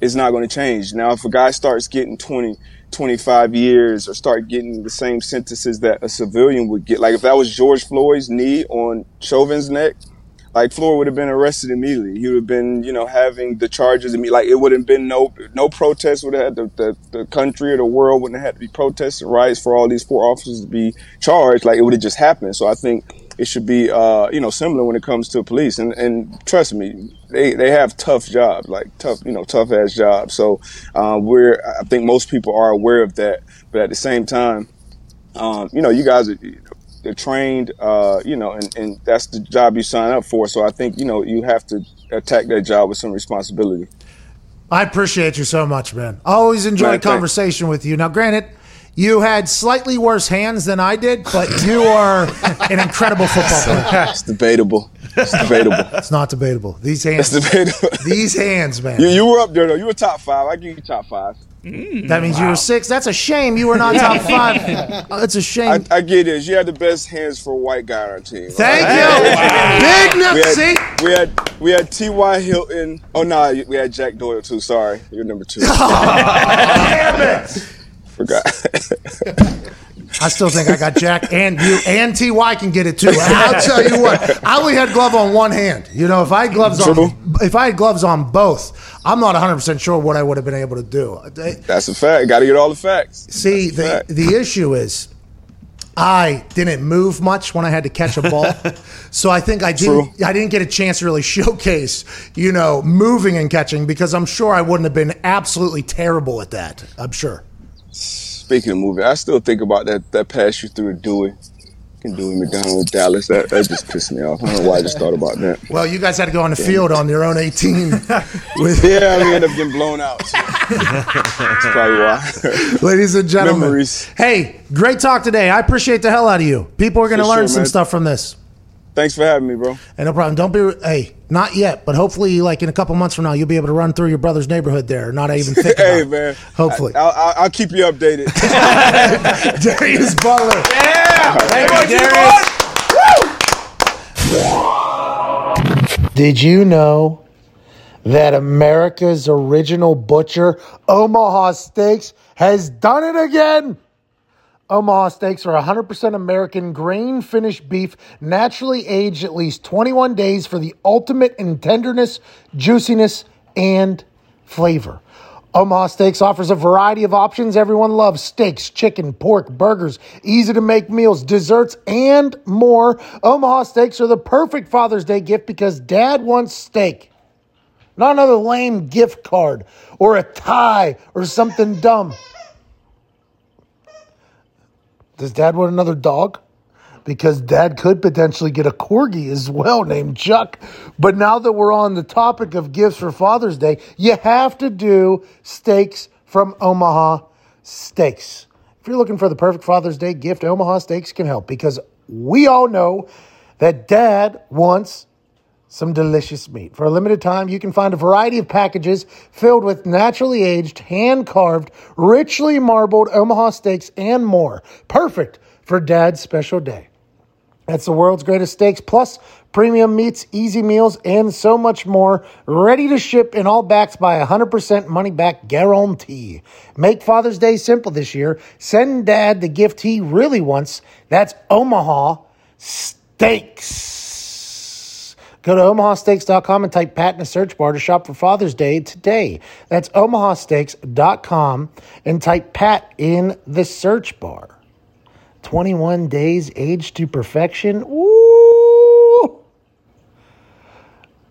it's not going to change. Now, if a guy starts getting 20, 25 years or start getting the same sentences that a civilian would get, like if that was George Floyd's knee on Chauvin's neck, like Floyd would have been arrested immediately. He would have been, you know, having the charges. I mean, like it would have been no no protest. Would have had the, the, the country or the world wouldn't have had to be protests and riots for all these four officers to be charged. Like it would have just happened. So I think it should be, uh, you know, similar when it comes to police. And and trust me, they they have tough jobs, like tough, you know, tough ass jobs. So uh, we're I think most people are aware of that. But at the same time, um, you know, you guys are they're trained, uh, you know, and, and that's the job you sign up for. So I think, you know, you have to attack that job with some responsibility. I appreciate you so much, man. I always enjoy Man, conversation with you. Now, granted, you had slightly worse hands than I did, but you are an incredible football player. It's [laughs] debatable. It's debatable. It's not debatable. These hands, It's debatable. [laughs] these hands, man. You, you were up there though. You were top five. I give you top five. Mm. that means you were six. That's a shame. You were not [laughs] top five. Oh, it's a shame. I, I get this. You had the best hands for a white guy on our team. Thank Right? you. Big We had, we had we had T.Y. Hilton. Oh no, we had Jack Doyle too. Sorry, you're number two. Damn it. Forgot. [laughs] I still think I got Jack and you and Ty can get it too. I'll [laughs] tell you what, I only had glove on one hand. You know, if I had gloves True. on, if I had gloves on both, I'm not 100 percent sure what I would have been able to do. That's a fact. Got to get all the facts. See, the fact. the issue is I didn't move much when I had to catch a ball. [laughs] so I think I didn't I didn't get a chance to really showcase, you know, moving and catching because I'm sure I wouldn't have been absolutely terrible at that. I'm sure. Speaking of moving, I still think about that that pass you threw to Dewey. Can Dewey McDonald Dallas. That, that just pissed me off. I don't know why I just thought about that. Well, you guys had to go on the field on your own 18. [laughs] with Yeah, we ended up getting blown out. so That's probably why. [laughs] Ladies and gentlemen. Memories. Hey, great talk today. I appreciate the hell out of you. People are going to learn sure, some man. stuff from this. Thanks for having me, bro. And no problem. Don't be, hey, not yet, but hopefully, like in a couple months from now, you'll be able to run through your brother's neighborhood there. Not even [laughs] think about hey, it. man. Hopefully. I, will I'll keep you updated. [laughs] Darius Butler. Yeah. Thank you, Darius. Did you know that America's original butcher, Omaha Steaks, has done it again? Omaha Steaks are 100% American grain finished beef, naturally aged at least 21 days for the ultimate in tenderness, juiciness, and flavor. Omaha Steaks offers a variety of options everyone loves steaks, chicken, pork, burgers, easy to make meals, desserts, and more. Omaha Steaks are the perfect Father's Day gift because dad wants steak. Not another lame gift card or a tie or something dumb. Does dad want another dog? Because dad could potentially get a corgi as well named Chuck. But now that we're on the topic of gifts for Father's Day, you have to do steaks from Omaha Steaks. If you're looking for the perfect Father's Day gift, Omaha Steaks can help because we all know that dad wants some delicious meat. For a limited time, you can find a variety of packages filled with naturally aged, hand carved, richly marbled Omaha steaks and more. Perfect for dad's special day. That's the world's greatest steaks, plus premium meats, easy meals, and so much more. Ready to ship and all backed by a 100% money back guarantee. Make Father's Day simple this year. Send dad the gift he really wants. That's Omaha Steaks. Go to omahasteaks.com and type Pat in the search bar to shop for Father's Day today. That's omahasteaks.com and type Pat in the search bar. 21 days aged to perfection. Ooh.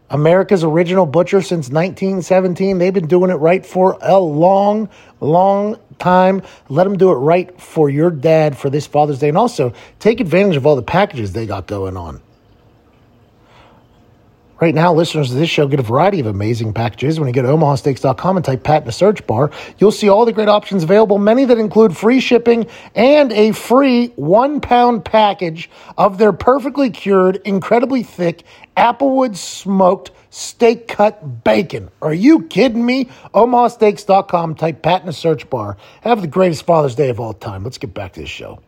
America's original butcher since 1917. They've been doing it right for a long, long time. Let them do it right for your dad for this Father's Day. And also take advantage of all the packages they got going on. Right now, listeners of this show get a variety of amazing packages. When you go to omahasteaks.com and type Pat in the search bar, you'll see all the great options available, many that include free shipping and a free one pound package of their perfectly cured, incredibly thick, applewood smoked steak cut bacon. Are you kidding me? omahasteaks.com, type Pat in the search bar. Have the greatest Father's Day of all time. Let's get back to this show.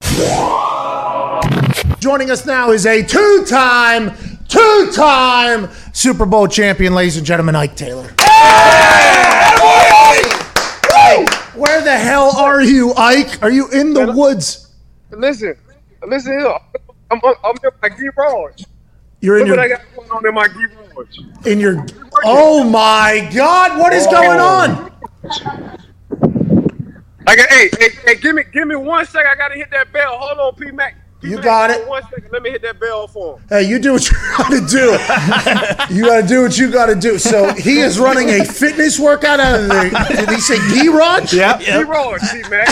Joining us now is a two time, two time Super Bowl champion, ladies and gentlemen, Ike Taylor. Where the hell are you, Ike? Are you in the woods? Listen, listen here. I'm, I'm, in my garage. You're in Look what your I got going on in my garage. in your. Oh my God! What is going on? I got. Hey, hey, hey, give me, give me one second. I gotta hit that bell. Hold on, P Mac. You got it. One second. Let me hit that bell for him. Hey, you do what you [laughs] got to do. [laughs] you got to do what you got to do. So he is running a fitness workout out of the. [laughs] Did he say garage? Yep. Garage, P Mac.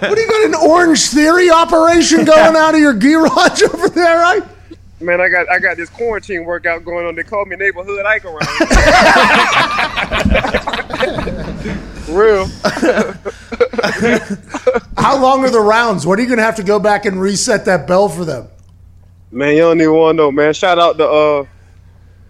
What do you got an Orange Theory operation going out of your garage over there, right? Man, I got, I got this quarantine workout going on. They call me neighborhood Ike around. Real. How long are the rounds? What are you going to have to go back and reset that bell for them? Man, you don't even want to know, man. Shout out to uh,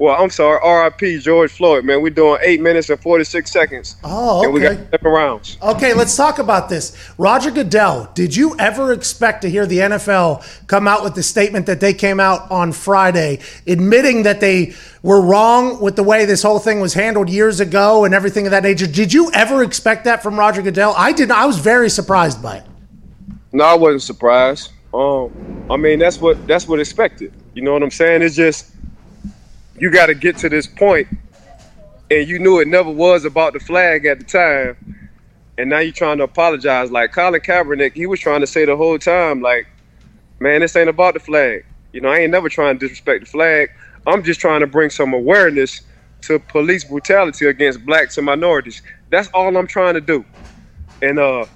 well, I'm sorry, R.I.P. George Floyd, man. We're doing eight minutes and 46 seconds. Oh, And we got okay. seven rounds. Okay, let's talk about this. Roger Goodell, did you ever expect to hear the NFL come out with the statement that they came out on Friday, admitting that they were wrong with the way this whole thing was handled years ago and everything of that nature? Did you ever expect that from Roger Goodell? I didn't. I was very surprised by it. No, I wasn't surprised. Um, I mean, that's what that's what expected. You know what I'm saying? It's just you got to get to this point and you knew it never was about the flag at the time, and now you're trying to apologize. Like Colin Kaepernick, he was trying to say the whole time, like, man, this ain't about the flag. You know, I ain't never trying to disrespect the flag. I'm just trying to bring some awareness to police brutality against blacks and minorities. That's all I'm trying to do. And uh,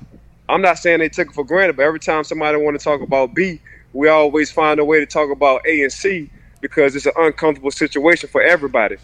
I'm not saying they took it for granted, but every time somebody want to talk about B, we always find a way to talk about A and C because it's an uncomfortable situation for everybody.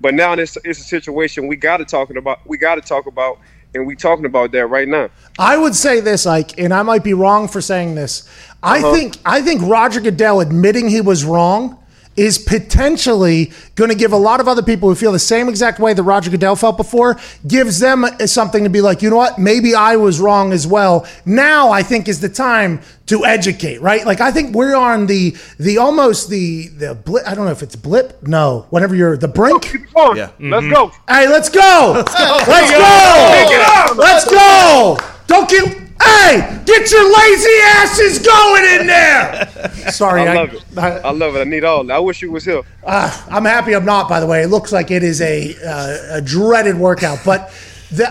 But now it's, it's a situation we got to talking about. We got to talk about, and we talking about that right now. I would say this, Ike, and I might be wrong for saying this. I Uh-huh. think I think Roger Goodell admitting he was wrong is potentially going to give a lot of other people who feel the same exact way that Roger Goodell felt before, gives them something to be like, you know what, maybe I was wrong as well. Now I think is the time to educate, right? Like I think we're on the the almost the the blip. I don't know if it's blip. No, whatever you're the brink. Yeah. Let's mm-hmm. go. Hey, let's go. Let's go. Let's go. Don't get. Hey, get your lazy asses going in there. [laughs] Sorry, I I- love it. I, love it. I need all. that. I wish you was here. Uh, I'm happy I'm not, by the way. It looks like it is a, uh, a dreaded workout. But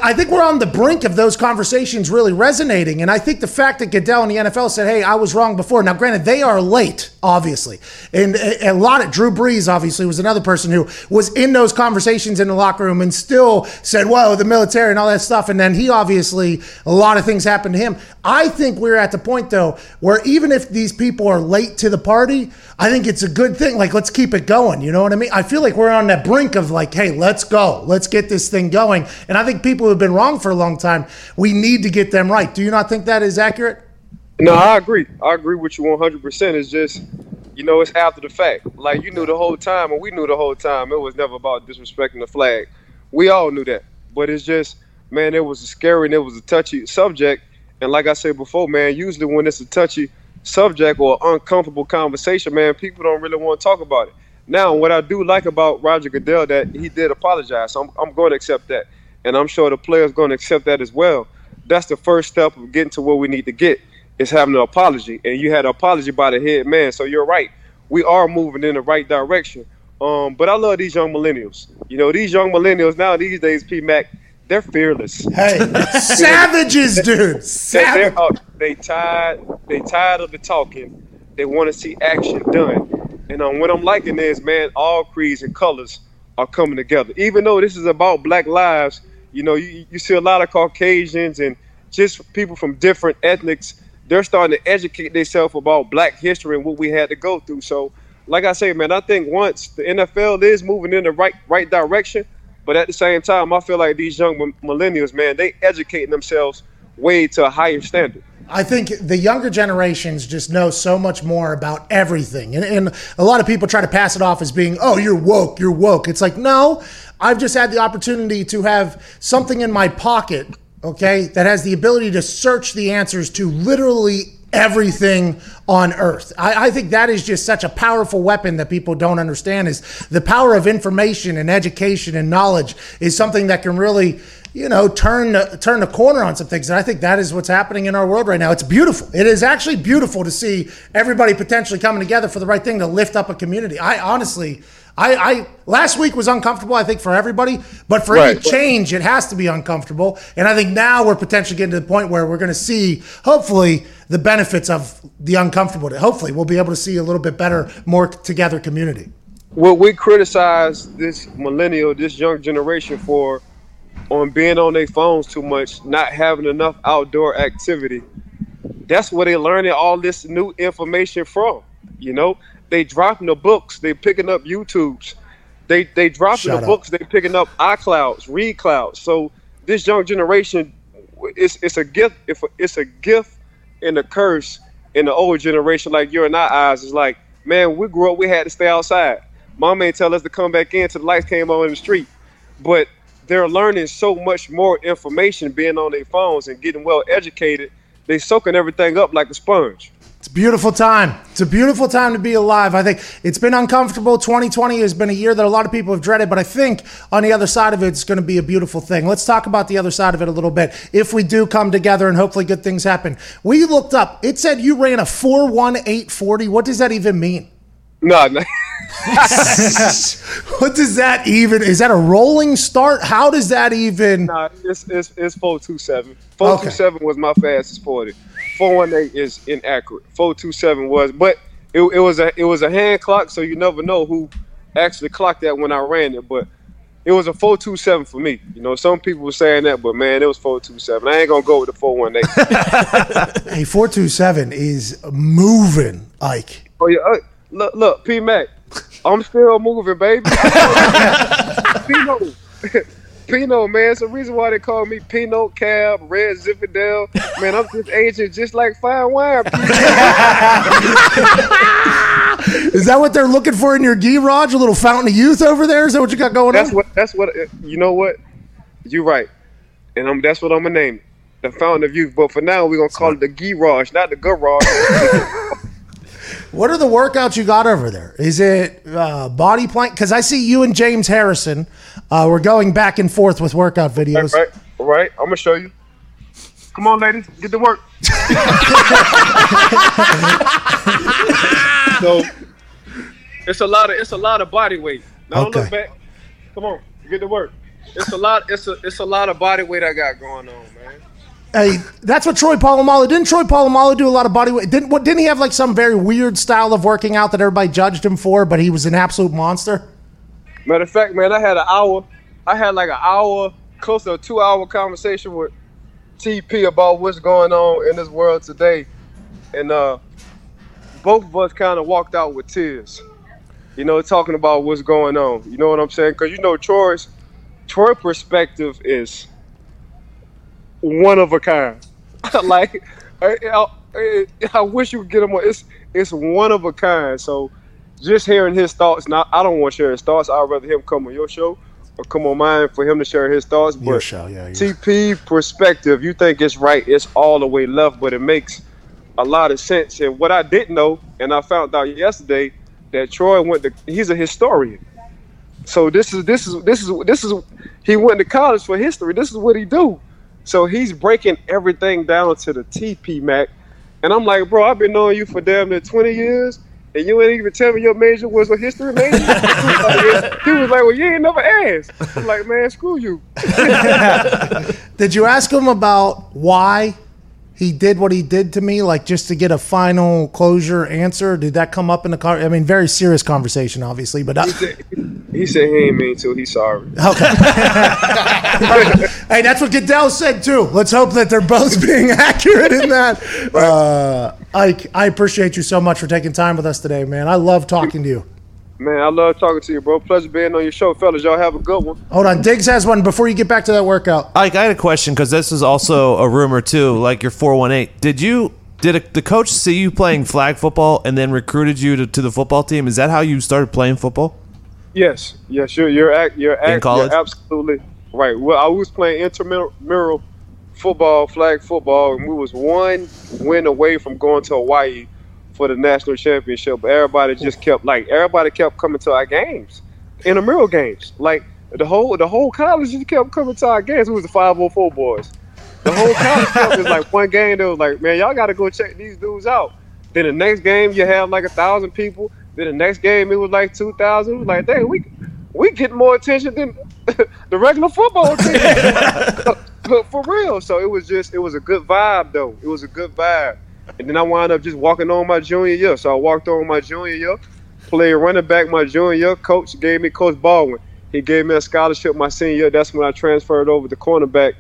I think we're on the brink of those conversations really resonating. And I think the fact that Goodell and the NFL said, hey, I was wrong before. Now, granted, they are late, obviously. And a, a lot of Drew Brees, obviously, was another person who was in those conversations in the locker room and still said, whoa, the military and all that stuff. And then he obviously, a lot of things happened to him. I think we're at the point, though, where even if these people are late to the party, I think it's a good thing. Like, let's keep it going. You know what I mean? I feel like we're on that brink of like, hey, let's go. Let's get this thing going. And I think people who have been wrong for a long time, we need to get them right. Do you not think that is accurate? No, I agree. I agree with you 100%. It's just, you know, it's after the fact. Like, you knew the whole time, and we knew the whole time. It was never about disrespecting the flag. We all knew that. But it's just, man, it was a scary and it was a touchy subject. And like I said before, man, usually when it's a touchy subject or uncomfortable conversation, man, people don't really want to talk about it. Now, what I do like about Roger Goodell that he did apologize. So I'm, I'm going to accept that. And I'm sure the players going to accept that as well. That's the first step of getting to where we need to get is having an apology. And you had an apology by the head man. So you're right. We are moving in the right direction. Um, but I love these young millennials. You know, these young millennials now these days, P Mac, they're fearless. Hey, [laughs] savages, dude. They, they're, they tired. They tired of the talking. They want to see action done. And um, what I'm liking is, man, all creeds and colors are coming together. Even though this is about Black lives, you know, you, you see a lot of Caucasians and just people from different ethnics. They're starting to educate themselves about Black history and what we had to go through. So, like I say, man, I think once the NFL is moving in the right right direction, but at the same time, I feel like these young millennials, man, they educating themselves way to a higher standard. I think the younger generations just know so much more about everything. And, and a lot of people try to pass it off as being, oh, you're woke, you're woke. It's like, no, I've just had the opportunity to have something in my pocket, okay, that has the ability to search the answers to literally everything on earth. I, I think that is just such a powerful weapon that people don't understand is the power of information and education and knowledge is something that can really you know, turn turn the corner on some things. And I think that is what's happening in our world right now. It's beautiful. It is actually beautiful to see everybody potentially coming together for the right thing to lift up a community. I honestly, I, I last week was uncomfortable. I think for everybody, but for any change, it has to be uncomfortable. And I think now we're potentially getting to the point where we're going to see, hopefully, the benefits of the uncomfortable. Hopefully, we'll be able to see a little bit better, more together community. What we criticize this millennial, this young generation for on being on their phones too much, not having enough outdoor activity. That's where they're learning all this new information from. You know, they dropping the books, they picking up YouTubes, they they dropping Shut the up. books, they picking up iClouds, Read Clouds. So this young generation, it's it's a gift. If it's a gift and a curse in the older generation, like you and I eyes, is like, man, we grew up, we had to stay outside. Mom ain't tell us to come back in till the lights came on in the street. But they're learning so much more information being on their phones and getting well educated. They soaking everything up like a sponge. It's a beautiful time. It's a beautiful time to be alive. I think it's been uncomfortable. 2020 has been a year that a lot of people have dreaded, but I think on the other side of it, it's going to be a beautiful thing. Let's talk about the other side of it a little bit. If we do come together and hopefully good things happen. We looked up, it said you ran a 41840. What does that even mean? No, no. [laughs] what does that even? Is that a rolling start? How does that even? Nah, it's it's it's four two seven. Four two seven was my fastest forty. Four one eight is inaccurate. Four two seven was, but it, it was a it was a hand clock, so you never know who actually clocked that when I ran it. But it was a four two seven for me. You know, some people were saying that, but man, it was four two seven. I ain't gonna go with the four one eight. [laughs] Hey, four two seven is moving, Ike. Oh yeah, uh, look look, P Mac, I'm still moving, baby. [laughs] [laughs] Pinot, man. It's the reason why they call me Pinot Cab, Red Zinfandel. Man, I'm just aging just like fine wine. [laughs] Is that what they're looking for in your garage? A little fountain of youth over there? Is that what you got going That's on? what. That's what. You know what? You're right, and I'm, that's what I'm gonna name it, the Fountain of Youth. But for now, we're gonna call it the Garage, not the Garage. [laughs] What are the workouts you got over there? Is it uh, body plank? Because I see you and James Harrison. Uh, we're going back and forth with workout videos. right, right. I'm gonna show you. Come on, ladies, get to work. [laughs] so it's a lot of it's a lot of body weight. Now don't look back. Come on, get to work. It's a lot. It's a it's a lot of body weight I got going on, man. Hey, that's what Troy Polamalu didn't. Troy Polamalu do a lot of body weight? Didn't what? Didn't he have like some very weird style of working out that everybody judged him for? But he was an absolute monster. Matter of fact, man, I had an hour. I had like an hour, close to a two-hour conversation with TP about what's going on in this world today, and uh, both of us kind of walked out with tears. You know, talking about what's going on. You know what I'm saying? Because you know, Troy's Troy perspective is one of a kind. [laughs] like, [laughs] I, I, I wish you could get him. on- It's it's one of a kind. So just hearing his thoughts. Now I don't want to share his thoughts. I'd rather him come on your show or come on mine for him to share his thoughts. But Your show, yeah. your- TP perspective, you think it's right, it's all the way left, but it makes a lot of sense. And what I didn't know, and I found out yesterday, that Troy went to he's a historian. So this is this is this is this is he went to college for history. This is what he do. So he's breaking everything down to the TP Mac. And I'm like, bro, I've been knowing you for damn near 20 years, and you ain't even tell me your major was a history major. [laughs] he was like, well, you ain't never asked. I'm like, man, screw you. [laughs] [laughs] Did you ask him about why he did what he did to me, like just to get a final closure answer? Did that come up in the car? I mean, very serious conversation, obviously, but uh, He said he ain't mean to. He's sorry. Okay. [laughs] hey, that's what Goodell said too. Let's hope that they're both [laughs] being accurate in that. Uh, Ike, I appreciate you so much for taking time with us today, man. I love talking to you. Man, I love talking to you, bro. Pleasure being on your show, fellas. Y'all have a good one. Hold on, Diggs has one before you get back to that workout. Ike, I had a question because this is also a rumor too. Like your four one eight. Did you did a, the coach see you playing flag football and then recruited you to, to the football team? Is that how you started playing football? Yes, yes, you're you're act, you're, In college? you're absolutely right. Well, I was playing intramural football, flag football, and we was one win away from going to Hawaii for the national championship. But everybody just kept like everybody kept coming to our games, intramural games. Like the whole the whole college just kept coming to our games. It was the 504 boys. The whole college kept was like one game. They was like, man, y'all got to go check these dudes out. Then the next game you have like a thousand people. Then the next game it was like two thousand. It was like, dang, we we get more attention than [laughs] the regular football team. [laughs] For real. So it was just it was a good vibe though. It was a good vibe. And then I wound up just walking on my junior year. So I walked on my junior year, played running back my junior year. Coach gave me Coach Baldwin. He gave me a scholarship my senior year. That's when I transferred over to cornerback,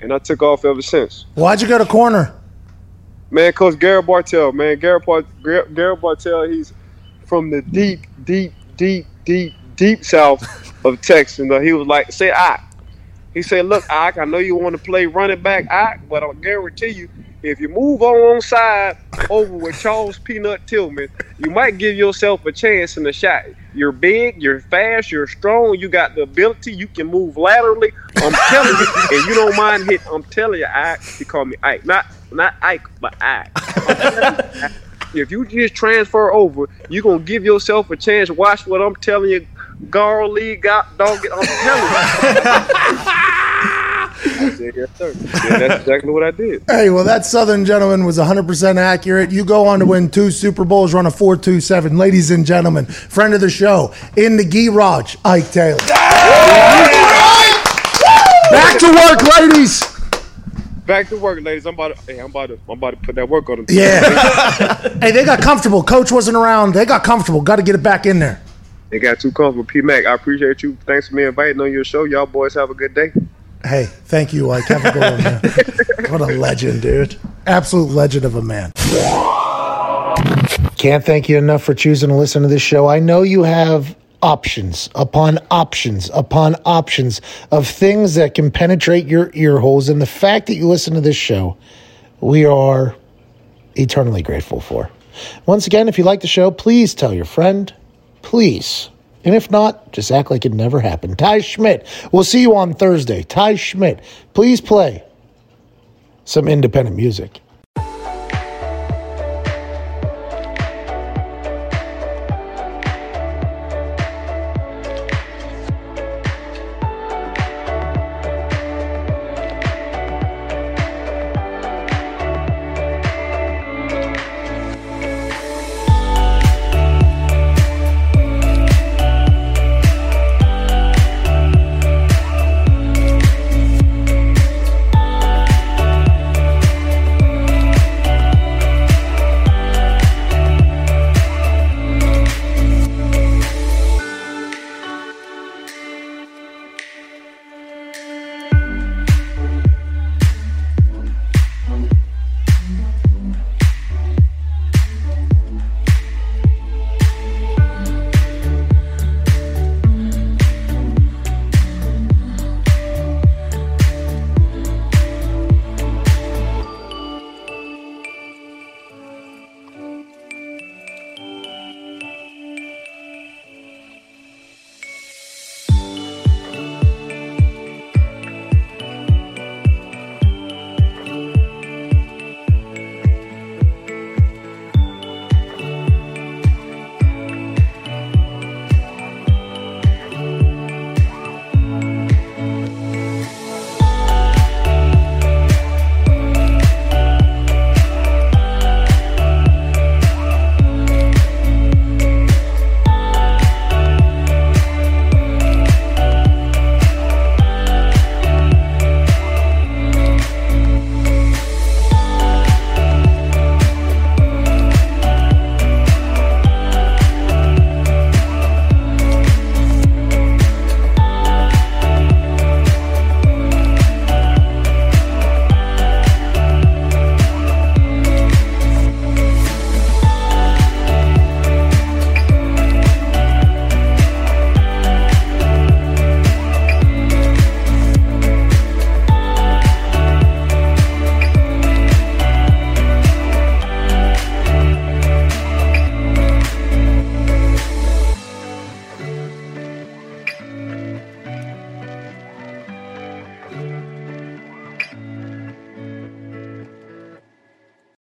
and I took off ever since. Why'd you go to corner? Man, Coach Garrett Bartell, man, Garrett, Bar- Garrett Bartell, he's from the deep, deep, deep, deep, deep south of Texas. And he was like, say, I. He said, look, Ike, I know you want to play running back, Ike, but I'll guarantee you, if you move on side over with Charles Peanut Tillman, you might give yourself a chance in the shot. You're big, you're fast, you're strong, you got the ability, you can move laterally. I'm telling you, and you don't mind hit. I'm telling you, Ike. He called me Ike, not not Ike, but Ike. You, If you just transfer over, you're gonna give yourself a chance. Watch what I'm telling you. Gar Lee got dog. I'm telling you. [laughs] I said, yes, sir. Yeah, that's exactly what I did. [laughs] Hey, well, that Southern gentleman was 100% accurate. You go on to win two Super Bowls, run a 4.27. Ladies and gentlemen, friend of the show, in the garage, Ike Taylor. Back to work, ladies. Back to work, ladies. I'm about to. Hey, I'm about to. I'm about to put that work on them. Yeah. [laughs] hey, they got comfortable. Coach wasn't around. They got comfortable. Got to get it back in there. They got too comfortable. P Mac, I appreciate you. Thanks for me inviting on your show. Y'all boys have a good day. Hey, thank you, uh, Ike. Have a good man. [laughs] What a legend, dude. Absolute legend of a man. Can't thank you enough for choosing to listen to this show. I know you have options upon options upon options of things that can penetrate your ear holes. And the fact that you listen to this show, we are eternally grateful for. Once again, if you like the show, please tell your friend. Please. And if not, just act like it never happened. Ty Schmidt, we'll see you on Thursday. Ty Schmidt, please play some independent music.